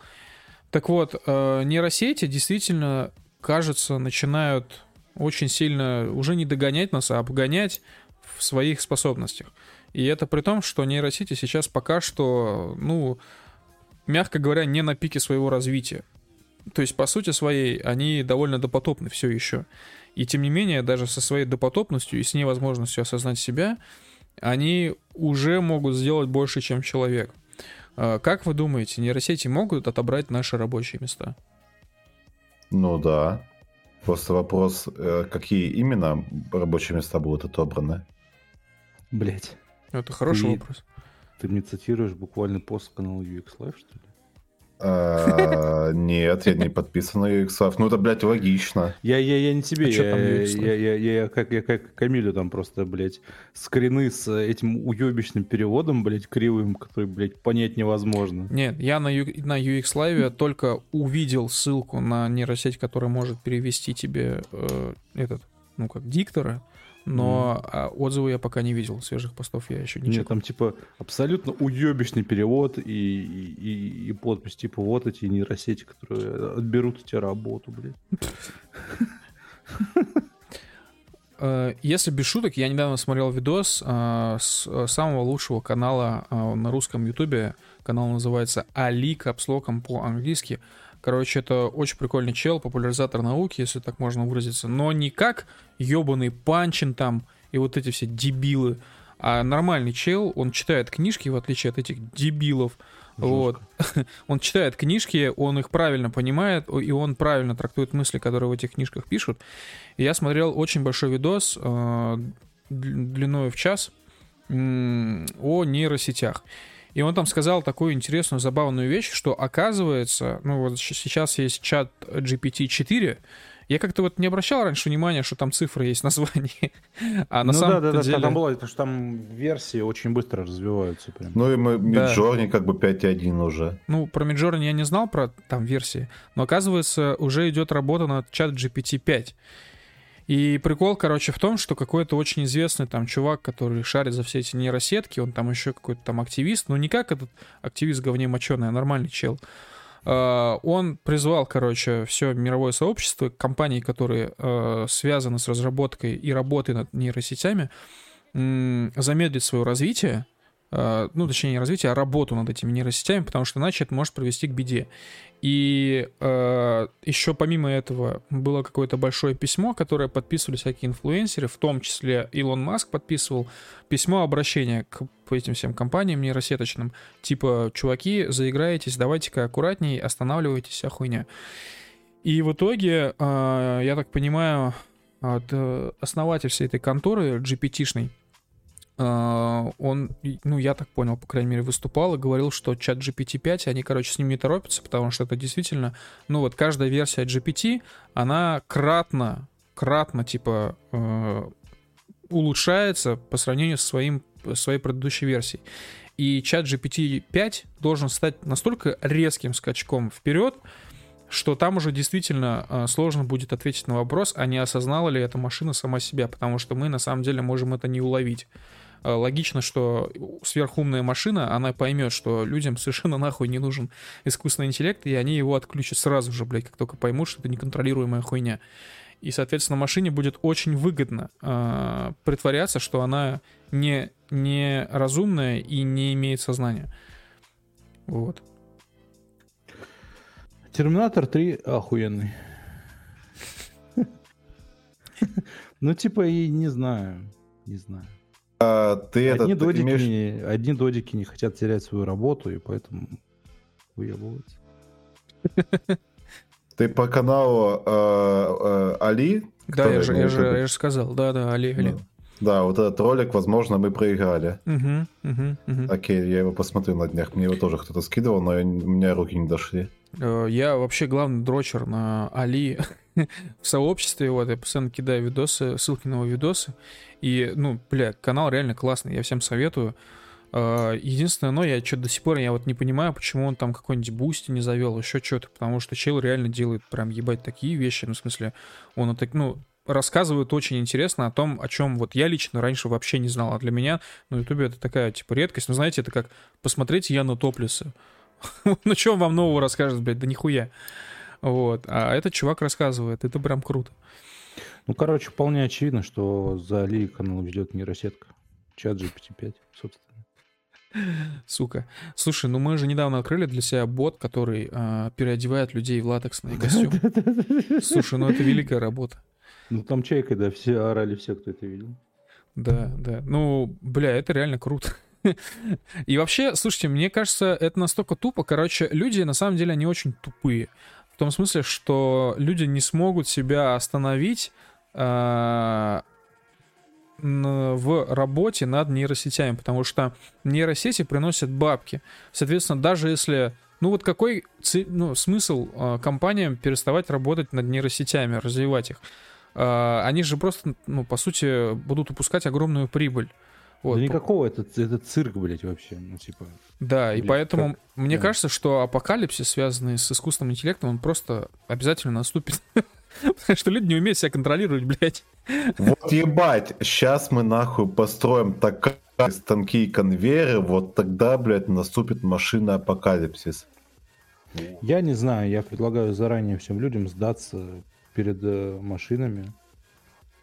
Так вот, uh, нейросети действительно, кажется, начинают очень сильно уже не догонять нас, а обгонять в своих способностях. И это при том, что нейросети сейчас пока что, ну, мягко говоря, не на пике своего развития. То есть, по сути своей, они довольно допотопны все еще. И тем не менее, даже со своей допотопностью и с невозможностью осознать себя, они уже могут сделать больше, чем человек. А, как вы думаете, нейросети могут отобрать наши рабочие места? Ну да. Просто вопрос, э, какие именно рабочие места будут отобраны? Блять. Это хороший ты, вопрос. Ты мне цитируешь буквально пост канала UX Live, что ли? А, нет, я не подписан на UXAF. Ну, это, блядь, логично. Я, я, я не тебе, а я, я, я, я, я, как, я как Камилю там просто, блядь, скрины с этим уебищным переводом, блядь, кривым, который, блядь, понять невозможно. Нет, я на, на UX Live только увидел ссылку на нейросеть, которая может перевести тебе э, этот, ну, как диктора, но mm. отзывы я пока не видел, свежих постов я еще не Нет, там типа абсолютно уебищный перевод и, и, и, подпись, типа вот эти нейросети, которые отберут у тебя работу, блядь. Э, если без шуток, я недавно смотрел видос э, с э, самого лучшего канала на русском ютубе. Канал называется Али капслоком по-английски. Короче, это очень прикольный чел, популяризатор науки, если так можно выразиться. Но не как ебаный Панчин там и вот эти все дебилы, а нормальный чел, он читает книжки, в отличие от этих дебилов. Жестко. Вот. <laughs> он читает книжки, он их правильно понимает, и он правильно трактует мысли, которые в этих книжках пишут. И я смотрел очень большой видос э, длиной в час о нейросетях. И он там сказал такую интересную, забавную вещь, что оказывается, ну вот сейчас есть чат GPT-4, я как-то вот не обращал раньше внимания, что там цифры есть название. <laughs> А на ну, самом да, да, деле... да, там было, потому что там версии очень быстро развиваются. Прям. Ну и мы Midjourney да. как бы 5.1 уже. Ну, про Midjourney я не знал, про там версии, но оказывается, уже идет работа над чат GPT 5. И прикол, короче, в том, что какой-то очень известный там чувак, который шарит за все эти нейросетки, он там еще какой-то там активист, ну не как этот активист говне моченый, а нормальный чел. Uh, он призвал, короче, все мировое сообщество, компании, которые uh, связаны с разработкой и работой над нейросетями, замедлить свое развитие, ну, точнее, не развитие, а работу над этими нейросетями, потому что иначе это может привести к беде. И э, еще помимо этого было какое-то большое письмо, которое подписывали всякие инфлюенсеры, в том числе Илон Маск подписывал письмо обращения к этим всем компаниям нейросеточным, типа, чуваки, заиграетесь, давайте-ка аккуратней, останавливайтесь, вся хуйня. И в итоге, э, я так понимаю, э, основатель всей этой конторы, GPT-шной, он, ну, я так понял, по крайней мере, выступал и говорил, что чат GPT-5, они, короче, с ним не торопятся, потому что это действительно, ну, вот каждая версия GPT, она кратно, кратно, типа, э, улучшается по сравнению со своим, своей предыдущей версией. И чат GPT-5 должен стать настолько резким скачком вперед, что там уже действительно э, сложно будет ответить на вопрос, а не осознала ли эта машина сама себя, потому что мы на самом деле можем это не уловить. Э, логично, что сверхумная машина, она поймет, что людям совершенно нахуй не нужен искусственный интеллект, и они его отключат сразу же, блядь, как только поймут, что это неконтролируемая хуйня. И, соответственно, машине будет очень выгодно э, притворяться, что она не, не разумная и не имеет сознания. Вот. Терминатор 3 охуенный. <laughs> Ну, типа, и не знаю. Не знаю. А, ты одни, этот, додики имеешь... не, одни додики не хотят терять свою работу, и поэтому выебываются. Ты по каналу э, э, Али? Да, я же, я, же, я же сказал, да, да, Али, Али. Да. да, вот этот ролик, возможно, мы проиграли. Угу, угу, угу. Окей, я его посмотрю на днях. Мне его тоже кто-то скидывал, но я, у меня руки не дошли. Э, я вообще главный дрочер на Али <laughs> в сообществе. Вот, я постоянно кидаю видосы, ссылки на его видосы. И, ну, бля, канал реально классный, я всем советую. А, единственное, но я что-то до сих пор я вот не понимаю, почему он там какой-нибудь Boosty не завел, еще что-то, потому что чел реально делает прям ебать такие вещи, ну, в смысле, он так, ну, рассказывает очень интересно о том, о чем вот я лично раньше вообще не знал, а для меня на ютубе это такая, типа, редкость, ну, знаете, это как посмотреть Яна Топлиса. <laughs> ну, что он вам нового расскажет, блядь, да нихуя. Вот, а этот чувак рассказывает, это прям круто. Ну, короче, вполне очевидно, что за Али канал ведет нейросетка. Чат GPT-5, собственно. Сука. Слушай, ну мы же недавно открыли для себя бот, который э, переодевает людей в латексные костюмы. <laughs> Слушай, ну это великая работа. Ну там чайка, да, все орали, все, кто это видел. Да, да. Ну, бля, это реально круто. <laughs> И вообще, слушайте, мне кажется, это настолько тупо. Короче, люди, на самом деле, они очень тупые. В том смысле, что люди не смогут себя остановить в работе над нейросетями, потому что нейросети приносят бабки. Соответственно, даже если Ну вот какой ну, смысл э, компаниям переставать работать над нейросетями, развивать их? Э, они же просто, ну, по сути, будут упускать огромную прибыль. Вот. Да никакого, это, это цирк, блядь, вообще. Ну, типа. Да, и поэтому как? мне да. кажется, что апокалипсис, связанный с искусственным интеллектом, он просто обязательно наступит. <laughs> Потому что люди не умеют себя контролировать, блядь. Вот ебать, сейчас мы нахуй построим такие станки и конвейеры, вот тогда, блядь, наступит машина апокалипсис. Я не знаю, я предлагаю заранее всем людям сдаться перед э, машинами.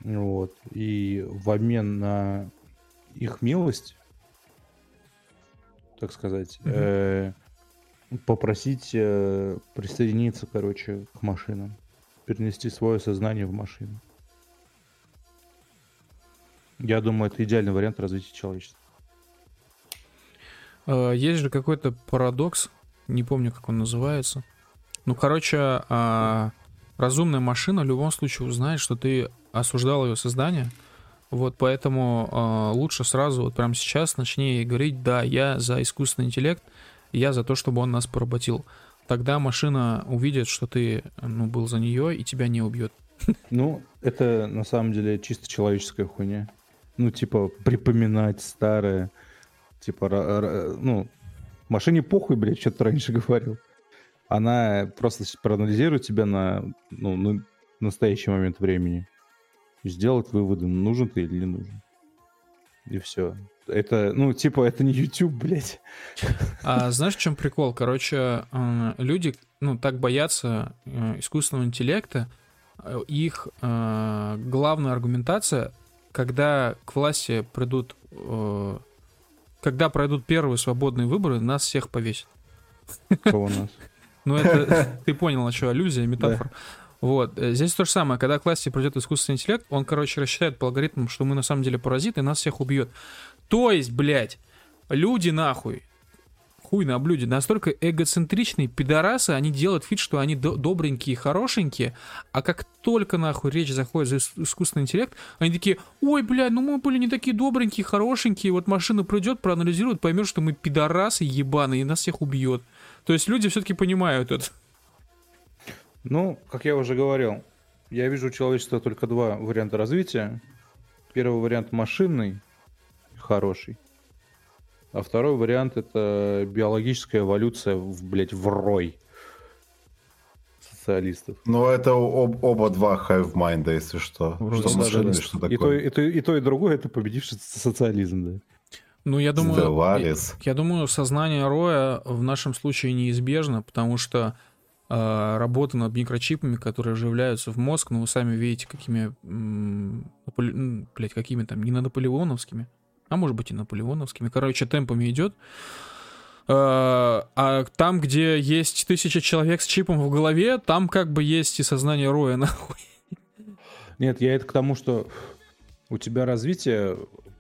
Вот. И в обмен на их милость, так сказать, mm-hmm. э, попросить э, присоединиться, короче, к машинам. Перенести свое сознание в машину. Я думаю, это идеальный вариант развития человечества. Э, есть же какой-то парадокс, не помню, как он называется. Ну, короче, а, разумная машина в любом случае узнает, что ты осуждал ее создание. Вот поэтому э, лучше сразу, вот прямо сейчас, начни говорить, да, я за искусственный интеллект, я за то, чтобы он нас поработил. Тогда машина увидит, что ты ну, был за нее и тебя не убьет. Ну, это на самом деле чисто человеческая хуйня ну, типа, припоминать старое. Типа, ну, машине похуй, блядь, что ты раньше говорил. Она просто проанализирует тебя на, ну, на настоящий момент времени. И сделать выводы, нужен ты или не нужен. И все. Это, ну, типа, это не YouTube, блядь. <laughs> А знаешь, в чем прикол? Короче, э, люди, ну, так боятся э, искусственного интеллекта, э, их главная аргументация когда к власти придут, э, когда пройдут первые свободные выборы, нас всех повесят. Кого нас? <laughs> Ну, это <laughs> ты понял, что аллюзия, метафора. Вот. Э, здесь то же самое. Когда к власти придет искусственный интеллект, он, короче, рассчитает по алгоритмам, что мы на самом деле паразиты, и нас всех убьет. То есть, блядь, люди нахуй хуй на блюде. Настолько эгоцентричные пидорасы, они делают вид, что они добренькие, хорошенькие, а как только нахуй речь заходит за искусственный интеллект, они такие, ой, блядь, ну мы были не такие добренькие, хорошенькие, вот машина придет, проанализирует, поймет, что мы пидорасы ебаные, и нас всех убьет. То есть люди все-таки понимают это. Ну, как я уже говорил, я вижу у человечества только два варианта развития. Первый вариант машинный, хороший. А второй вариант это биологическая эволюция, в, блядь, в рой социалистов. Ну, это об, оба два hive mind, если что. Вроде что, да, да, что такое? И то, и, то, и то, и другое это победивший социализм, да. Ну, я думаю, я, я думаю, сознание Роя в нашем случае неизбежно, потому что э, работа над микрочипами, которые оживляются в мозг, ну, вы сами видите, какими, м- блядь, какими там, не на наполеоновскими, а может быть и наполеоновскими. Короче, темпами идет. А, а там, где есть тысяча человек с чипом в голове, там как бы есть и сознание Роя, <laughs> нахуй. Нет, я это к тому, что у тебя развитие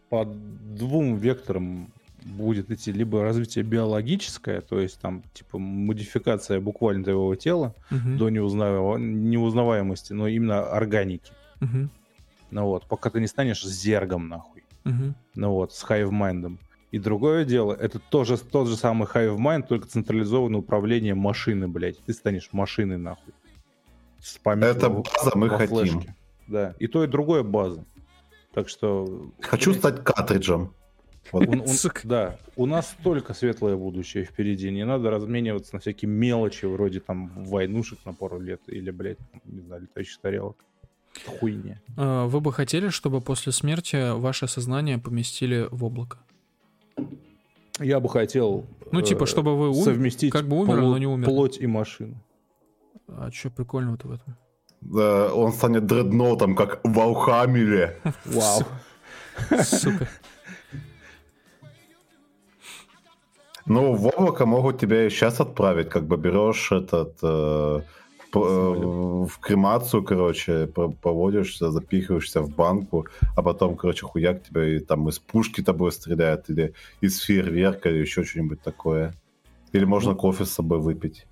по двум векторам будет идти либо развитие биологическое, то есть там типа модификация буквально твоего тела угу. до неузнав... неузнаваемости, но именно органики. Угу. Ну вот, пока ты не станешь зергом, нахуй. Ну вот, с Hive Mind. И другое дело, это тоже тот же самый Hive Mind, только централизованное управление машины, блядь. Ты станешь машиной, нахуй. С это база мы хотим. Да, и то, и другое база. Так что... Хочу блядь, стать картриджем. Вот. Он, он, да, у нас только светлое будущее впереди. Не надо размениваться на всякие мелочи, вроде там войнушек на пару лет или, блядь, не знаю, летающих тарелок. Хуйня. А, вы бы хотели, чтобы после смерти ваше сознание поместили в облако? Я бы хотел. Ну, типа, чтобы вы ум... совместить как бы умер, но не умер. Плоть и машину. А что прикольного-то в этом? Да, он станет дредноутом, как в Алхамере. <laughs> Вау. Сука. Ну, в облако могут тебя и сейчас отправить, как бы берешь этот э, Э, в кремацию, короче, поводишься, запихиваешься в банку, а потом, короче, хуяк тебя и там из пушки тобой стреляет, или из фейерверка, или еще что-нибудь такое. Или можно ну, кофе с собой выпить.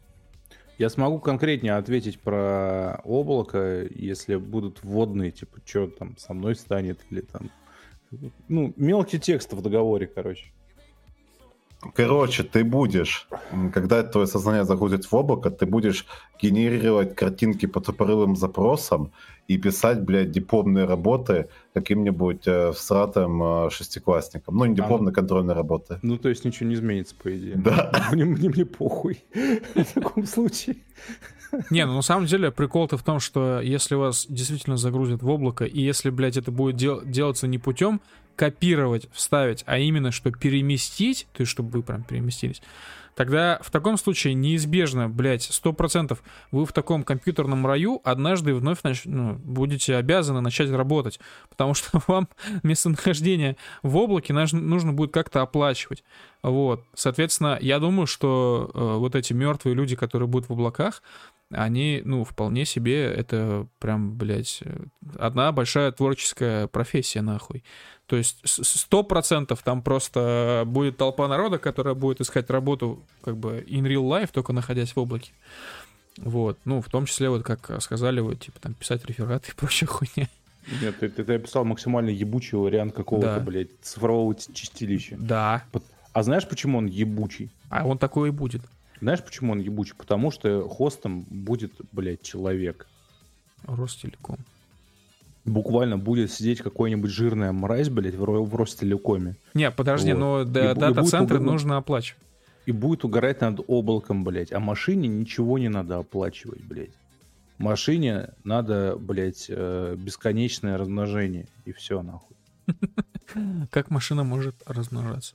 Я смогу конкретнее ответить про облако, если будут вводные, типа, что там со мной станет, или там... Ну, мелкий текст в договоре, короче. Короче, ты будешь когда твое сознание загрузит в облако, ты будешь генерировать картинки по тупорылым запросам и писать, блядь, дипломные работы каким-нибудь э, всратым э, шестиклассникам. Ну, не дипломные, а, контрольные работы. Ну, то есть ничего не изменится, по идее. Да. <laughs> Мне, мне, мне похуй <laughs> в таком случае. <laughs> Не, ну на самом деле прикол-то в том, что если вас действительно загрузят в облако, и если, блядь, это будет дел- делаться не путем копировать, вставить, а именно, что переместить, то есть чтобы вы прям переместились, тогда в таком случае неизбежно, блядь, сто процентов вы в таком компьютерном раю однажды вновь нач... ну, будете обязаны начать работать, потому что <laughs> вам местонахождение в облаке нужно будет как-то оплачивать. Вот, соответственно, я думаю, что э, вот эти мертвые люди, которые будут в облаках, они, ну, вполне себе, это прям, блядь, одна большая творческая профессия, нахуй. То есть сто процентов там просто будет толпа народа, которая будет искать работу как бы in real life, только находясь в облаке. Вот, ну, в том числе, вот как сказали, вот, типа, там, писать рефераты и прочая хуйня. Нет, ты, ты, ты описал максимально ебучий вариант какого-то, да. блядь, цифрового чистилища. Да. А знаешь, почему он ебучий? А он такой и будет. Знаешь, почему он ебучий? Потому что хостом будет, блядь, человек. Ростелеком. Буквально будет сидеть какой-нибудь жирная мразь, блядь, в, в Ростелекоме. Не, подожди, вот. но дата-центры уг... нужно оплачивать. И будет угорать над облаком, блядь. А машине ничего не надо оплачивать, блядь. Машине надо, блядь, э, бесконечное размножение. И все, нахуй. <laughs> Как машина может размножаться?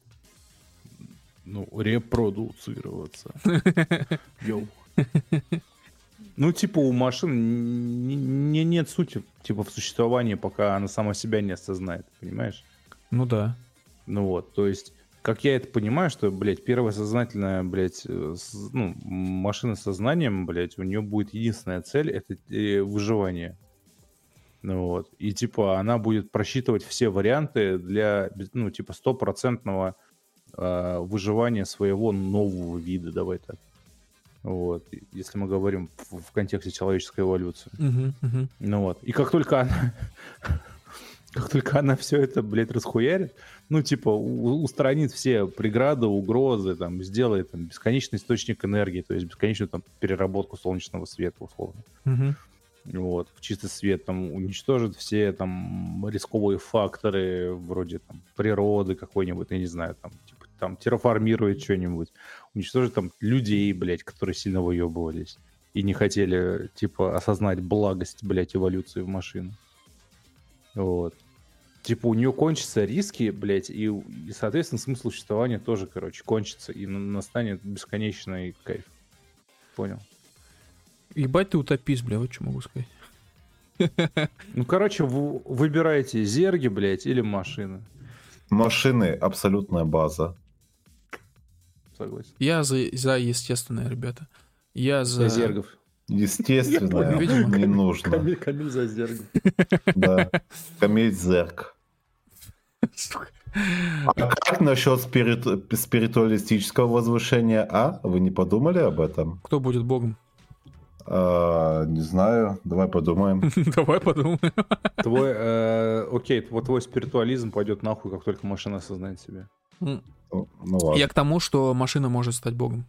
Ну, репродуцироваться. <laughs> Йоу. Ну, типа, у машин не, не, нет сути, типа, в существовании, пока она сама себя не осознает, понимаешь? Ну да. Ну вот, то есть, как я это понимаю, что, блядь, первая сознательная, блядь, э, ну, машина с сознанием, блядь, у нее будет единственная цель — это э, выживание. Ну вот. И, типа, она будет просчитывать все варианты для, ну, типа, стопроцентного э, выживания своего нового вида, давай так. Вот, если мы говорим в, в контексте человеческой эволюции. Uh-huh, uh-huh. Ну вот. И как только она. <laughs> Как только она все это, блядь, расхуярит, ну, типа, у- устранит все преграды, угрозы, там, сделает там, бесконечный источник энергии, то есть бесконечную там переработку солнечного света, условно. Uh-huh вот, в чистый свет, там, уничтожит все там рисковые факторы, вроде там природы какой-нибудь, я не знаю, там, типа, там, терраформирует что-нибудь, уничтожит там людей, блядь, которые сильно выебывались и не хотели, типа, осознать благость, блядь, эволюции в машину. Вот. Типа, у нее кончатся риски, блядь, и, и соответственно, смысл существования тоже, короче, кончится, и настанет бесконечный кайф. Понял? Ебать ты утопист, бля, вот что могу сказать. Ну, короче, вы выбирайте зерги, блядь, или машины. Машины — абсолютная база. Согласен. Я за, за естественное, ребята. Я за... За зергов. Естественно, не нужно. Камиль, Камиль за зергов. <laughs> Да. Камиль зерг. А как насчет спириту... спиритуалистического возвышения, а? Вы не подумали об этом? Кто будет богом? А, не знаю, давай подумаем. <laughs> Давай подумаем. Твой, э, окей, вот твой спиритуализм пойдет нахуй, как только машина осознает себя. Ну, ну Я к тому, что машина может стать богом.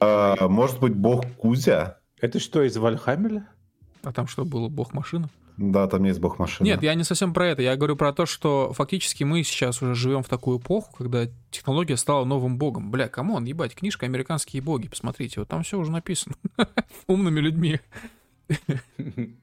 А, может быть, бог Кузя? Это что, из Warhammer а? А там что было, бог машина? Да, там есть бог машины. Нет, я не совсем про это. Я говорю про то, что фактически мы сейчас уже живем в такую эпоху, когда технология стала новым богом. Бля, come on, ебать, книжка «Американские боги», посмотрите, вот там все уже написано. <laughs> Умными людьми. <laughs>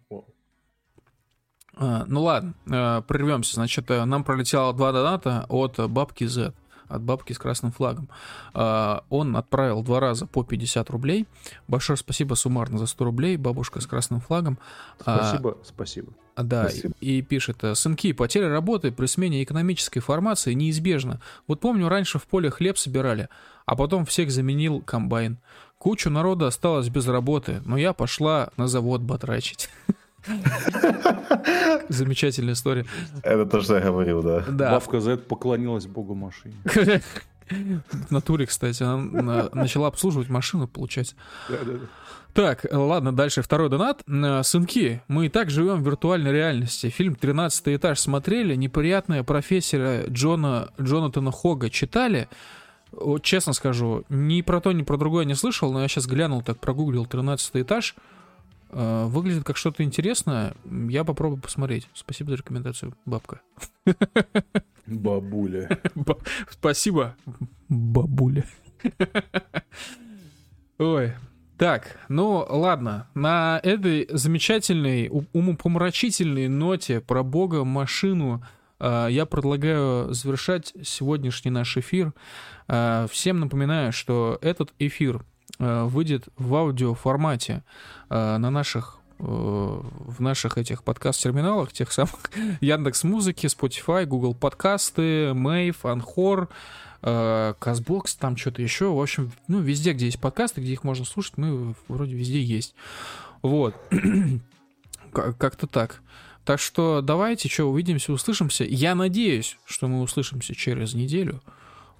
А, ну ладно, а, прервемся. Значит, э, нам пролетело два доната от бабки Z от бабки с красным флагом. А, он отправил два раза по 50 рублей. Большое спасибо суммарно за 100 рублей, бабушка с красным флагом. А, спасибо, спасибо. Да, спасибо. И, и пишет, сынки, потеря работы при смене экономической формации неизбежна. Вот помню, раньше в поле хлеб собирали, а потом всех заменил комбайн. Кучу народа осталось без работы, но я пошла на завод батрачить. <laughs> <laughs> Замечательная история. Это то, что я говорил, да. да. Бабка Z поклонилась богу машине. В натуре, кстати, она начала обслуживать машину, получается. Так, ладно, дальше второй донат. Сынки, мы и так живем в виртуальной реальности. Фильм «Тринадцатый этаж» смотрели, неприятная профессора Джона, Джонатана Хога читали. Вот честно скажу, ни про то, ни про другое не слышал, но я сейчас глянул, так прогуглил 13 этаж. Э, выглядит как что-то интересное. Я попробую посмотреть. Спасибо за рекомендацию, бабка. Бабуля. <laughs> Спасибо, бабуля. Ой, так, ну ладно, на этой замечательной, умопомрачительной ноте про бога, машину э, я предлагаю завершать сегодняшний наш эфир. Э, всем напоминаю, что этот эфир выйдет в аудиоформате на наших в наших этих подкаст-терминалах, тех самых <laughs> Яндекс Музыки, Spotify, Google подкасты, Мейв, Анхор, Казбокс, там что-то еще. В общем, ну, везде, где есть подкасты, где их можно слушать, мы вроде везде есть. Вот. <clears throat> Как-то так. Так что давайте, что, увидимся, услышимся. Я надеюсь, что мы услышимся через неделю.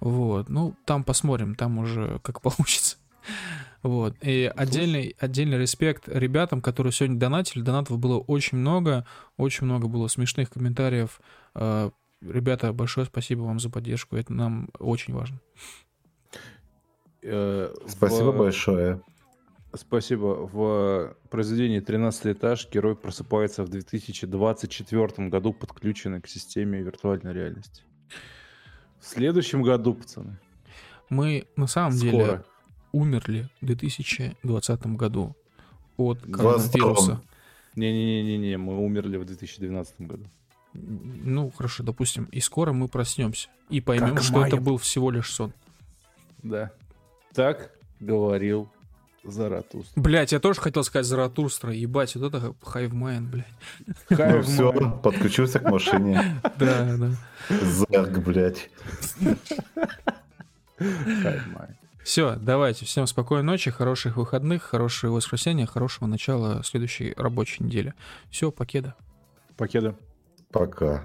Вот. Ну, там посмотрим, там уже как получится. Вот. И отдельный, отдельный респект ребятам, которые сегодня донатили. Донатов было очень много. Очень много было смешных комментариев э, Ребята, большое спасибо вам за поддержку. Это нам очень важно. Э, спасибо в... большое. Спасибо. В произведении «13 этаж» герой просыпается в 2024 году, подключенный к системе виртуальной реальности. В следующем году, пацаны. Мы на самом Скоро. деле умерли в 2020 году от коронавируса. Не-не-не, мы умерли в 2012 году ну, хорошо, допустим, и скоро мы проснемся и поймем, как что это был всего лишь сон. Да. Так говорил Заратустра. Блять, я тоже хотел сказать Заратустра. Ебать, вот это hive mind, блядь. Ну все, подключился к машине. <laughs> Да, да. Зарк, блядь. Все, давайте. Всем спокойной ночи, хороших выходных, хорошего воскресенья, хорошего начала следующей рабочей недели. Все, покеда. Покеда. Пока.